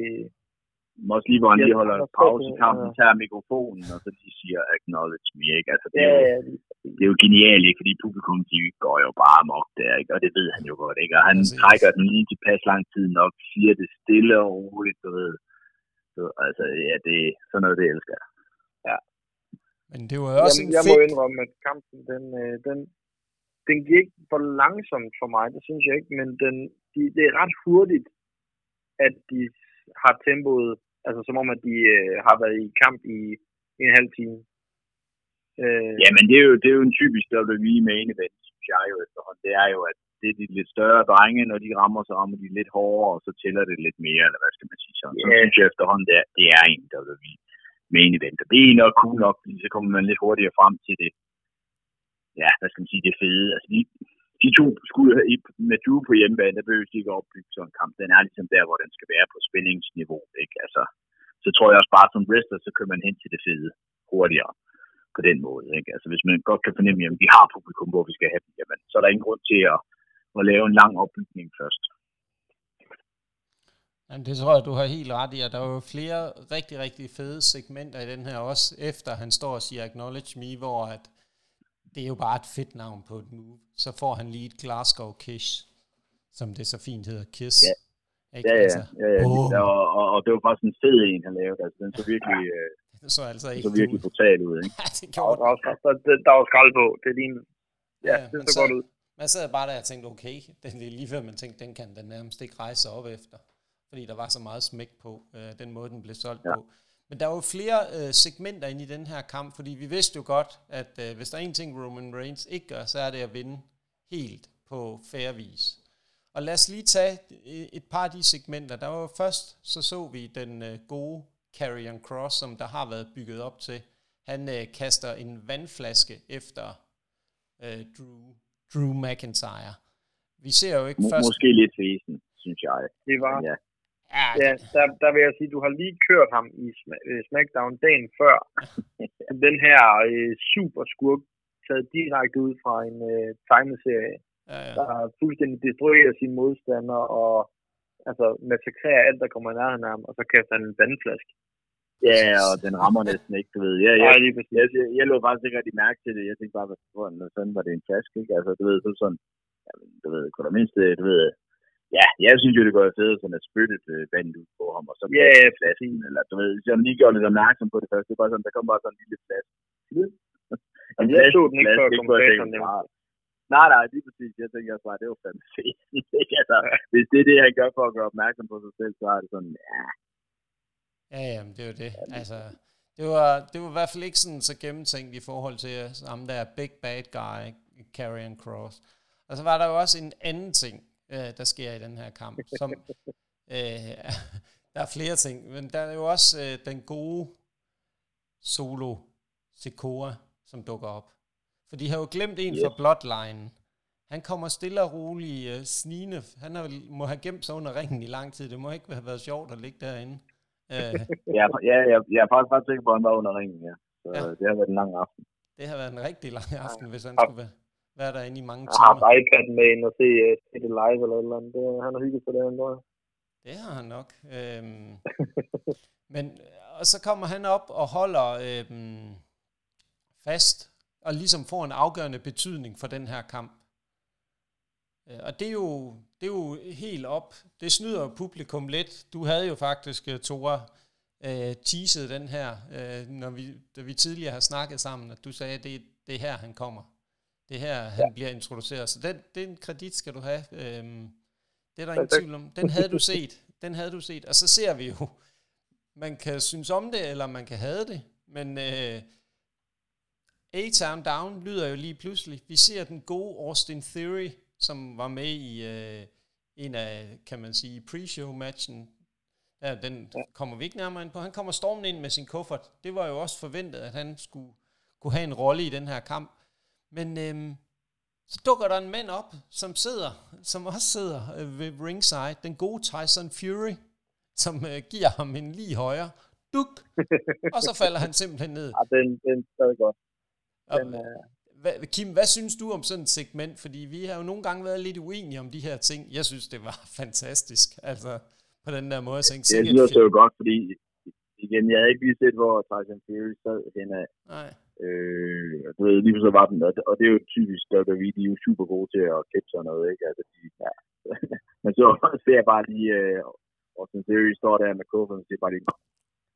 men også lige, hvor han Ja, lige holder der en pause i kampen, ja. tager mikrofonen, og så de siger, acknowledge me, ikke? Altså, det er, ja, jo, ja, lige det er jo genialt, ikke? Fordi publikum, de går jo bare amok der, ikke? Og det ved han jo godt, ikke? Og han Præcis. trækker den lige til pas lang tid nok, siger det stille og roligt, du ved. Så, altså, ja, det er sådan noget, det elsker jeg. Men det var også Jamen, en jeg må indrømme, at kampen, den, øh, den, den gik for langsomt for mig, det synes jeg ikke, men den, de, det er ret hurtigt, at de har tempoet, altså som om, at de øh, har været i kamp i en halv time. Øh, Ja, men det er jo, det er jo en typisk WWE main event, synes jeg jo efterhånden. Det er jo, at det er de lidt større drenge, når de rammer, så rammer de lidt hårdere, og så tæller det lidt mere, eller hvad skal man sige sådan. Så Ja. synes jeg efterhånden, det er, det er en WWE main event. Og det er nok cool nok, fordi så kommer man lidt hurtigere frem til det, ja, hvad skal man sige, det fede. Altså, de, de to skulle med Drew på hjemmebane, der behøver de ikke at opbygge sådan en kamp. Den er ligesom der, hvor den skal være på spændingsniveau, ikke? Altså, så tror jeg også bare, som wrestler, så kører man hen til det fede hurtigere på den måde. Ikke? Altså hvis man godt kan fornemme, at vi har publikum, hvor vi skal have dem, jamen, så er der ingen grund til at, at lave en lang opbygning først. Jamen, det tror jeg, du har helt ret i, og der er jo flere rigtig, rigtig fede segmenter i den her, også efter han står og siger Acknowledge Me, hvor at det er jo bare et fedt navn på et move. Så får han lige et Glasgow Kiss, som det så fint hedder, Kiss. Ja. Ikke? Ja, ja, Altså, ja, ja. Boom. Og, og, og, det var faktisk en fed en, han lavede. Altså, den så virkelig, øh, det så altså ikke så virkelig brutal ud. Ikke? [LAUGHS] Ja, det der, gjorde var, der, var, der, der var skrald på. Det lignede. Ja, Ja, det så så- godt ud. Man sad bare der og tænkte, okay, den er lige før man tænkte, den kan den nærmest ikke rejse op efter. Fordi der var så meget smæk på, øh, den måde, den blev solgt ja. Ja. på. Men der var jo flere øh, segmenter inde i den her kamp, fordi vi vidste jo godt, at øh, hvis der er en ting, Roman Reigns ikke gør, så er det at vinde helt på fair vis. Og lad os lige tage et- par af de segmenter. Der var først, så så vi den øh, gode Carrion Cross, som der har været bygget op til. Han øh, kaster en vandflaske efter øh, Drew, Drew McIntyre. Vi ser jo ikke Må, først... Måske lidt fesen, synes jeg. Det var, ja, Ja, ja, der, der vil jeg sige, du har lige kørt ham i øh, SmackDown dagen før. [LAUGHS] den her øh, super skurk taget direkte ud fra en øh, tegneserie, ja, ja. der fuldstændig destruerer sine modstandere og altså massakrerer alt, der kommer i nærheden af ham, og så kaster han en vandflaske. ja, og den rammer næsten ikke, du ved. Ja, ja, lige præcis. jeg, jeg, jeg lå faktisk ikke rigtig mærke til det. Jeg tænkte bare, hvad fanden var det en flaske, ikke? Altså, du ved, så sådan, jamen, du ved, kunne der mindst, øh, du ved, ja, jeg synes jo, det går fedt, sådan at spytte et band ud på ham, og så Ja, ja, pladsen, eller du ved, så lige gjorde lidt opmærksom på det første, det er bare sådan, der kom bare sådan en lille plads. Jamen, jeg så den ikke før kommentatoren nævnte. Nej, nej, lige præcis. Jeg tænker også bare, det var fandme fedt. [LAUGHS] Altså, hvis det er det, han gør for at gøre opmærksom på sig selv, så er det sådan, ja. Ja, jamen, det er jo det. Altså, det var, det var i hvert fald ikke sådan så gennemtænkt i forhold til ham der big bad guy, Karrion Cross. Og så var der jo også en anden ting, øh, der sker i den her kamp, som, [LAUGHS] øh, [LAUGHS] der er flere ting, men der er jo også øh, den gode solo Sikora, som dukker op. For de har jo glemt en yes. fra Bloodline. Han kommer stille og roligt uh, snigende. Han har, må have gemt sig under ringen i lang tid. Det må ikke have været sjovt at ligge derinde. Uh, [LAUGHS] ja, ja, ja, jeg er faktisk ret sikker på, at han var under ringen, ja. Så ja. det har været en lang aften. Det har været en rigtig lang aften, hvis han skulle være, være derinde i mange timer. Jeg har iPad'en med ind og se, uh, se det live eller et eller andet. Det, han har hygget sig det, han Det har han nok. Øhm, [LAUGHS] men, og så kommer han op og holder øhm, fast og ligesom får en afgørende betydning for den her kamp. Øh, og det er jo, det er jo helt op. Det snyder publikum lidt. Du havde jo faktisk, øh, Tore, øh, teaset den her, øh, når vi, da vi tidligere har snakket sammen, at du sagde, at det, det er her, han kommer. Det er her, han ja. bliver introduceret. Så den, den kredit skal du have. Øhm, det er der ingen tvivl om. Den havde du set. [LAUGHS] Den havde du set. Og så ser vi jo, man kan synes om det, eller man kan have det. Men øh, A-Town Down lyder jo lige pludselig. Vi ser den gode Austin Theory, som var med i øh, en af, kan man sige, pre-show-matchen. Ja, den kommer vi ikke nærmere ind på. Han kommer stormen ind med sin kuffert. Det var jo også forventet, at han skulle kunne have en rolle i den her kamp. Men øhm, så dukker der en mand op, som sidder, som også sidder øh, ved ringside. Den gode Tyson Fury, som øh, giver ham en lige højre. Duk! og så falder han simpelthen ned. [LAUGHS] Ja, den, den er godt. Den, øh... Hvad, Kim, hvad synes du om sådan et segment? Fordi vi har jo nogle gange været lidt uenige om de her ting. Jeg synes, det var [LAUGHS] fantastisk. Altså, på den der måde. Jeg tænkte, det lyder så godt, fordi igen, jeg havde ikke lige set, hvor Tyson Fury sad hen af. Nej. Øh, du ved, lige så var den, og det er jo typisk, der vi de er jo super gode til at klippe sådan noget, ikke? Altså, de, ja. [LAUGHS] Men så [LAUGHS] ser jeg bare lige, uh, Austin Theory står der med kuffen, og siger bare lige,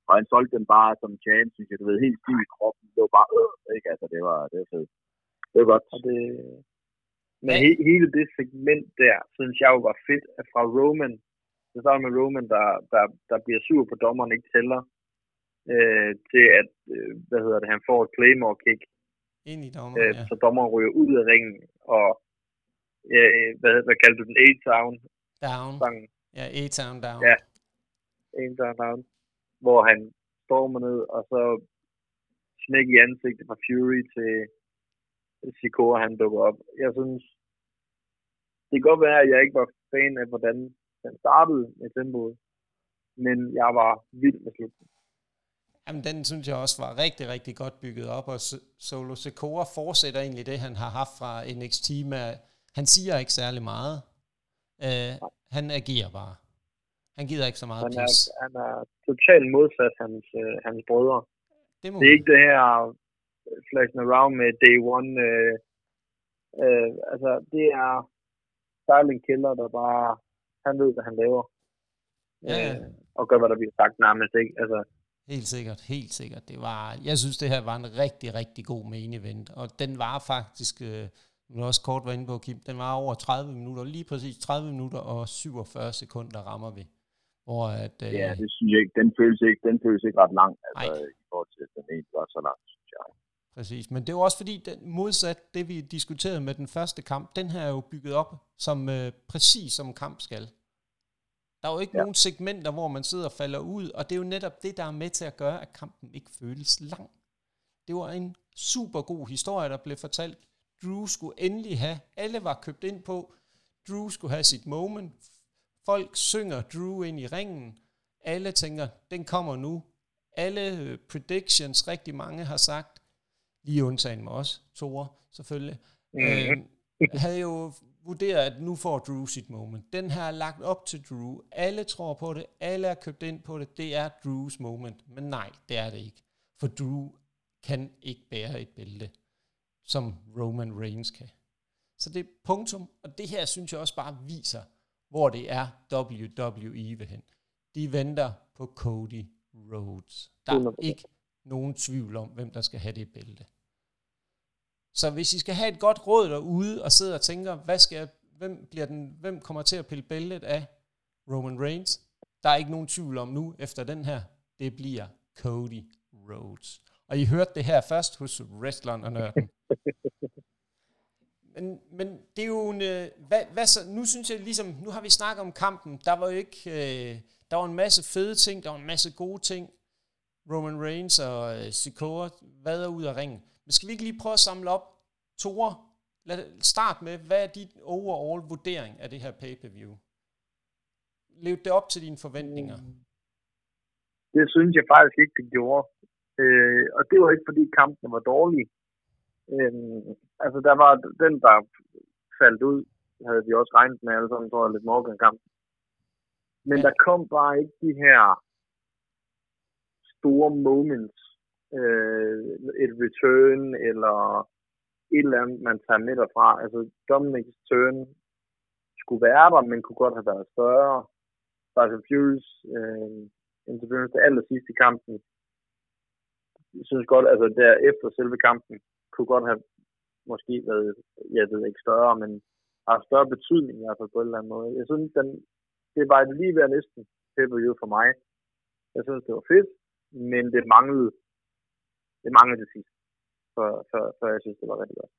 og han solgte den bare som champ, synes jeg, du ved, helt stiv i kroppen. Det var bare, øh, ikke? Altså, det var, det var fedt. Det var godt. Og det, men he, hele det segment der, synes jeg jo var fedt, at fra Roman, det starter med Roman, der, der, der bliver sur på dommeren, ikke tæller, øh, til at, øh, hvad hedder det, han får et Claymore kick. Ind i dommeren, øh, ja. Så dommeren ryger ud af ringen, og øh, hvad, hvad kalder du den? A-Town? Down. Sangen. Ja, A-Town Down. Ja, A-Town Down hvor han stormer ned, og så smæk i ansigtet fra Fury til Sikora, han dukker op. Jeg synes, det kan godt være, at jeg ikke var fan af, hvordan den startede med tempoet, men jeg var vild med slutningen. Jamen, den synes jeg også var rigtig, rigtig godt bygget op, og Solo Sikora fortsætter egentlig det, han har haft fra NXT med, han siger ikke særlig meget. Uh, han agerer bare. Han gider ikke så meget han er, han er totalt modsat hans, øh, hans brødre. Det, må det er ikke det her øh, flashing around med day one. Øh, øh, altså, det er Sterling Killer, der bare, han ved, hvad han laver. Ja. Øh, og gør, hvad der bliver sagt nærmest, ikke? Altså, Helt sikkert, helt sikkert. Det var, jeg synes, det her var en rigtig, rigtig god main event, og den var faktisk, øh, du også kort var inde på, Kim, den var over 30 minutter, lige præcis 30 minutter og 47 sekunder rammer vi. Hvor at, øh, ja, det synes jeg ikke. Den føles ikke, den føles ikke ret lang, altså, i forhold til, at den egentlig var så lang, synes jeg. Præcis, men det er også fordi, den, modsat det vi diskuterede med den første kamp, den her er jo bygget op som øh, præcis som kamp skal. Der er jo ikke ja. nogen segmenter, hvor man sidder og falder ud, og det er jo netop det, der er med til at gøre, at kampen ikke føles lang. Det var en super god historie, der blev fortalt. Drew skulle endelig have, alle var købt ind på, Drew skulle have sit moment, Folk synger Drew ind i ringen. Alle tænker, den kommer nu. Alle øh, predictions, rigtig mange har sagt, lige undtagen med os, Tore selvfølgelig, øh, havde jo vurderet, at nu får Drew sit moment. Den her er lagt op til Drew. Alle tror på det. Alle er købt ind på det. Det er Drews moment. Men nej, det er det ikke. For Drew kan ikke bære et bælte, som Roman Reigns kan. Så det er punktum, og det her synes jeg også bare viser, hvor det er WWE vil hen. De venter på Cody Rhodes. Der er ikke nogen tvivl om, hvem der skal have det bælte. Så hvis I skal have et godt råd derude og sidder og tænker, hvad skal jeg, hvem, bliver den, hvem kommer til at pille bæltet af Roman Reigns? Der er ikke nogen tvivl om nu, efter den her, det bliver Cody Rhodes. Og I hørte det her først hos Wrestleren og Nørden. [LAUGHS] Men, men det er jo en, øh, hvad, hvad så, nu synes jeg ligesom, nu har vi snakket om kampen, der var jo ikke, øh, der var en masse fede ting, der var en masse gode ting. Roman Reigns og øh, Sikoa vader ud af ringen. Men skal vi ikke lige prøve at samle op? Tore, lad start med, hvad er dit overall vurdering af det her pay-per-view? Lev det op til dine forventninger? Det synes jeg faktisk ikke, det gjorde. Øh, og det var ikke, fordi kampen var dårlig. Øh, altså, der var den, der faldt ud, havde vi også regnet med alle sammen, tror jeg, lidt Morgan-kamp. Men ja. der kom bare ikke de her store moments, øh, et return, eller et eller andet, man tager med derfra. Altså, Dominic's turn skulle være der, men kunne godt have været større. Fast and Furious, øh, interference det aller sidste i kampen, jeg synes godt, altså der efter selve kampen, kunne godt have måske været, jeg ved ikke større, men har større betydning i hvert fald på en eller anden måde. Jeg synes, den, det var lige ved næsten pay for mig. Jeg synes, det var fedt, men det manglede, det manglede det sidste, for, for, for jeg synes, det var rigtig godt.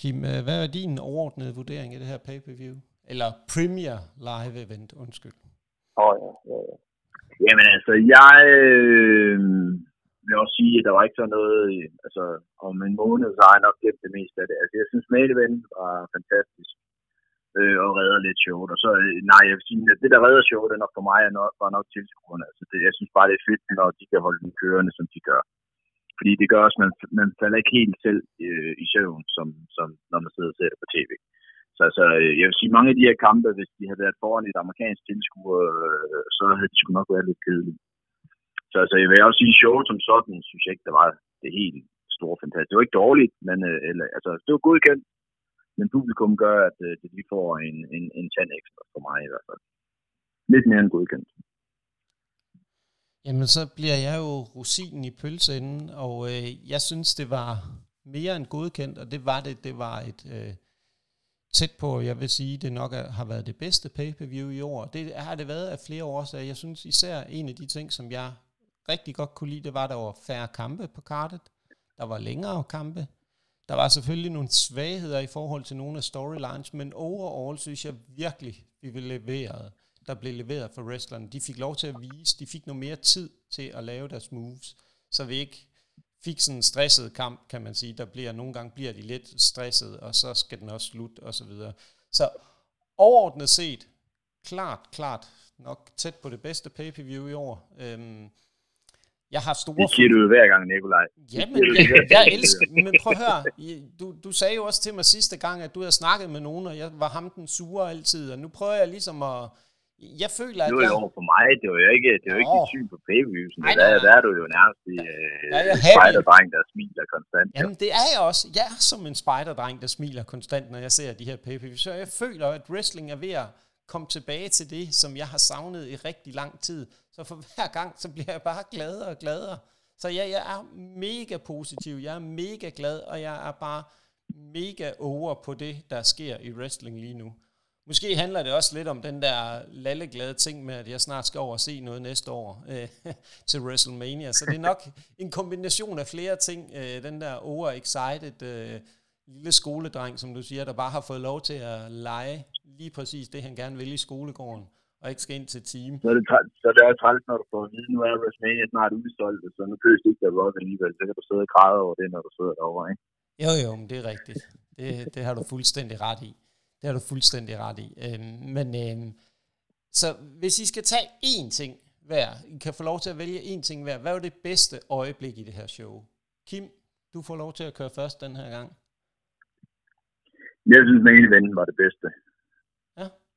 Kim, øh, hvad er din overordnede vurdering af det her pay-per-view? Eller Premier Live Event, undskyld. Åh oh, ja, ja, ja. Jamen altså, jeg øh, vil også sige, at der var ikke sådan noget, altså om en måned, så har jeg nok glemt det meste af det. Altså jeg synes, main event var fantastisk øh, og redder lidt showet. Og så, øh, nej, jeg vil sige, at det der redder showet, er nok for mig, er nok, var nok tilskuerne. Altså det, jeg synes bare, det er fedt, når de kan holde den kørende, som de gør. Fordi det gør også, at man, man falder ikke helt selv øh, i søvn, som, som når man sidder og ser det på tv. Så altså, jeg vil sige, mange af de her kampe, hvis de havde været foran et amerikansk tilskuer, øh, så havde de sgu nok været lidt kedelige. Så altså, jeg vil også sige, showet som sådan, synes jeg ikke, der var det helt store fantastisk. Det var ikke dårligt, men øh, eller, altså, det var godkendt. Men publikum gør, at øh, det lige får en, en, en tand ekstra for mig i hvert fald. Lidt mere end godkendt. Jamen, så bliver jeg jo rosinen i pølseenden, og øh, jeg synes, det var mere end godkendt, og det var det. Det var et øh, tæt på, jeg vil sige, det nok er, har været det bedste pay-per-view i år. Det har det været af flere år, så jeg synes især en af de ting, som jeg rigtig godt kunne lide, det var, at der var færre kampe på kartet. Der var længere kampe. Der var selvfølgelig nogle svagheder i forhold til nogle af storylines, men overall synes jeg virkelig, vi blev leveret. Der blev leveret for wrestlerne. De fik lov til at vise, de fik noget mere tid til at lave deres moves, så vi ikke fik sådan en stresset kamp, kan man sige. Der bliver, nogle gange bliver de lidt stresset, og så skal den også slutte, og så videre. Så overordnet set, klart, klart nok tæt på det bedste pay-per-view i år. Øhm, jeg har store... Det siger du jo hver gang, Nikolaj. Jamen, jeg, jeg elsker... Men prøv at høre. Du, du sagde jo også til mig sidste gang, at du havde snakket med nogen, og jeg var ham den sure altid. Og nu prøver jeg ligesom at... Jeg føler, at jo, jo, for mig, det var jo ikke, det var ikke dit syn på pay Der, der er du jo nærmest i uh, spejderdreng, der smiler konstant. Jamen, det er jeg også. Jeg er som en spejderdreng, der smiler konstant, når jeg ser de her pay Så jeg føler, at wrestling er ved at kom tilbage til det, som jeg har savnet i rigtig lang tid. Så for hver gang, så bliver jeg bare gladere og gladere. Så ja, jeg er mega positiv, jeg er mega glad, og jeg er bare mega over på det, der sker i wrestling lige nu. Måske handler det også lidt om den der lalleglade ting med, at jeg snart skal over og se noget næste år øh, [LAUGHS] til WrestleMania. Så det er nok en kombination af flere ting. Øh, den der overexcited øh, lille skoledreng, som du siger, der bare har fået lov til at lege lige præcis det, han gerne vil i skolegården og ikke skal ind til team. Så er det, så det er træls, når du får at vide, nu er WrestleMania snart udsolgt, så nu køs ikke der Rock alligevel. Så kan du sidde og græde over det, når du sidder derovre, ikke? Jo, jo, men det er rigtigt. Det, det har du fuldstændig ret i. Det har du fuldstændig ret i. Øhm, men øhm, så hvis I skal tage én ting hver, I kan få lov til at vælge én ting hver, hvad var det bedste øjeblik i det her show? Kim, du får lov til at køre først den her gang. Jeg synes, main event var det bedste.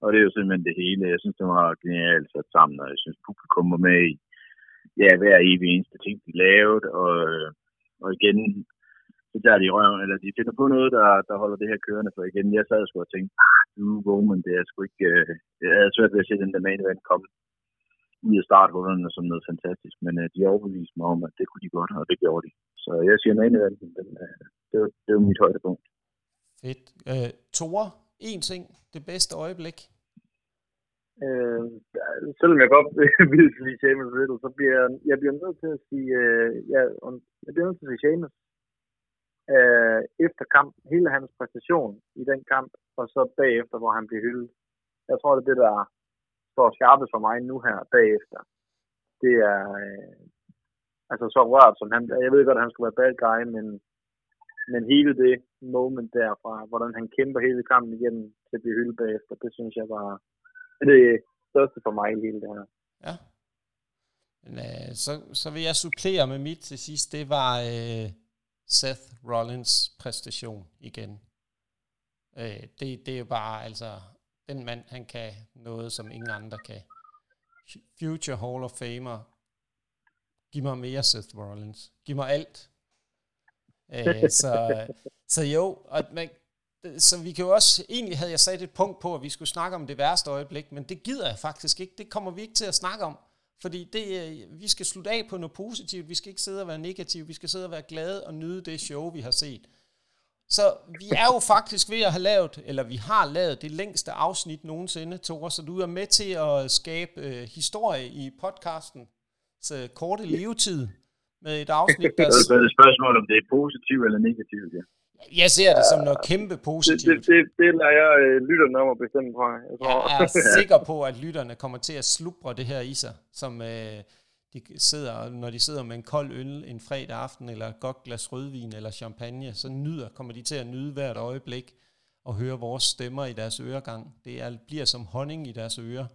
Og det er jo simpelthen det hele. Jeg synes, det var genialt sat sammen, og jeg synes, publikum var med i ja, hver evig eneste ting, de lavede. Og, øh, og igen, så der er de røven, eller de finder på noget, der, der holder det her kørende. For igen, jeg sad sgu og tænkte, ah, du Roman, det er sgu ikke, øh, jeg havde svært ved at se den der main event komme ud af starthullerne som noget fantastisk, men øh, de overbeviste mig om, at det kunne de godt, og det gjorde de. Så jeg siger main event, den, øh, det, var, det var mit højdepunkt. Fedt. Øh, Tore, en ting, det bedste øjeblik? Øh, selvom jeg godt [LAUGHS] vil sige Seamus Riddle, så bliver jeg, jeg bliver nødt til at sige, øh, jeg, jeg bliver nødt til at sige Seamus øh, efter kamp, hele hans præstation i den kamp, og så bagefter, hvor han bliver hyldet. Jeg tror, det er det, der står skarpest for mig nu her bagefter. Det er øh, altså så rørt som han, jeg ved godt, at han skulle være bad guy, men, men hele det moment derfra, hvordan han kæmper hele kampen igennem til at blive hyldet bagefter, det synes jeg var det største for mig i hele det her. Ja. Men, øh, så, så vil jeg supplere med mit til sidst. Det var øh, Seth Rollins præstation igen. Øh, det, det er jo bare, altså, den mand, han kan noget, som ingen andre kan. Future Hall of Famer. Giv mig mere Seth Rollins. Giv mig alt. Øh, så, så jo, og man, så vi kan jo også, egentlig havde jeg sat et punkt på, at vi skulle snakke om det værste øjeblik, men det gider jeg faktisk ikke. Det kommer vi ikke til at snakke om. Fordi det, øh, vi skal slutte af på noget positivt. Vi skal ikke sidde og være negative. Vi skal sidde og være glade og nyde det show, vi har set. Så vi er jo faktisk ved at have lavet, eller vi har lavet det længste afsnit nogensinde, Tore, så du er med til at skabe øh, historie i podcasten, så øh, korte levetid med et afsnit, der... [LAUGHS] Så er det et spørgsmål, om det er positivt eller negativt, ja. Jeg ser det som noget kæmpe positivt. Det, det, det, det lader jeg øh, lytterne om at bestemme fra. Jeg, tror. jeg er [LAUGHS] sikker på, at lytterne kommer til at slubre det her i sig, som øh, de sidder, når de sidder med en kold øl en fredag aften, eller et godt glas rødvin eller champagne, så nyder, kommer de til at nyde hvert øjeblik og høre vores stemmer i deres øregang. Det er, bliver som honning i deres ører.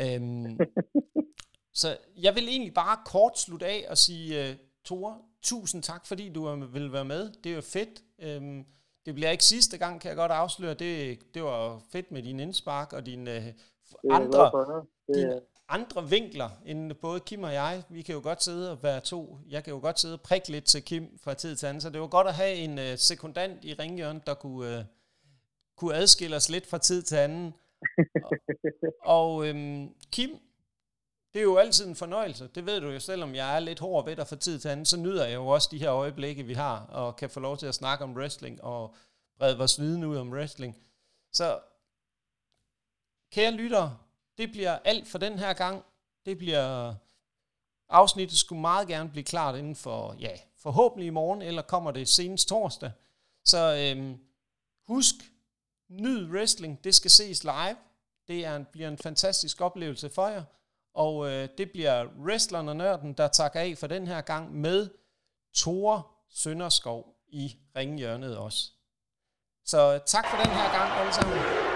Øhm, [LAUGHS] så jeg vil egentlig bare kort slutte af og sige, uh, Tore, tusind tak, fordi du vil være med. Det er jo fedt. Øhm, det bliver ikke sidste gang, kan jeg godt afsløre. Det, det var fedt med din indspark og din uh, andre, din, andre vinkler end både Kim og jeg. Vi kan jo godt sidde og være to. Jeg kan jo godt sidde og prikke lidt til Kim fra tid til anden, så det var godt at have en uh, sekundant i ringhjørnet, der kunne, uh, kunne adskille os lidt fra tid til anden. [LAUGHS] og og um, Kim, det er jo altid en fornøjelse. Det ved du jo, selvom jeg er lidt hård ved dig fra tid til anden, så nyder jeg jo også de her øjeblikke, vi har, og kan få lov til at snakke om wrestling og brede vores viden ud om wrestling. Så kære lyttere, det bliver alt for den her gang. Det bliver afsnittet skulle meget gerne blive klart inden for, ja, forhåbentlig i morgen, eller kommer det senest torsdag. Så øhm, husk, nyd wrestling, det skal ses live. Det er en, bliver en fantastisk oplevelse for jer. Og øh, det bliver wrestleren og nørden, der takker af for den her gang med Tore Sønderskov i ringhjørnet også. Så øh, tak for den her gang alle sammen.